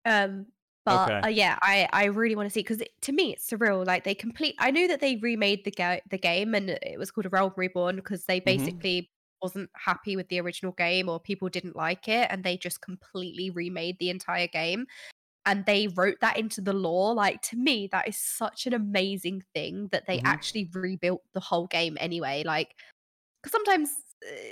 [SPEAKER 2] Um, but
[SPEAKER 1] Okay.
[SPEAKER 2] uh, yeah, I I really want to see because to me it's surreal. Like they complete. I knew that they remade the ga- the game and it was called a Realm Reborn because they
[SPEAKER 1] Mhm.
[SPEAKER 2] basically wasn't happy with the original game or people didn't like it and they just completely remade the entire game and they wrote that into the lore like to me that is such an amazing thing that they
[SPEAKER 1] Mhm.
[SPEAKER 2] actually rebuilt the whole game anyway like because sometimes uh,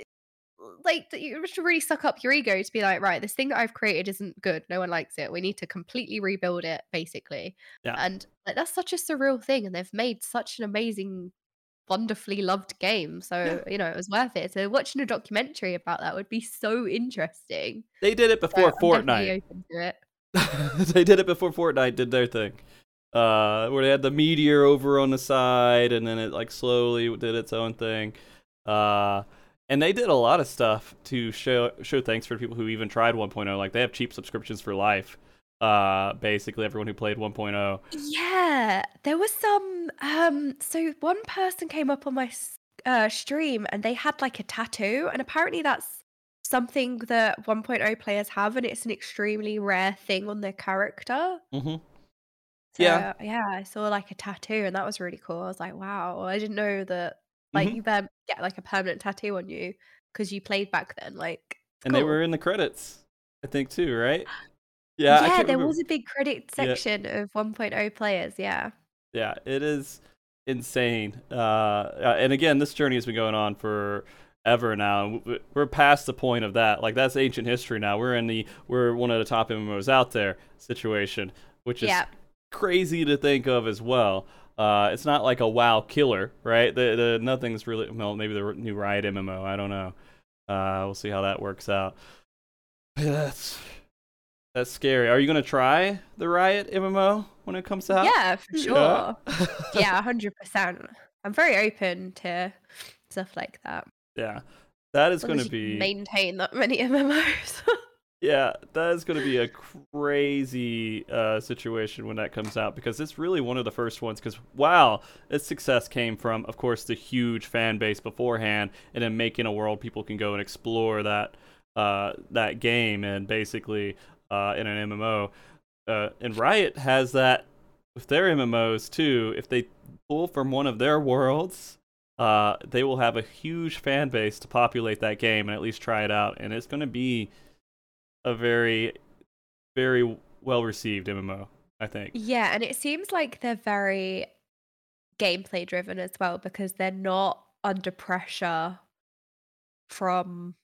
[SPEAKER 2] like you have to really suck up your ego to be like right this thing that i've created isn't good no one likes it we need to completely rebuild it basically
[SPEAKER 1] Yeah.
[SPEAKER 2] and like that's such a surreal thing and they've made such an amazing wonderfully loved game so you know it was worth it so watching a documentary about that would be so interesting
[SPEAKER 1] they did it before
[SPEAKER 2] I'm
[SPEAKER 1] Fortnite.
[SPEAKER 2] it.
[SPEAKER 1] they did it before Fortnite did their thing. uh, where they had the meteor over on the side, and then it like slowly did its own thing. Uh, and they did a lot of stuff to show show thanks for people who even tried 1.0. Like they have cheap subscriptions for life. Uh, basically everyone who played 1.0.
[SPEAKER 2] Yeah, there was some. Um, so one person came up on my uh, stream and they had like a tattoo, and apparently that's something that 1.0 players have, and it's an extremely rare thing on their character.
[SPEAKER 1] Mm-hmm.
[SPEAKER 2] So,
[SPEAKER 1] Yeah.
[SPEAKER 2] yeah, I saw like a tattoo, and that was really cool. I was like, wow, I didn't know that. Like,
[SPEAKER 1] Mhm.
[SPEAKER 2] you um, get like a permanent tattoo on you because you played back then. Like,
[SPEAKER 1] And they were in the credits, I think too, right? Yeah,
[SPEAKER 2] yeah, there
[SPEAKER 1] remember.
[SPEAKER 2] was a big credit
[SPEAKER 1] Yeah.
[SPEAKER 2] section of 1.0 players. Yeah.
[SPEAKER 1] Yeah, it is insane. Uh, uh, and again, this journey has been going on for ever now. We're past the point of that. Like that's ancient history now. We're in the we're one of the top MMOs out there situation, which is
[SPEAKER 2] Yeah.
[SPEAKER 1] crazy to think of as well. Uh, it's not like a WoW killer, right? The, the nothing's really well. Maybe the new Riot MMO. I don't know. Uh, we'll see how that works out. That's that's scary. Are you gonna try the Riot MMO when it comes out?
[SPEAKER 2] Yeah, for sure.
[SPEAKER 1] Yeah.
[SPEAKER 2] yeah, hundred percent. I'm very open to stuff like that.
[SPEAKER 1] Yeah, that is
[SPEAKER 2] gonna
[SPEAKER 1] be
[SPEAKER 2] maintain that many MMOs.
[SPEAKER 1] yeah, that is going to be a crazy uh, situation when that comes out because it's really one of the first ones. Because wow, its success came from, of course, the huge fan base beforehand, and then making a world people can go and explore that uh, that game and basically uh, in an MMO. Uh, and Riot has that with their MMOs too. If they pull from one of their worlds, uh, they will have a huge fan base to populate that game and at least try it out. And it's going to be a very, very well received MMO, I think.
[SPEAKER 2] yeah, and it seems like they're very gameplay driven as well because they're not under pressure from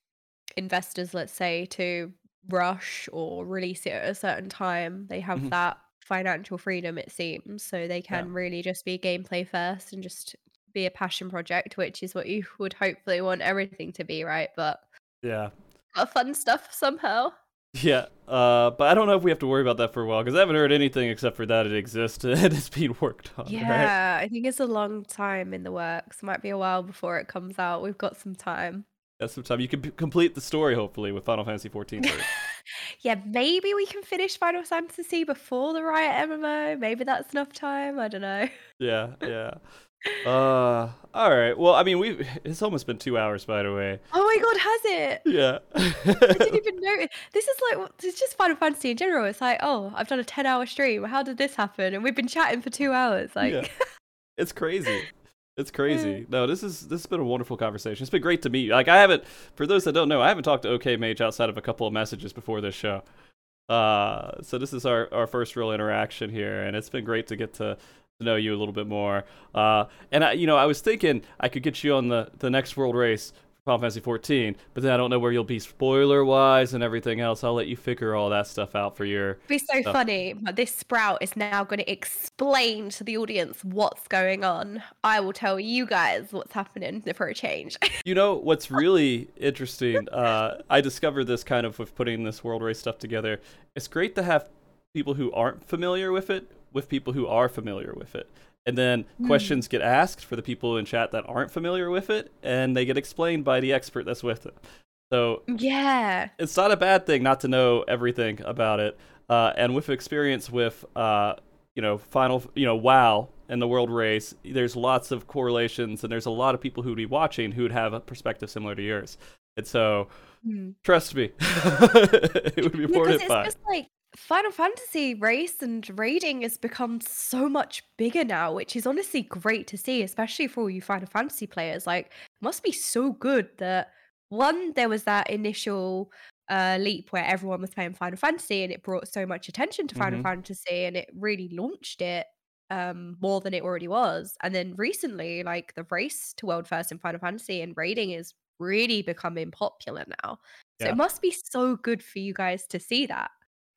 [SPEAKER 2] investors, let's say, to rush or release it at a certain time. They have
[SPEAKER 1] Mhm.
[SPEAKER 2] that financial freedom, it seems, so they can really just be gameplay first and just be a passion project, which is what you would hopefully want everything to be, right? But
[SPEAKER 1] Yeah.
[SPEAKER 2] got fun stuff somehow.
[SPEAKER 1] Yeah, uh, but I don't know if we have to worry about that for a while because I haven't heard anything except for that it exists and it's being worked on. right?
[SPEAKER 2] Yeah, I think it's a long time in the works. Might be a while before it comes out. We've got some time.
[SPEAKER 1] That's some time. You can p- complete the story hopefully with Final Fantasy 14. first.
[SPEAKER 2] Yeah, maybe we can finish Final Fantasy before the Riot MMO. Maybe that's enough time. I don't know.
[SPEAKER 1] yeah, yeah. Uh, all right. Well, I mean, we it's almost been two hours, by the way.
[SPEAKER 2] Oh my god, has it?
[SPEAKER 1] Yeah.
[SPEAKER 2] I didn't even notice. This is like it's just Final Fantasy in general. It's like, oh, I've done a ten-hour stream. How did this happen? And we've been chatting for two hours. Like,
[SPEAKER 1] Yeah. It's crazy. It's crazy. No, this is this has been a wonderful conversation. It's been great to meet you. Like I haven't for those that don't know, I haven't talked to Okaymage outside of a couple of messages before this show. Uh so this is our, our first real interaction here and it's been great to get to, to know you a little bit more. Uh and I you know, I was thinking I could get you on the, the next world race Final Fantasy 14, but then I don't know where you'll be spoiler wise and everything else. I'll let you figure all that stuff out for your
[SPEAKER 2] it'd be so
[SPEAKER 1] Stuff.
[SPEAKER 2] funny. But this sprout is now going to explain to the audience what's going on. I will tell you guys what's happening for a change.
[SPEAKER 1] You know what's really interesting? Uh, I discovered this kind of with putting this world race stuff together. It's great to have people who aren't familiar with it with people who are familiar with it. And then
[SPEAKER 2] Hmm.
[SPEAKER 1] questions get asked for the people in chat that aren't familiar with it, and they get explained by the expert that's with it. So
[SPEAKER 2] yeah.
[SPEAKER 1] it's not a bad thing not to know everything about it. Uh, and with experience with, uh, you know, final, you know, WoW and the world race, there's lots of correlations, and there's a lot of people who'd be watching who'd have a perspective similar to yours. And so,
[SPEAKER 2] Hmm.
[SPEAKER 1] trust me, it would be reported
[SPEAKER 2] it's
[SPEAKER 1] by.
[SPEAKER 2] just like Final Fantasy race and raiding has become so much bigger now, which is honestly great to see, especially for all you Final Fantasy players. Like, it must be so good that one, there was that initial uh, leap where everyone was playing Final Fantasy and it brought so much attention to Final
[SPEAKER 1] Mhm.
[SPEAKER 2] Fantasy and it really launched it um more than it already was and then recently like the race to world first in final fantasy and raiding is really becoming popular now so
[SPEAKER 1] Yeah.
[SPEAKER 2] it must be so good for you guys to see that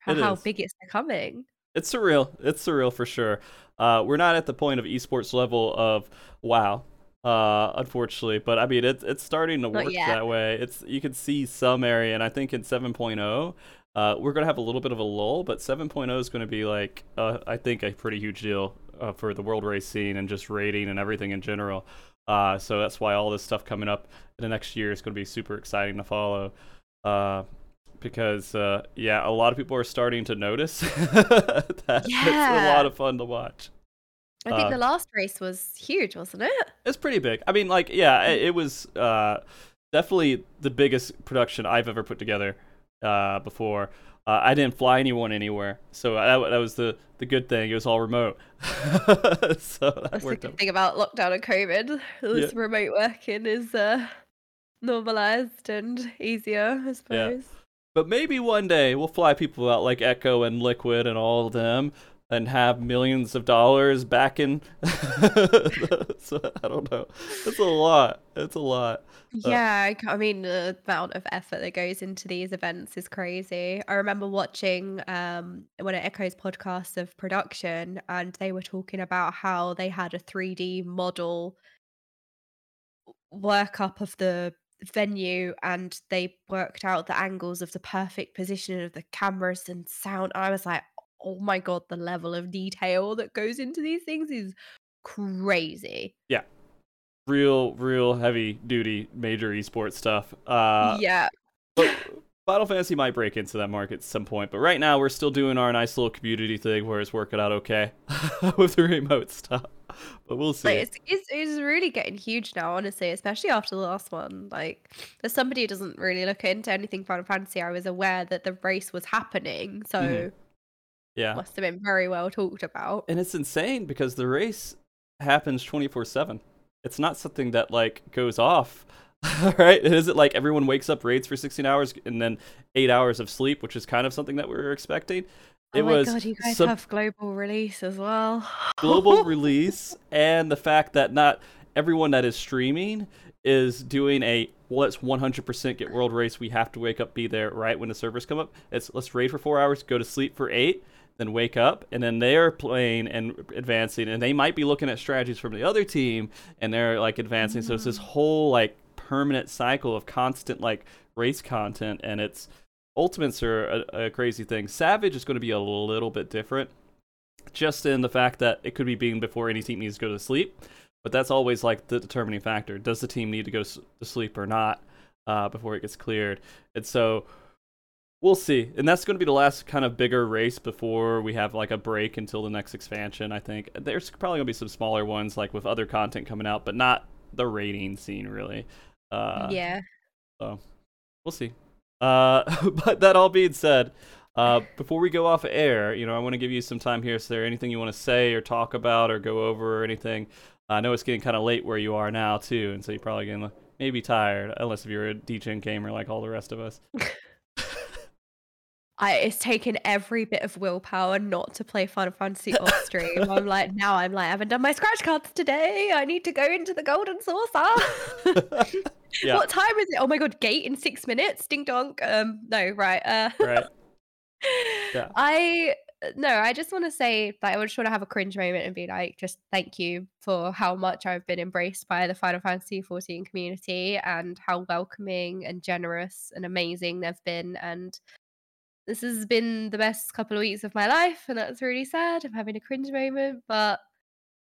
[SPEAKER 2] how,
[SPEAKER 1] It
[SPEAKER 2] how
[SPEAKER 1] is.
[SPEAKER 2] big it's becoming
[SPEAKER 1] It's surreal. It's surreal for sure. Uh, we're not at the point of esports level of WoW, uh, unfortunately, but I mean it's it's starting to work that way. It's you can see some area, and I think in 7.0, Uh, we're gonna have a little bit of a lull, but 7.0 is gonna be like uh, I think a pretty huge deal uh, for the world race scene and just rating and everything in general. Uh, so that's why all this stuff coming up in the next year is going to be super exciting to follow. Uh, because uh, yeah, a lot of people are starting to notice that it's a lot of fun to watch.
[SPEAKER 2] I think
[SPEAKER 1] Uh,
[SPEAKER 2] the last race was huge, wasn't it?
[SPEAKER 1] It's pretty big. I mean, like, yeah, it, it was uh, definitely the biggest production I've ever put together uh, before. Uh, I didn't fly anyone anywhere, so that, that was the, the good thing. It was all remote, so that
[SPEAKER 2] That's the good
[SPEAKER 1] out.
[SPEAKER 2] thing about lockdown and COVID. This remote working is uh, normalized and easier, I suppose.
[SPEAKER 1] But maybe one day we'll fly people out like Echo and Liquid and all of them, and have millions of dollars back in. so, I don't know. It's a lot. It's a lot.
[SPEAKER 2] Yeah, I mean the amount of effort that goes into these events is crazy. I remember watching um one of Echo's podcasts of production, and they were talking about how they had a 3D model workup of the venue, and they worked out the angles of the perfect position of the cameras and sound. I was like, oh my god, the level of detail that goes into these things is crazy. Yeah.
[SPEAKER 1] Real, real heavy duty major esports stuff. Uh,
[SPEAKER 2] yeah.
[SPEAKER 1] but Final Fantasy might break into that market at some point, but right now we're still doing our nice little community thing where it's working out okay with the remote stuff. But we'll see.
[SPEAKER 2] Like, it's, it's it's really getting huge now, honestly, especially after the last one. Like, as somebody who doesn't really look into anything Final Fantasy, I was aware that the race was happening, so
[SPEAKER 1] Mhm. yeah.
[SPEAKER 2] must have been very well talked about.
[SPEAKER 1] And it's insane because the race happens 24 7. It's not something that like goes off, right? It isn't like everyone wakes up, raids for 16 hours, and then eight hours of sleep, which is kind of something that we were expecting. Oh it
[SPEAKER 2] oh my
[SPEAKER 1] was
[SPEAKER 2] god, you guys
[SPEAKER 1] sub-
[SPEAKER 2] have global release as well.
[SPEAKER 1] global release and the fact that not everyone that is streaming is doing a well, let's 100% get world race. We have to wake up, be there right when the servers come up. It's let's raid for four hours, go to sleep for eight, then wake up, and then they're playing and advancing, and they might be looking at strategies from the other team, and they're like advancing. So it's this mm. whole like permanent cycle of constant like race content, and it's ultimates are a, a crazy thing. Savage is going to be a little bit different just in the fact that it could be being before any team needs to go to sleep. But that's always like the determining factor. Does the team need to go to sleep or not uh, before it gets cleared? And so we'll see. And that's going to be the last kind of bigger race before we have like a break until the next expansion. I think there's probably going to be some smaller ones like with other content coming out, but not the rating scene really. Uh,
[SPEAKER 2] yeah.
[SPEAKER 1] so we'll see. Uh, but that all being said, uh, before we go off air, you know, I want to give you some time here. Is there anything you want to say or talk about or go over or anything? I know it's getting kind of late where you are now too, and so you're probably getting maybe tired, unless if you're a DJ gamer like all the rest of us.
[SPEAKER 2] I, it's taken every bit of willpower not to play Final Fantasy off stream. I'm like, now I'm like, I haven't done my scratch cards today. I need to go into the golden saucer.
[SPEAKER 1] Yeah.
[SPEAKER 2] What time is it? Oh my god, gate in six minutes. Ding dong. Um, no, right. Uh,
[SPEAKER 1] Right. Yeah.
[SPEAKER 2] I no, I just want to say that I just want to have a cringe moment and be like, just thank you for how much I've been embraced by the Final Fantasy 14 community and how welcoming and generous and amazing they've been. And this has been the best couple of weeks of my life, and that's really sad. I'm having a cringe moment, but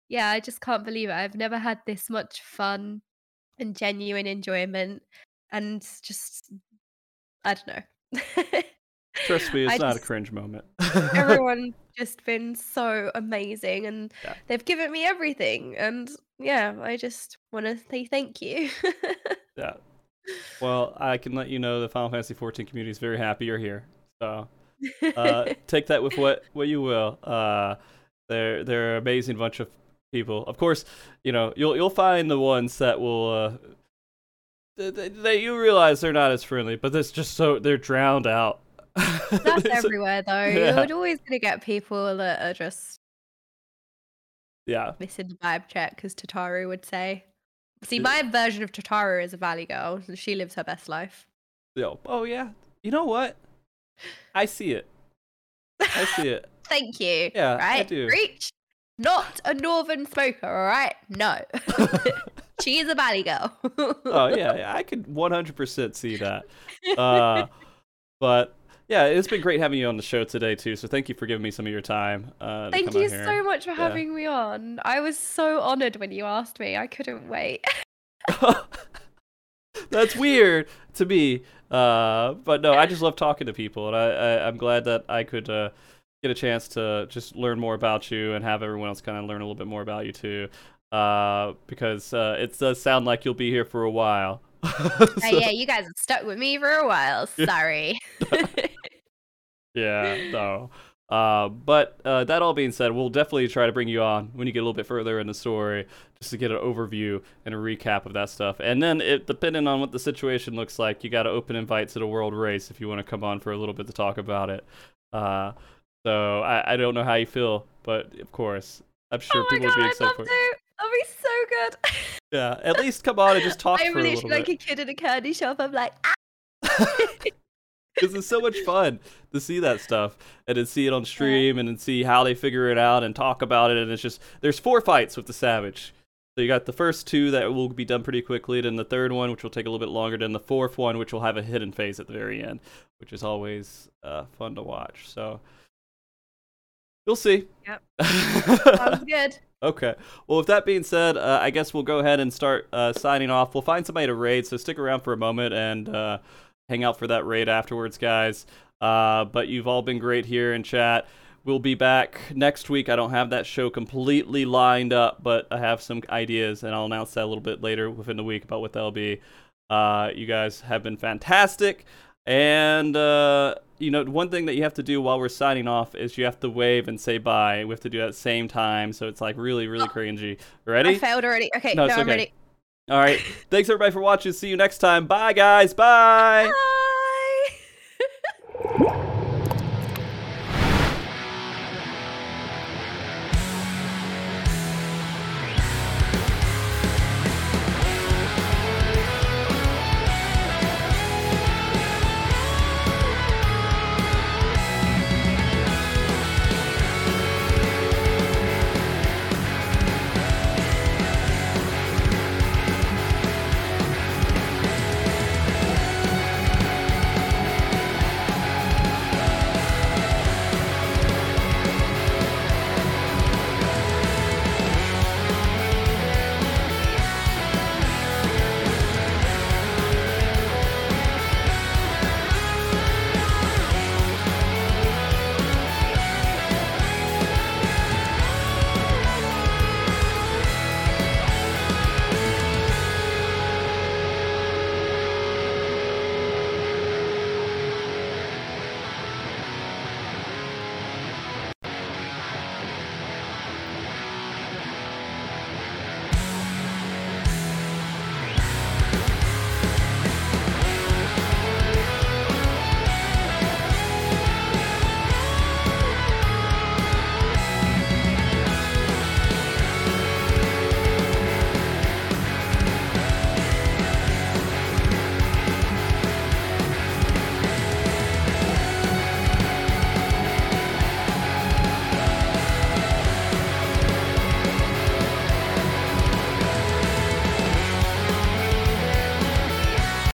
[SPEAKER 2] yeah, I just can't believe it. I've never had this much fun and genuine enjoyment, and just I don't know.
[SPEAKER 1] Trust me, it's
[SPEAKER 2] I
[SPEAKER 1] not a cringe moment.
[SPEAKER 2] everyone just been so amazing and
[SPEAKER 1] Yeah.
[SPEAKER 2] they've given me everything and yeah i just want to say thank you
[SPEAKER 1] yeah. Well, I can let you know the Final Fantasy 14 community is very happy you're here. So uh, take that with what what you will. Uh, they're they're an amazing bunch of people. Of course, you know you'll you'll find the ones that will. Uh, th- th- that you realize they're not as friendly, but that's just so they're drowned out.
[SPEAKER 2] that's everywhere though
[SPEAKER 1] yeah.
[SPEAKER 2] you're always going to get people that are just
[SPEAKER 1] Yeah,
[SPEAKER 2] missing the vibe check as tataru would say see
[SPEAKER 1] Yeah.
[SPEAKER 2] my version of tataru is a valley girl she lives her best life
[SPEAKER 1] Yo, oh yeah. You know what? I see it. I see it.
[SPEAKER 2] thank you
[SPEAKER 1] Yeah, I do.
[SPEAKER 2] reach not a northern smoker all right no she is a valley girl
[SPEAKER 1] oh yeah, yeah, I could 100% see that. Uh, but yeah, it's been great having you on the show today too. So thank you for giving me some of your time. Uh,
[SPEAKER 2] Thank you so much for
[SPEAKER 1] Yeah.
[SPEAKER 2] having me on. I was so honored when you asked me. I couldn't wait.
[SPEAKER 1] That's weird to me. Uh, but no, I just love talking to people, and I, I I'm glad that I could uh, get a chance to just learn more about you and have everyone else kind of learn a little bit more about you too. Uh, because uh, it does sound like you'll be here for a while.
[SPEAKER 2] Uh,
[SPEAKER 1] So-
[SPEAKER 2] yeah, you guys have stuck with me for a while. Sorry.
[SPEAKER 1] Yeah, no. Uh, but uh, that all being said, we'll definitely try to bring you on when you get a little bit further in the story, just to get an overview and a recap of that stuff. And then, it depending on what the situation looks like, you got to open invite to the world race if you want to come on for a little bit to talk about it. Uh, so I, I don't know how you feel, but of course, I'm sure
[SPEAKER 2] oh
[SPEAKER 1] people
[SPEAKER 2] god,
[SPEAKER 1] would be excited for it.
[SPEAKER 2] That'd be so good.
[SPEAKER 1] Yeah, at least come on and just talk
[SPEAKER 2] I'm
[SPEAKER 1] for a
[SPEAKER 2] literally
[SPEAKER 1] little
[SPEAKER 2] like
[SPEAKER 1] bit.
[SPEAKER 2] a kid in a candy shop. I'm like, ah.
[SPEAKER 1] Because it's so much fun to see that stuff and to see it on stream and then see how they figure it out and talk about it. And it's just, there's four fights with the Savage. So you got the first two that will be done pretty quickly, then the third one, which will take a little bit longer, then the fourth one, which will have a hidden phase at the very end, which is always uh, fun to watch. So you'll see.
[SPEAKER 2] Yep. Sounds good.
[SPEAKER 1] Okay. Well, with that being said, uh, I guess we'll go ahead and start uh, signing off. We'll find somebody to raid, so stick around for a moment and uh, hang out for that raid afterwards, guys. Uh, but you've all been great here in chat. We'll be back next week. I don't have that show completely lined up, but I have some ideas, and I'll announce that a little bit later within the week about what that'll be. Uh, you guys have been fantastic. And uh, you know, one thing that you have to do while we're signing off is you have to wave and say bye. We have to do that at the same time, so it's like really, really
[SPEAKER 2] Oh.
[SPEAKER 1] cringy. Ready?
[SPEAKER 2] I failed already. Okay,
[SPEAKER 1] No,
[SPEAKER 2] no,
[SPEAKER 1] it's
[SPEAKER 2] I'm ready.
[SPEAKER 1] All right. Thanks everybody for watching. See you next time. Bye guys. Bye.
[SPEAKER 2] Bye.